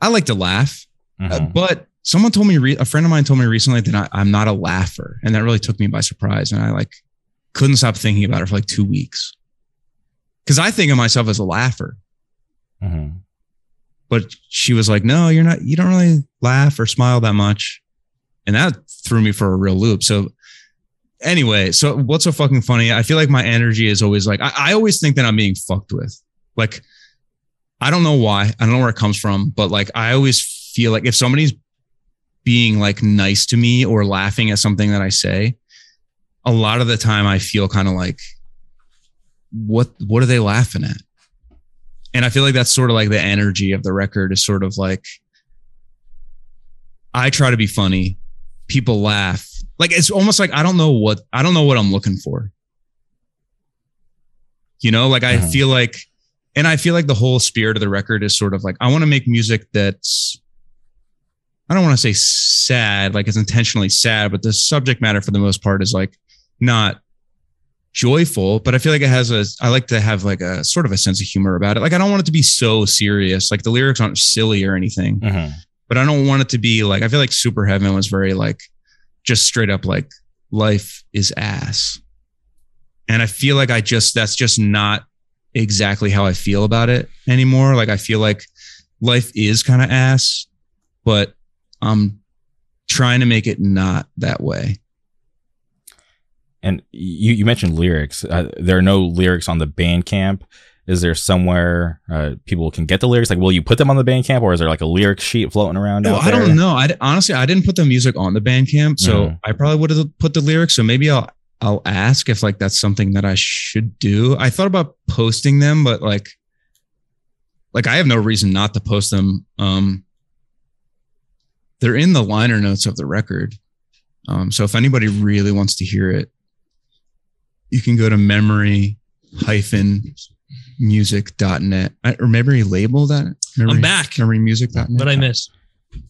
I like to laugh. Uh, Mhm. but someone told me, re- a friend of mine told me recently that I, I'm not a laugher. And that really took me by surprise. And I like couldn't stop thinking about it for like two weeks. Cause I think of myself as a laugher. Mhm. But she was like, no, you're not, you don't really laugh or smile that much. And that threw me for a real loop. So anyway, so what's so fucking funny? I feel like my energy is always like, I, I always think that I'm being fucked with. Like, I don't know why. I don't know where it comes from, but like, I always feel like if somebody's being like nice to me or laughing at something that I say, a lot of the time I feel kind of like, what, what are they laughing at? And I feel like that's sort of like the energy of the record is sort of like, I try to be funny. People laugh. Like it's almost like I don't know what I don't know what I'm looking for. You know, like I Mhm. feel like and I feel like the whole spirit of the record is sort of like I want to make music that's I don't want to say sad, like it's intentionally sad, but the subject matter for the most part is like not joyful, but I feel like it has a I like to have like a sort of a sense of humor about it. Like I don't want it to be so serious. Like the lyrics aren't silly or anything Mhm. but I don't want it to be like I feel like Super Heaven was very like just straight up like life is ass. And I feel like I just that's just not exactly how I feel about it anymore. Like I feel like life is kind of ass, but I'm trying to make it not that way. And you you mentioned lyrics. Uh, there are no lyrics on the Bandcamp. Is there somewhere uh, people can get the lyrics? Like, will you put them on the Bandcamp, or is there like a lyric sheet floating around? No, I don't know. I honestly I didn't put the music on the Bandcamp, so Mhm. I probably would have put the lyrics. So maybe I'll I'll ask if like that's something that I should do. I thought about posting them, but like like I have no reason not to post them. Um they're in the liner notes of the record. Um so if anybody really wants to hear it, you can go to memory hyphen music.net or memory label that memory, I'm back. memory music.net. What I missed?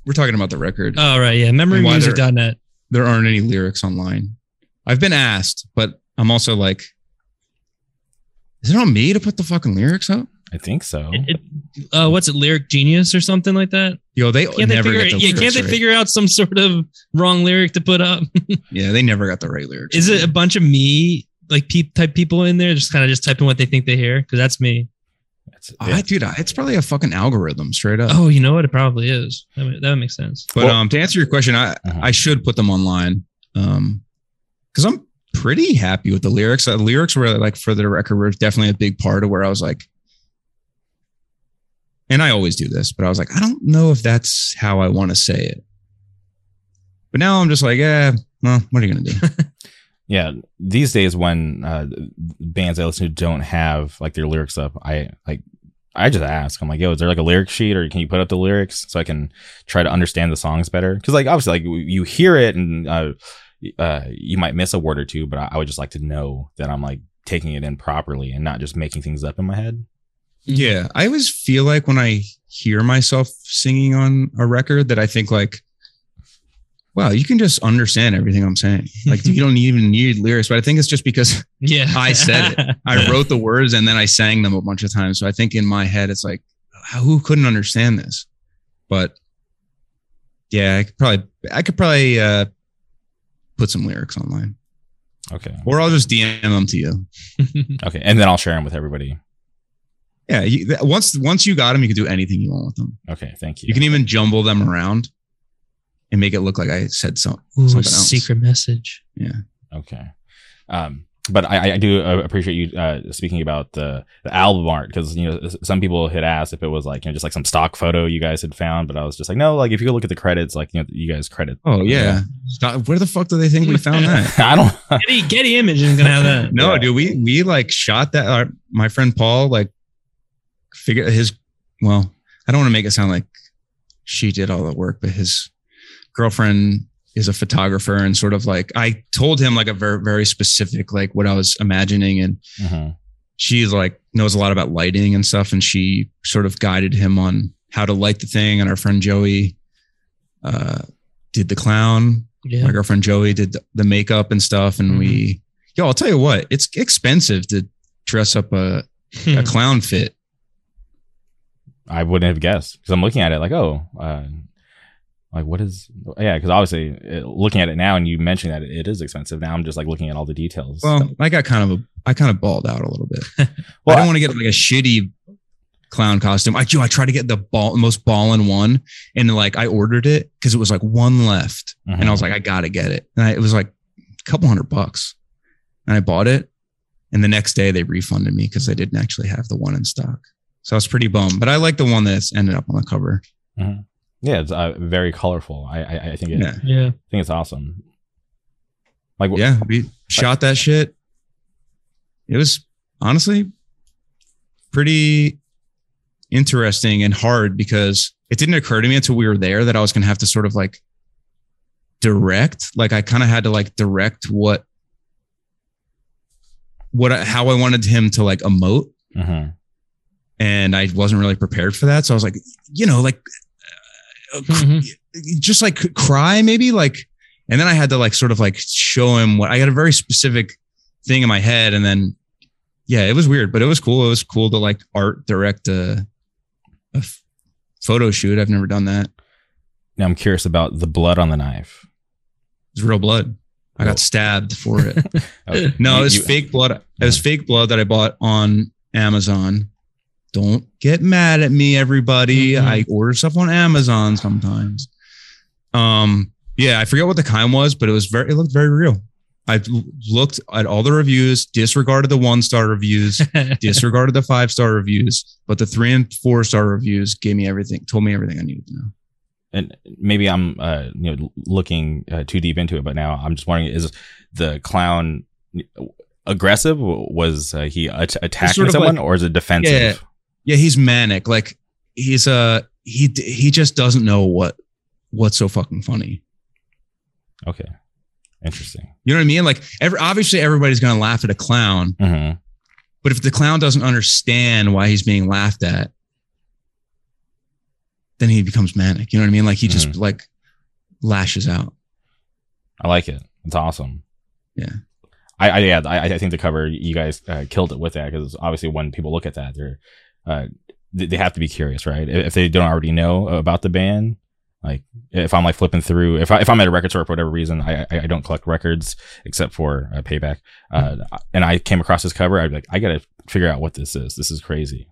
We're talking about the record. Oh right, yeah. Memorymusic.net. there aren't any lyrics online. I've been asked, but I'm also like, is it on me to put the fucking lyrics up? I think so. It, it, uh, what's it? Lyric Genius or something like that? Yo, they Can't they figure? get the Yeah, can't they right. figure out some sort of wrong lyric to put up? [LAUGHS] Yeah, they never got the right lyrics. Is it a bunch of me like peep type people in there, just kind of just typing what they think they hear? Because that's me. It's- I, dude, I- it's probably a fucking algorithm straight up. Oh, you know what? It probably is. That, would- that would make sense. but Well- um, to answer your question, I Uh-huh. I should put them online. Um, because I'm pretty happy with the lyrics. The lyrics were like for the record were definitely a big part of where I was like, and I always do this, but I was like, I don't know if that's how I want to say it. But now I'm just like, yeah, well, what are you gonna do? [LAUGHS] yeah. These days, when uh, bands I listen to don't have like their lyrics up, I like. I just ask. I'm like, yo, is there like a lyric sheet, or can you put up the lyrics so I can try to understand the songs better? Because like obviously, like you hear it and uh, uh, you might miss a word or two, but I, I would just like to know that I'm like taking it in properly and not just making things up in my head. Yeah, I always feel like when I hear myself singing on a record that I think like wow, you can just understand everything I'm saying. Like you don't even need lyrics, but I think it's just because [LAUGHS] Yeah. I said it. I wrote the words and then I sang them a bunch of times. So I think in my head, it's like, who couldn't understand this? But yeah, I could probably, I could probably uh, put some lyrics online, Okay. or I'll just DM them to you. [LAUGHS] Okay. And then I'll share them with everybody. Yeah, you, once once you got them, you can do anything you want with them. Okay. Thank you. You can even jumble them around and make it look like I said so, Ooh, something else. secret message. Yeah. Okay. Um, but I, I do uh, appreciate you uh, speaking about the, the album art because you know some people had asked if it was like you know just like some stock photo you guys had found, but I was just like no, like if you look at the credits, like you know you guys credit. Oh yeah, Stop- where the fuck do they think we found that? [LAUGHS] I don't. [LAUGHS] Getty, Getty Image is gonna have that. [LAUGHS] No, Yeah. dude, we we like shot that. Our, my friend Paul like figure his. Well, I don't want to make it sound like she did all the work, but his girlfriend is a photographer and sort of like I told him like a very very specific like what I was imagining, and Mhm. she's like knows a lot about lighting and stuff, and she sort of guided him on how to light the thing. And our friend Joey uh, did the clown Yeah. my girlfriend Joey did the, the makeup and stuff, and we, yo, I'll tell you what, it's expensive to dress up a, Hmm. a clown fit. I wouldn't have guessed because I'm looking at it like oh, uh, like what is yeah? Because obviously it, looking at it now and you mentioned that it, it is expensive. Now I'm just like looking at all the details. Well, I got kind of a, I kind of balled out a little bit. [LAUGHS] Well, I don't want to get like a shitty clown costume. I, do I try to get the ball, most ball in one, and like I ordered it because it was like one left, Mhm. and I was like, I gotta get it, and I, it was like a couple hundred bucks, and I bought it, and the next day they refunded me because they didn't actually have the one in stock. So I was pretty bummed, but I like the one that's ended up on the cover. Yeah, it's uh, very colorful. I I, I think it, Yeah. yeah. I think it's awesome. Like yeah, we shot that shit. It was honestly pretty interesting and hard because it didn't occur to me until we were there that I was going to have to sort of like direct. Like I kind of had to like direct what, what, I, how I wanted him to like emote. Mhm. And I wasn't really prepared for that. So I was like, you know, like, uh, Mhm. just like cry maybe like and then i had to like sort of like show him what i got a very specific thing in my head and then yeah it was weird but it was cool. It was cool to like art direct a, a f- photo shoot. I've never done that. Now I'm curious about the blood on the knife. it's real blood. I got stabbed for it. [LAUGHS] Oh, no it was you- fake blood. It was fake blood that i bought on amazon don't get mad at me everybody Mhm. i order stuff on amazon sometimes um yeah i forget what the kind was but it was very it looked very real i looked at all the reviews disregarded the one star reviews [LAUGHS] disregarded the five star reviews but the three and four star reviews gave me everything told me everything i needed to know and maybe I'm uh, you know looking uh, too deep into it, but now I'm just wondering: is the clown aggressive? Was uh, he at- attacking sort of someone, like- or is it defensive? Yeah. Yeah he's manic like he's uh he he just doesn't know what what's so fucking funny Okay, interesting. You know what I mean? Like, every, obviously, everybody's going to laugh at a clown, hmm but if the clown doesn't understand why he's being laughed at, then he becomes manic. You know what I mean? Like, he just like lashes out. I like it. It's awesome. Yeah. I, I yeah, I, I think the cover you guys uh, killed it with that because obviously when people look at that, they're uh, they, they have to be curious, right? If they don't already know about the band, like if I'm like flipping through, if I if I'm at a record store for whatever reason, I I, I don't collect records except for uh, Payback, uh, and I came across this cover, I'd be like, I gotta figure out what this is. This is crazy.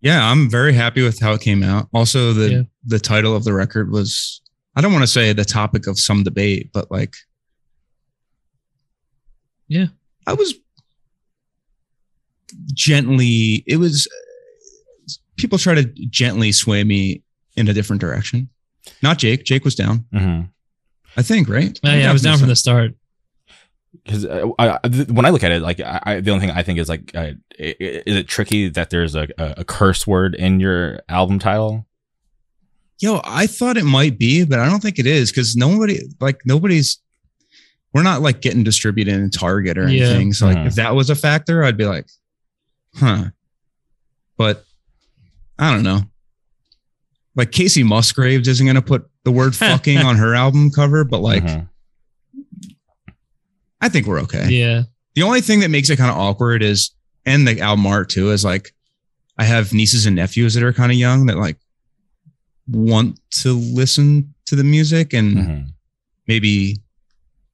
Yeah, I'm very happy with how it came out. Also, the Yeah. the title of the record was I don't want to say the topic of some debate, but like, Yeah. I was gently. It was people try to gently sway me in a different direction. Not Jake. Jake was down. hmm I think right. Oh, yeah, I was down from the start. because uh, I, I- th- when I look at it, like I, I, the only thing I think is like, uh, i- i- is it tricky that there's a, a, a curse word in your album title? Yo, I thought it might be, but I don't think it is because nobody, like, nobody's, we're not like getting distributed in Target or Yeah. anything. So, like, Mhm. if that was a factor, I'd be like, huh. But I don't know. Like, Kacey Musgraves isn't going to put the word [LAUGHS] fucking on her album cover, but like Mhm. I think we're okay. Yeah. The only thing that makes it kind of awkward is, and the album art too, is like I have nieces and nephews that are kind of young that like want to listen to the music and Mhm. maybe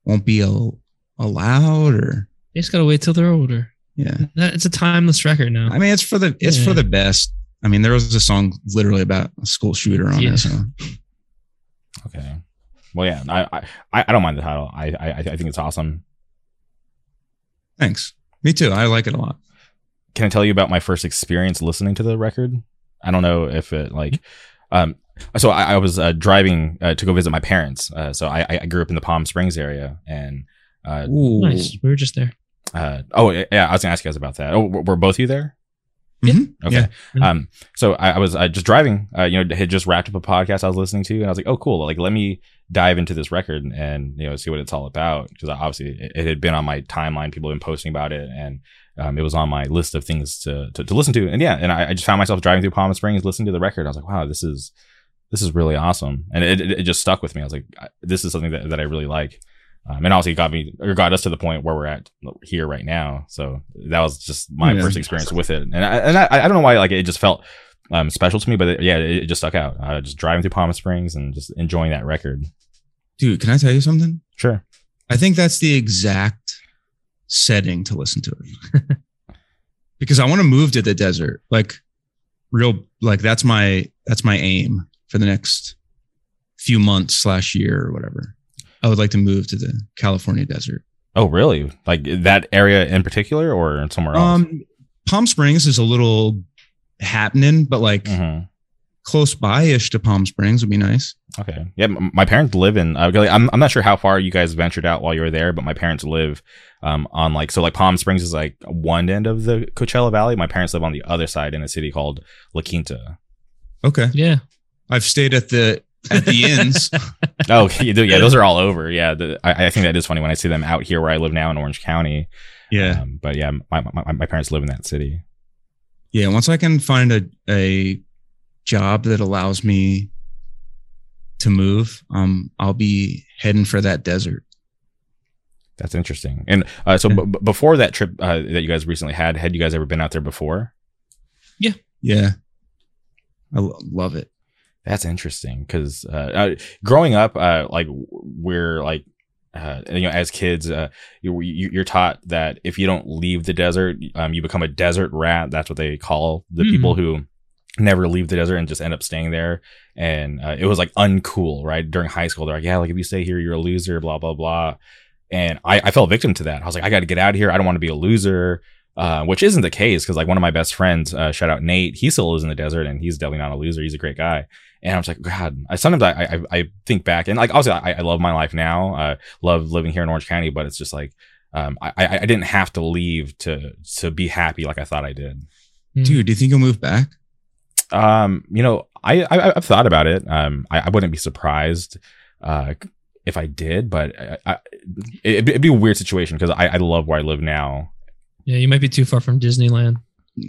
won't be al- allowed or You just gotta wait till they're older. yeah. That, it's a timeless record now. I mean, it's for the it's for the best. I mean, there was a song literally about a school shooter on Yeah. it. So Okay. Well, yeah, I, I I don't mind the title. I I I think it's awesome. thanks. Me too. I like it a lot. Can I tell you about my first experience listening to the record? I don't know if it like, um, so I, I was uh, driving uh, to go visit my parents. Uh, so I, I grew up in the Palm Springs area, and uh, Ooh. nice. We were just there. uh, oh yeah, I was gonna ask you guys about that. Oh, were were both of you there? Mhm. Okay. Yeah. Um, so I, I was uh, just driving, uh, you know, had just wrapped up a podcast I was listening to, and I was like, oh, cool. Like, let me dive into this record and, you know, see what it's all about. Because obviously it, it had been on my timeline. People had been posting about it, and um, it was on my list of things to, to, to listen to. And yeah, and I, I just found myself driving through Palm Springs, listening to the record. I was like, wow, this is, this is really awesome. And it, it, it just stuck with me. I was like, this is something that, that I really like. Um, and also it got me or got us to the point where we're at here right now. So that was just my Yeah. first experience with it. And I, and I, I don't know why, like it just felt um, special to me, but it, yeah, it, it just stuck out. Uh, just driving through Palm Springs and just enjoying that record. Dude, can I tell you something? Sure. I think that's the exact setting to listen to it. [LAUGHS] because I want to move to the desert. Like real like that's my that's my aim for the next few months slash year or whatever. I would like to move to the California desert. Oh, really? Like that area in particular, or somewhere else? Um Palm Springs is a little happening, but like Mhm. close by ish to Palm Springs would be nice. Okay. Yeah, my parents live in. Uh, I'm I'm not sure how far you guys ventured out while you were there, but my parents live um on like so like Palm Springs is like one end of the Coachella Valley. My parents live on the other side in a city called La Quinta. Okay. Yeah. I've stayed at the at the inns. [LAUGHS] Oh, you do- yeah, those are all over. Yeah, the, I, I think that is funny when I see them out here where I live now in Orange County. Yeah. Um, but yeah, my, my my parents live in that city. Yeah, once I can find a a job that allows me to move, um, I'll be heading for that desert. That's interesting. And uh, so Yeah. b- b- before that trip uh, that you guys recently had, had you guys ever been out there before? Yeah, yeah, I lo- love it. That's interesting because uh, uh, growing up, uh, like we're like, uh, you know, as kids, uh, you, you're taught that if you don't leave the desert, um, you become a desert rat. That's what they call the Hmm. people who never leave the desert and just end up staying there. And uh, it was like uncool, right? During high school, they're like, yeah, like if you stay here, you're a loser, blah blah blah. And I, I fell victim to that. I was like, I got to get out of here. I don't want to be a loser. Uh, which isn't the case because like one of my best friends, uh, shout out Nate, he still lives in the desert and he's definitely not a loser. He's a great guy. And I was like, God, I sometimes I, I, I think back and like, obviously I, I love my life now. I love living here in Orange County, but it's just like, um, I, I I didn't have to leave to, to be happy like I thought I did. Mm. Dude, do you think you'll move back? Um, you know, I, I I've thought about it. Um, I, I wouldn't be surprised, uh, if I did, but I, I, it'd be a weird situation because I, I love where I live now. Yeah, you might be too far from Disneyland.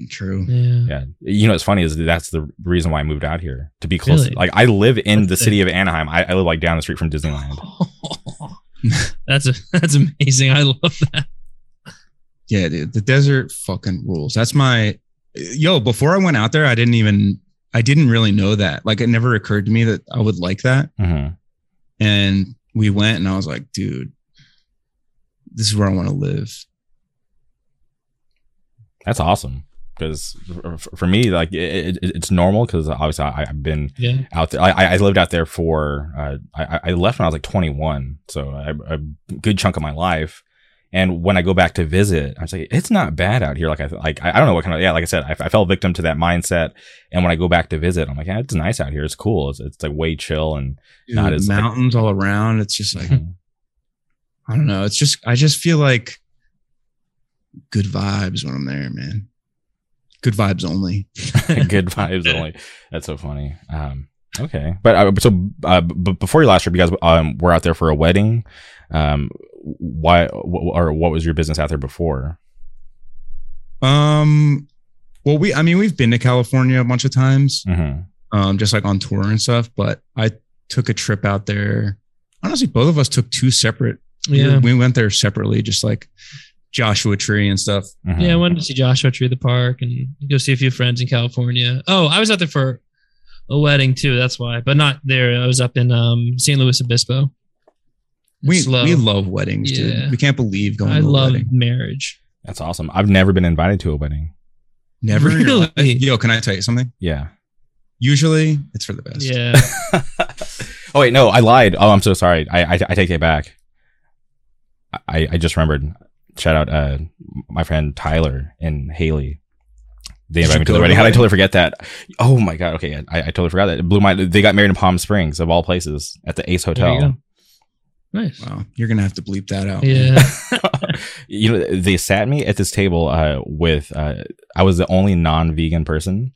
True. Yeah. Yeah, you know, it's funny is that's the reason why I moved out here to be close. Really? Like I live in That's the city of Anaheim. I, I live like down the street from Disneyland. [LAUGHS] that's a, that's amazing. I love that. Yeah, dude, the desert fucking rules. That's my yo. Before I went out there, I didn't even I didn't really know that. Like, it never occurred to me that I would like that. Mhm. And we went, and I was like, dude, this is where I want to live. That's awesome because for, for me, like it, it, it's normal because obviously I, I've been Yeah. out there. I, I lived out there for uh, I, I left when I was like 21, so I, a good chunk of my life. And when I go back to visit, I was like, it's not bad out here. Like I like I I don't know what kind of yeah. Like I said, I, I fell victim to that mindset. And when I go back to visit, I'm like, yeah, it's nice out here. It's cool. It's, it's like way chill and Dude, Not as- mountains all around. It's just like. [LAUGHS] I don't know. It's just I just feel like good vibes when I'm there, man. Good vibes only. [LAUGHS] good vibes only. That's so funny. Um, okay, but uh, so uh, b- before your last trip, you guys um, were out there for a wedding. Um, why wh- or what was your business out there before? Um, well, we I mean we've been to California a bunch of times, hmm um, just like on tour and stuff. But I took a trip out there. Honestly, both of us took two separate. we Yeah. we went there separately, just like Joshua Tree and stuff. Mhm. Yeah, I wanted to see Joshua Tree, the park, and go see a few friends in California. Oh, I was out there for a wedding too. That's why, but not there. I was up in um, San Luis Obispo. We It's we love weddings, Yeah. dude. We can't believe going I to a love wedding. marriage. That's awesome. I've never been invited to a wedding. Never. in your life. Really? Yo, can I tell you something? Yeah. Usually, it's for the best. Yeah, [LAUGHS] oh wait, no, I lied. Oh, I'm so sorry. I I, I take it back. I I just remembered. Shout out uh my friend Tyler and Haley. They Did invited you me to the wedding. the How did I totally forget that? Oh my god. Okay, I, I totally forgot that. It blew my. They got married in Palm Springs of all places at the Ace Hotel. nice. Wow, you're gonna have to bleep that out. Yeah, [LAUGHS] [LAUGHS] you know, they sat me at this table uh, with. Uh, I was the only non-vegan person,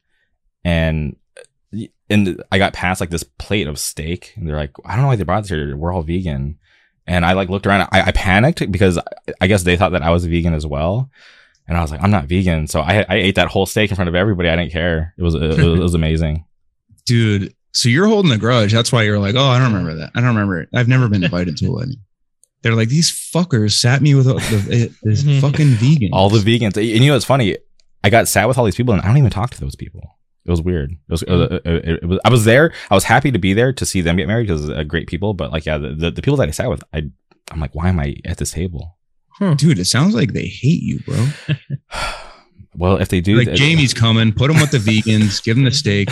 and and I got past like this plate of steak, and they're like, "I don't know why they brought this here. We're all vegan." And I like looked around. I, I panicked because I, I guess they thought that I was a vegan as well, and I was like, "I'm not vegan." So I I ate that whole steak in front of everybody. I didn't care. It was it, was, it was amazing. [LAUGHS] dude. So you're holding a grudge. That's why you're like, oh, I don't remember that. I don't remember it. I've never been invited to a wedding. They're like, these fuckers sat me with the, this Mhm. [LAUGHS] fucking vegan. All the vegans, and you know what's funny? I got sat with all these people, and I don't even talk to those people. It was weird. It was, it was, it, it was. I was there. I was happy to be there to see them get married because uh, great people. But like, yeah, the, the, the people that I sat with, I, I'm like, why am I at this table? dude. It sounds like they hate you, bro. [LAUGHS] Well, if they do, like th- Jamie's coming. Put him with the vegans. Give him the steak.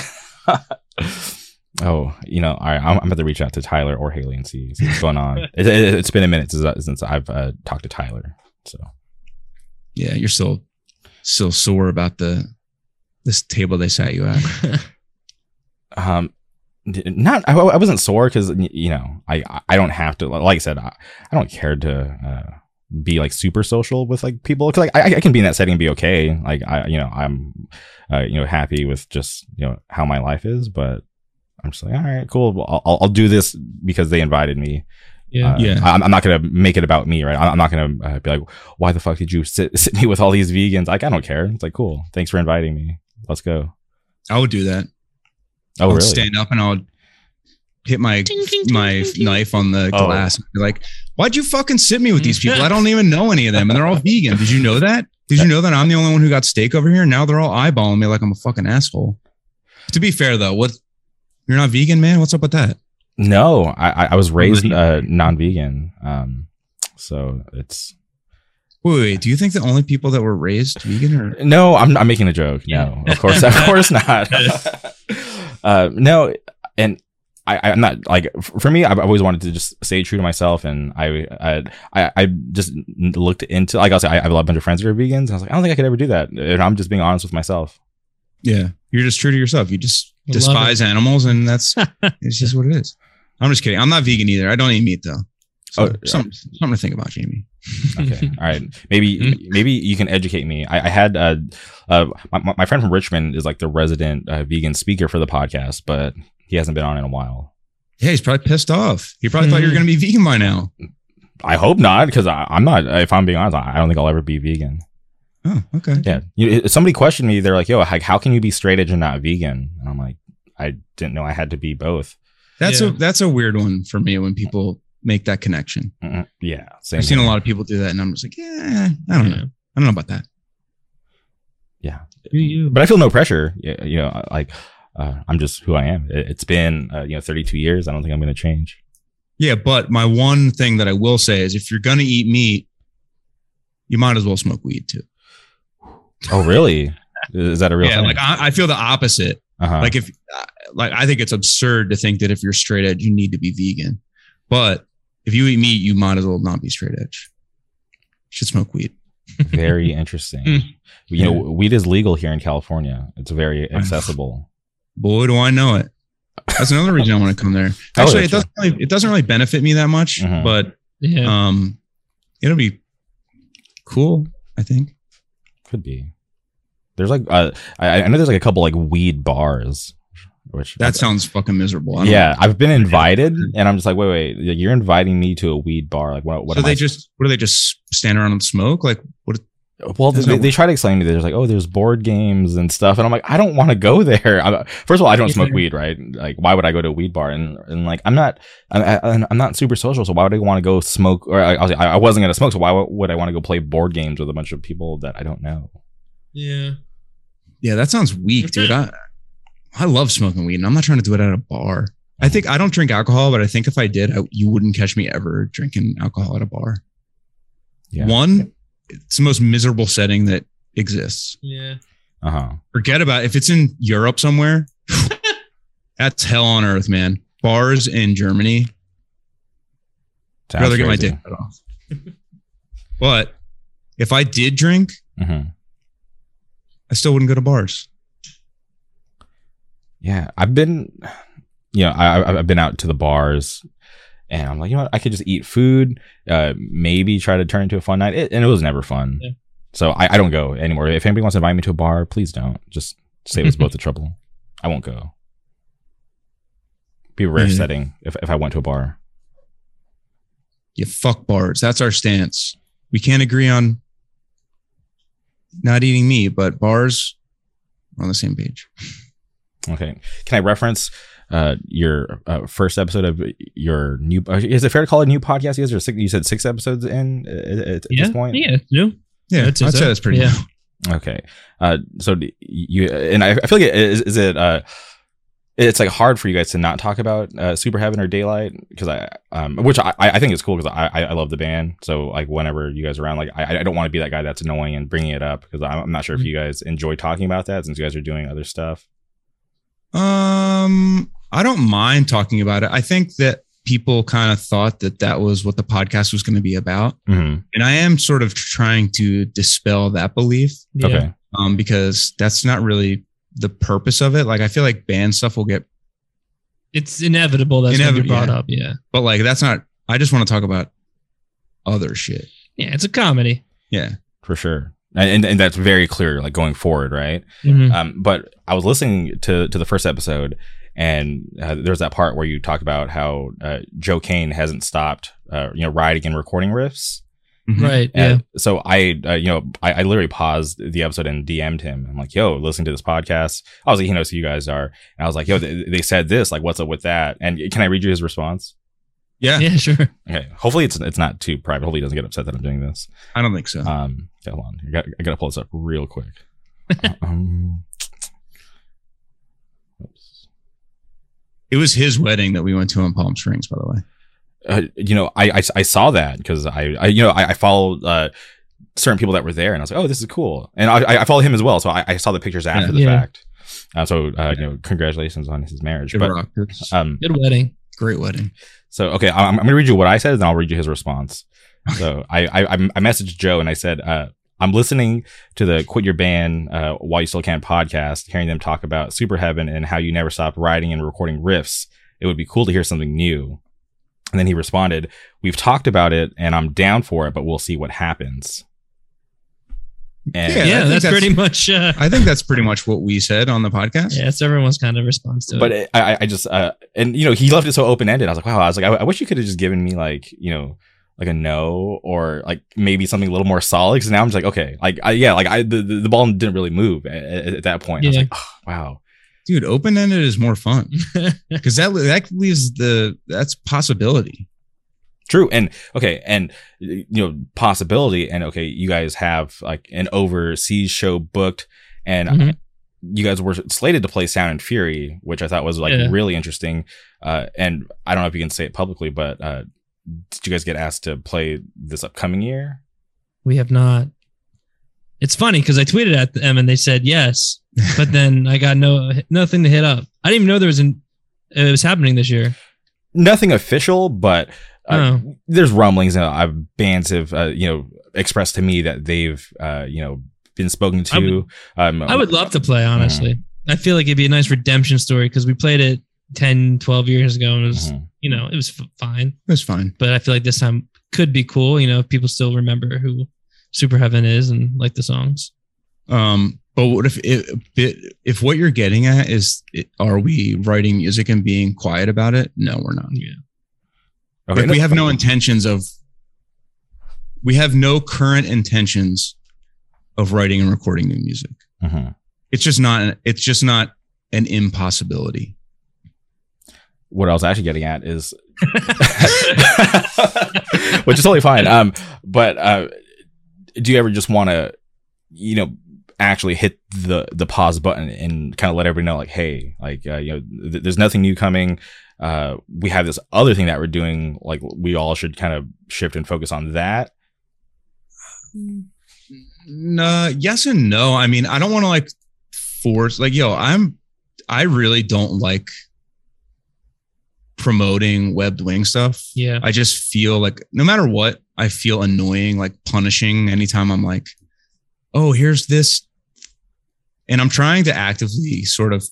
[LAUGHS] [LAUGHS] oh, you know, all right, I'm, I'm about to reach out to Tyler or Haley and see, see what's going on. it, it, it's been a minute since, since I've uh, talked to Tyler. So Yeah, you're still still sore about the this table they sat you at. [LAUGHS] um not i, I wasn't sore because you know i i don't have to like i said i, I don't care to uh be like super social with like people because like I, I can be in that setting and be okay. Like i you know i'm uh, you know happy with just you know how my life is but i'm just like all right cool. Well, I'll, I'll do this because they invited me. Yeah. Uh, Yeah. I'm, I'm not gonna make it about me right? I'm I'm not gonna uh, be like why the fuck did you sit, [LAUGHS] sit me with all these vegans? Like i don't care. It's like cool. Thanks for inviting me let's go I would do that. oh I would really stand up and I would hit my Ding, ding, ding, my ding, ding. knife on the Oh. glass and be like, "Why'd you fucking sit me with these people? I don't even know any of them, and they're all vegan. Did you know that? Did you know that I'm the only one who got steak over here? Now they're all eyeballing me like I'm a fucking asshole." To be fair though, what you're not vegan, man? What's up with that? No, I I- I was raised Really? uh, non-vegan, um, so it's Wait, wait, do you think the only people that were raised vegan are no. I'm I'm making a joke. No, of course, of course [LAUGHS] not. [LAUGHS] uh, no, and I I'm not like for me. I've always wanted to just stay true to myself, and I I I, I just looked into like I was I have a bunch of friends that are vegans, and I was like I don't think I could ever do that, and I'm just being honest with myself. Yeah, you're just true to yourself. You just I despise animals, and that's [LAUGHS] it's just what it is. I'm just kidding. I'm not vegan either. I don't eat meat though. So Oh, something, something to think about, Jamie. Okay. [LAUGHS] All right. Maybe maybe you can educate me. I, I had uh, uh my, my friend from Richmond is like the resident uh, vegan speaker for the podcast, but he hasn't been on in a while. Yeah, he's probably pissed off. He probably thought you were going to be vegan by now. I hope not, because I'm not. If I'm being honest, I I don't think I'll ever be vegan. Oh, okay. Yeah. You, somebody questioned me. They're like, "Yo, like, how can you be straight edge and not vegan?" And I'm like, I didn't know I had to be both. That's Yeah. a that's a weird one for me when people make that connection. Mm-mm. Yeah. Same I've seen a lot of people do that, and I'm just like, yeah, I don't know. I don't know about that. Yeah. But I feel no pressure. You know, like uh, I'm just who I am. It, it's been uh, you know 32 years. I don't think I'm going to change. Yeah, but my one thing that I will say is, if you're going to eat meat, you might as well smoke weed too. Oh, really? Is that a real yeah, thing? like I, I feel the opposite. uh-huh. Like if, like I think it's absurd to think that if you're straight edge, you need to be vegan. But if you eat meat, you might as well not be straight edge. You should smoke weed. [LAUGHS] very interesting. Mm. You know, weed is legal here in California. It's very accessible. Boy, do I know it. That's another reason I want to come there. [LAUGHS] Oh, Actually, it doesn't really, it doesn't really benefit me that much, Mhm. but Yeah. um, it'll be cool. I think. Could be. There's like uh, I, I know there's like a couple like weed bars, which That sounds fucking miserable. I don't yeah. I've been invited, and I'm just like, wait, wait, you're inviting me to a weed bar? Like, what? What? so they I- just what do they just stand around and smoke? Like what? Well, they, no- they try to explain to me. There's like, oh, there's board games and stuff, and I'm like, I don't want to go there. I, first of all, I don't smoke weed, right? Like, why would I go to a weed bar? And and like, I'm not, I, I, I'm not super social, so why would I want to go smoke? Or I, I was- I wasn't gonna smoke, so why would I want to go play board games with a bunch of people that I don't know? Yeah. Yeah, that sounds weak, dude. I I love smoking weed, and I'm not trying to do it at a bar. I think I don't drink alcohol, but I think if I did, I, you wouldn't catch me ever drinking alcohol at a bar. Yeah. One, it's the most miserable setting that exists. Yeah. Uh huh. Forget about it. if it's in Europe somewhere. [LAUGHS] that's hell on earth, man. Bars in Germany. I'd rather get my dick cut off. but if I did drink, hmm I still wouldn't go to bars. Yeah, I've been, [SIGHS] you know, I, I've been out to the bars, and I'm like, you know, what? I could just eat food, uh, maybe try to turn it into a fun night, it, and it was never fun. Yeah. So I, I don't go anymore. If anybody wants to invite me to a bar, please don't. Just save us both the [LAUGHS] trouble. I won't go. Be a rare Yeah. setting if if I went to a bar. You fuck bars. That's our stance. We can't agree on not eating meat, but bars we're on the same page. [LAUGHS] Okay, can I reference? Uh, your uh, first episode of your new uh, is it fair to call it a new podcast? You guys are six, you said six episodes in uh, at, at Yeah. this point. Yeah. No. Yeah, That's- I'd say that's pretty. yeah. Okay. Uh, so you and I, I feel like it, is, is it uh, it's like hard for you guys to not talk about uh, Super Heaven or Daylight because I um which I I think is cool because I I I love the band so like whenever you guys are around like I I don't want to be that guy that's annoying and bringing it up because I'm not sure if you guys enjoy talking about that since you guys are doing other stuff. Um, I don't mind talking about it. I think that people kind of thought that that was what the podcast was going to be about, hmm and I am sort of trying to dispel that belief. Yeah. Okay. Um, because that's not really the purpose of it. Like, I feel like band stuff will get, It's inevitable that's going to be Inevitable, brought yeah. up. Yeah. but like that's not. I just want to talk about other shit. Yeah. It's a comedy. Yeah. For sure. And, and and that's very clear like going forward right Mhm. Um, but I was listening to to the first episode, and uh, there's that part where you talk about how uh, Joe Kane hasn't stopped, uh, you know, writing and recording riffs. Mhm. Right. Yeah. So I, uh, you know, I, I literally paused the episode and DM'd him. I'm like, "Yo, listen to this podcast." I was like, "He knows who you guys are," and I was like, "Yo, they, they said this. Like, what's up with that?" And can I read you his response? Yeah. Yeah. Sure. Okay. Hopefully, it's it's not too private. Hopefully, he doesn't get upset that I'm doing this. I don't think so. Um, yeah, hold on. I got I gotta pull this up real quick. [LAUGHS] um, oops. it was his wedding that we went to in Palm Springs, by the way. uh, you know, I, I, I saw that because I, I, you know, I, I followed uh, certain people that were there, and I was like, oh, this is cool, and I, I followed him as well, so I, I saw the pictures after Yeah. the Yeah. fact. Uh, so, uh, you know, congratulations on his marriage. Good But rock. Um, Good wedding. great wedding. so okay, I'm, I'm gonna read you what I said, and then I'll read you his response. So I, I, I I messaged Joe and I said, uh, I'm listening to the Quit Your Band uh, While You Still Can podcast, hearing them talk about Super Heaven and how you never stopped writing and recording riffs. It would be cool to hear something new. And then he responded, We've talked about it and I'm down for it, but we'll see what happens. And Yeah, Yeah. that's, that's- pretty much. Uh, I think that's pretty much what we said on the podcast. yeah. It's everyone's kind of response to it. but it. it, I, I just, uh, and you know, he left it so open ended. I was like, wow, I was like, I, I wish you could have just given me like, you know, like a no or like maybe something a little more solid. Cause now I'm just like, okay, like, I, yeah, like I, the, the, the ball didn't really move at, at, at that point. I was like, oh, wow. Dude, open ended is more fun [LAUGHS] because that that leaves the that's possibility. True. And okay. And, you know, possibility. And okay, you guys have like an overseas show booked and Mhm. you guys were slated to play Sound and Fury, which I thought was like Yeah. really interesting. Uh, and I don't know if you can say it publicly, but, uh, did you guys get asked to play this upcoming year? we have not. It's funny because I tweeted at them and they said yes, but [LAUGHS] then I got no nothing to hit up. I didn't even know there was an it was happening this year. Nothing official, but uh, Oh. there's rumblings. Uh, bands have, uh, you know, expressed to me that they've, uh, you know, been spoken I to. um, I would love to play, honestly. I feel like it'd be a nice redemption story because we played it 10, 12 years ago and it was, Mhm. you know, it was f- fine. was fine. But I feel like this time could be cool, you know, if people still remember who Super Heaven is and like the songs. Um, but what if if if what you're getting at is are we writing music and being quiet about it? No, we're not. Yeah. Okay, we have no intentions of we have no current intentions of writing and recording new music. Mhm. It's just not. It's just not an impossibility. What I was actually getting at is, [LAUGHS] which is totally fine. Um, but uh, do you ever just want to, you know, actually hit the the pause button and kind of let everybody know, like, hey, like, uh, you know, th- there's nothing new coming. Uh, we have this other thing that we're doing. Like, we all should kind of shift and focus on that. No, yes and no. I mean, I don't want to like force like yo, I'm I really don't like promoting webbed wing stuff. Yeah. I just feel like no matter what, I feel annoying, like punishing anytime I'm like, oh, here's this. And I'm trying to actively sort of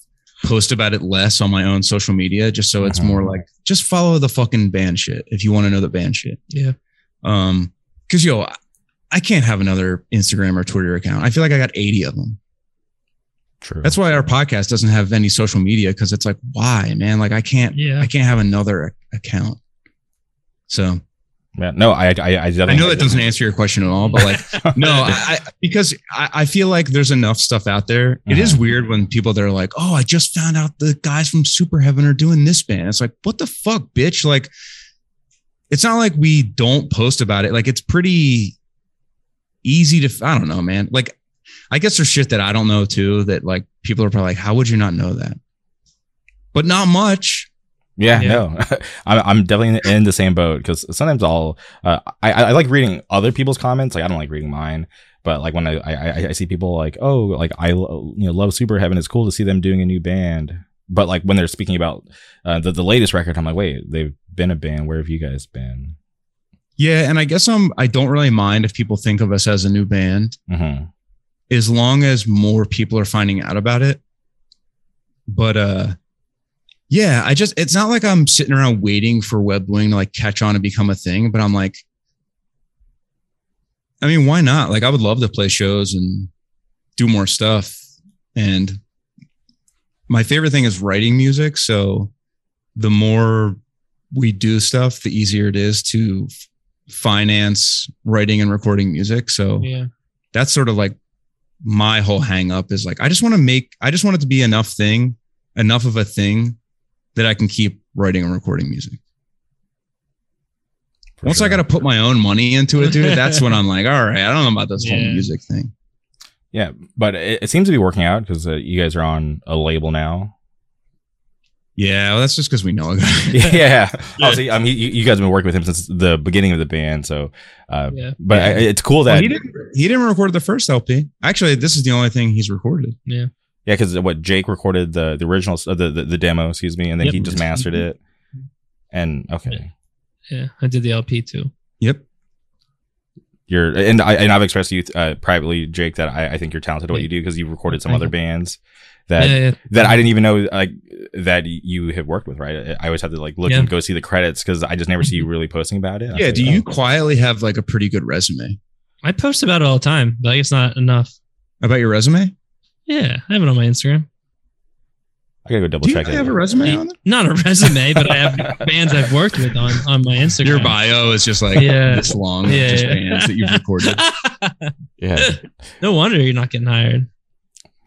post about it less on my own social media, just so it's Mhm. more like just follow the fucking band shit if you want to know the band shit. Yeah. Um, because yo, I can't have another Instagram or Twitter account. I feel like I got 80 of them. True. That's why our podcast doesn't have any social media because it's like, why, man? Like I can't, Yeah. I can't have another account. So yeah. No, I, I, I, I definitely- know that doesn't answer your question at all, but like, [LAUGHS] no, I, I because I, I feel like there's enough stuff out there. It is Mhm. weird when people that are like, "Oh, I just found out the guys from Super Heaven are doing this band." It's like, what the fuck, bitch? Like, it's not like we don't post about it. Like, it's pretty easy to. I don't know, man. Like, I guess there's shit that I don't know too. That like people are probably like, "How would you not know that?" But not much. Yeah, Yeah. no, [LAUGHS] I'm, I'm definitely in the same boat because sometimes I'll, uh, I, I like reading other people's comments. Like I don't like reading mine, but like when I, I, I see people like, oh, like I, you know, love Super Heaven. It's cool to see them doing a new band. But like when they're speaking about uh, the, the latest record, I'm like, wait, they've been a band. Where have you guys been? Yeah, and I guess I'm. I don't really mind if people think of us as a new band. hmm as long as more people are finding out about it. But uh yeah, I just it's not like I'm sitting around waiting for Webbed Wing to like catch on and become a thing, but I'm like I mean, why not? Like I would love to play shows and do more stuff. And my favorite thing is writing music, so the more we do stuff, the easier it is to finance writing and recording music. So Yeah. that's sort of like my whole hang up is like I just want to make I just want it to be enough thing, enough of a thing that I can keep writing and recording music. For Once I got to put my own money into it, dude, that's when I'm like, all right, I don't know about this whole music thing. yeah, but it, it seems to be working out because uh, you guys are on a label now. Yeah, well, that's just because we know a guy. [LAUGHS] [LAUGHS] yeah. Yeah. Obviously, I mean, you, you guys have been working with him since the beginning of the band. So, uh, Yeah. but I, it's cool that Well, he didn't. He didn't record the first LP. Actually, this is the only thing he's recorded. Yeah, Yeah, because what Jake recorded the the original uh, the, the the demo, excuse me, and then Yep. he just mastered it. And okay, Yeah. I did the LP too. Yep. you're and I and I've expressed to you uh, privately, Jake, that I, I think you're talented at what you do because you've recorded some Thank other you. bands that yeah, yeah. that I didn't even know like that you have worked with. Right, I always have to like look Yeah. and go see the credits because I just never see you mm-hmm. really posting about it. I Yeah. was Do like, you oh. quietly have like a pretty good resume I post about it all the time, but I guess not enough. about your resume? Yeah. I have it on my Instagram. I gotta go double Do you check really it. have a resume on there? Not a resume, but I have [LAUGHS] bands I've worked with on, on my Instagram. Your bio is just like Yeah. this long, Yeah, just yeah. bands that you've recorded. [LAUGHS] yeah, no wonder you're not getting hired.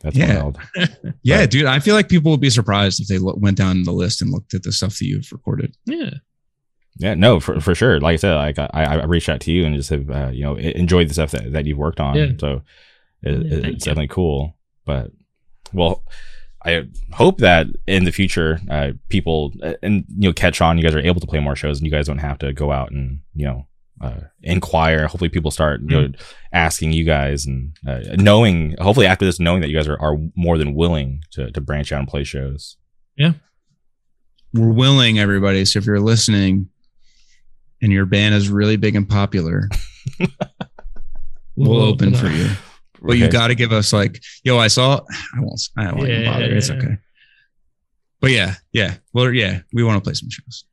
That's Yeah. wild. [LAUGHS] Yeah, Right. dude. I feel like people would be surprised if they lo- went down the list and looked at the stuff that you've recorded. Yeah. Yeah, no, for, for sure. Like I said, like I, I reached out to you and just have uh, you know enjoyed the stuff that, that you've worked on. Yeah. So it, Yeah, it- it's you. definitely cool. But well, I hope that in the future, uh, people uh, and you know catch on. You guys are able to play more shows, and you guys don't have to go out and you know uh, inquire. Hopefully, people start you know asking you guys and uh, knowing. Hopefully, after this, knowing that you guys are, are more than willing to to branch out and play shows. Yeah, we're willing, everybody. So if you're listening and your band is really big and popular, we'll, open for you. But you Okay. got to give us like, yo, I saw. I won't. I don't Yeah. bother. It's okay. But yeah, yeah. Well, yeah, we want to play some shows.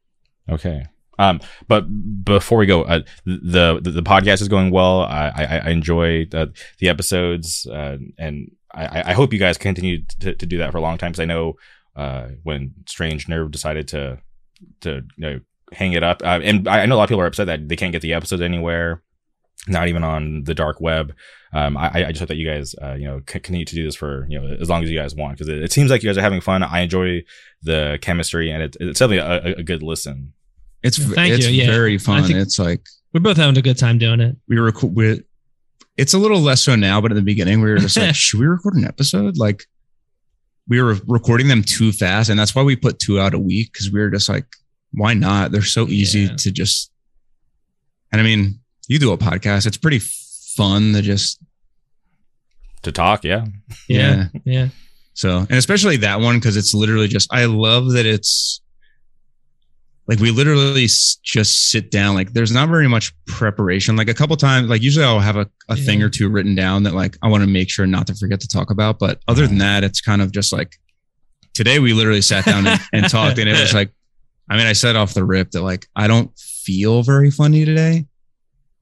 Okay. Um, but before we go, uh, the, the the podcast is going well. I I, I enjoy uh, the episodes, uh, and I, I hope you guys continue to, to do that for a long time. Because I know uh, when Strange Nerve decided to to you know hang it up, uh, and I I know a lot of people are upset that they can't get the episodes anywhere. not even on the dark web. Um, I, I just hope that you guys, uh, you know, continue to do this for you know as long as you guys want because it, it seems like you guys are having fun. I enjoy the chemistry and it, it's definitely a, a good listen. It's Thank it's you, yeah. very fun. it's like We're both having a good time doing it. we were we it's a little less so now, but in the beginning we were just like, [LAUGHS] should we record an episode? Like we were recording them too fast, and that's why we put two out a week because we were just like, why not? They're so easy Yeah. to just. And I mean, you do a podcast; it's pretty fun to just To talk, yeah, Yeah. Yeah. So, and especially that one because it's literally just, I love that it's like we literally s- just sit down. Like, there's not very much preparation. Like, a couple times, like, usually I'll have a, a thing or two written down that, like, I want to make sure not to forget to talk about. But other than that, it's kind of just like today we literally sat down and, and [LAUGHS] talked, and it was like, I mean, I said off the rip that, like, I don't feel very funny today,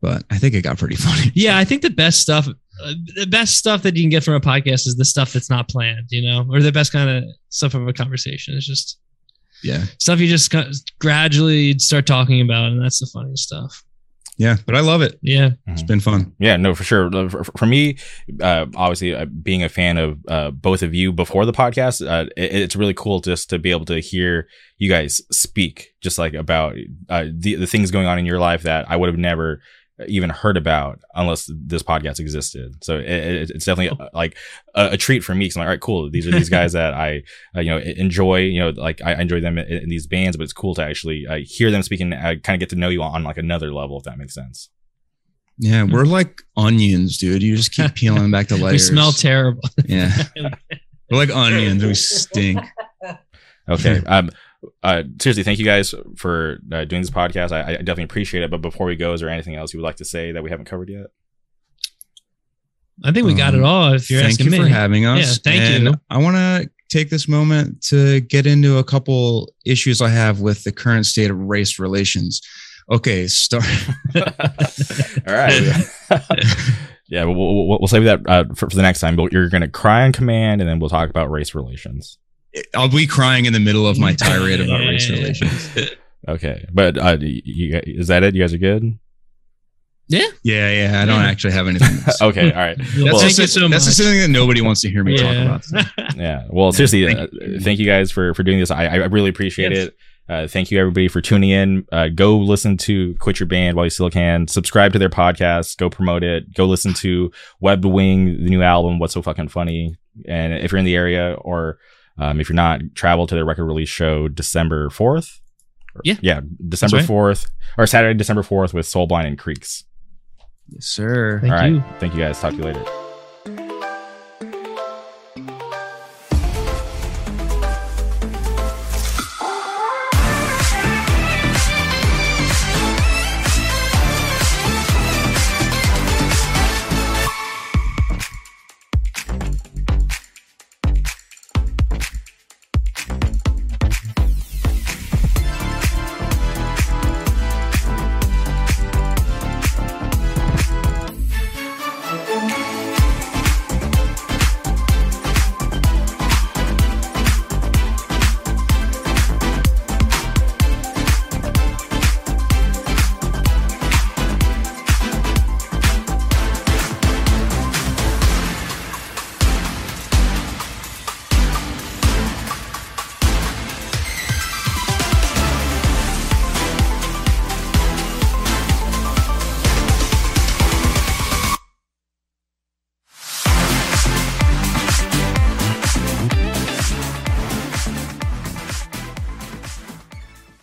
but I think it got pretty [LAUGHS] funny. Yeah, I think the best stuff, uh, the best stuff that you can get from a podcast is the stuff that's not planned, you know, or the best kind of stuff of a conversation. It's just Yeah. stuff you just gradually start talking about, and that's the funniest stuff. Yeah. But I love it. Yeah, It's been fun. yeah, no, for sure. For, for me, uh, obviously, uh, being a fan of uh, both of you before the podcast, uh, it, it's really cool just to be able to hear you guys speak, just like about uh, the the things going on in your life that I would have never even heard about unless this podcast existed. So it, it, it's definitely uh, like a, a treat for me. Cause I'm like, all right, cool. These are these guys [LAUGHS] that I, uh, you know, enjoy, you know, like I enjoy them in, in these bands, but it's cool to actually uh, hear them speaking. I kind of get to know you on like another level, if that makes sense. Yeah, we're like onions, dude. You just keep peeling back the [LAUGHS] layers. we smell terrible. Yeah, [LAUGHS] we're like onions. We stink. Okay. um, uh, seriously, thank you guys for uh, doing this podcast. I, I definitely appreciate it. But before we go, is there anything else you would like to say that we haven't covered yet? I think we got Um, it all. If you're thank asking you me, for having us. Yeah, thank And you. I want to take this moment to get into a couple issues I have with the current state of race relations. Okay, start. [LAUGHS] All right. [LAUGHS] [LAUGHS] yeah, we'll, we'll, we'll save that uh, for, for the next time. But you're going to cry on command, and then we'll talk about race relations. I'll be crying in the middle of my tirade about race relations. Okay, but uh, you, you, is that it? You guys are good. Yeah, yeah. Yeah. I don't Yeah. actually have anything. to [LAUGHS] say. Okay, all right. That's, Well- just, thank so that's just something that nobody wants to hear me talk about. [LAUGHS] Yeah. Well, seriously, thank uh, you. thank you guys for for doing this. I, I really appreciate Yes. it. Uh, thank you everybody for tuning in. Uh, go listen to Quit Your Band while you still can. Subscribe to their podcast. Go promote it. Go listen to Webbed Wing, the new album. What's so fucking funny? And if you're in the area or um, if you're not, travel to their record release show December fourth. Yeah. yeah, December right. fourth or Saturday, December fourth with Soul Blind and Creeks. Yes, sir. Thank All right, you. thank you guys. Talk to you later.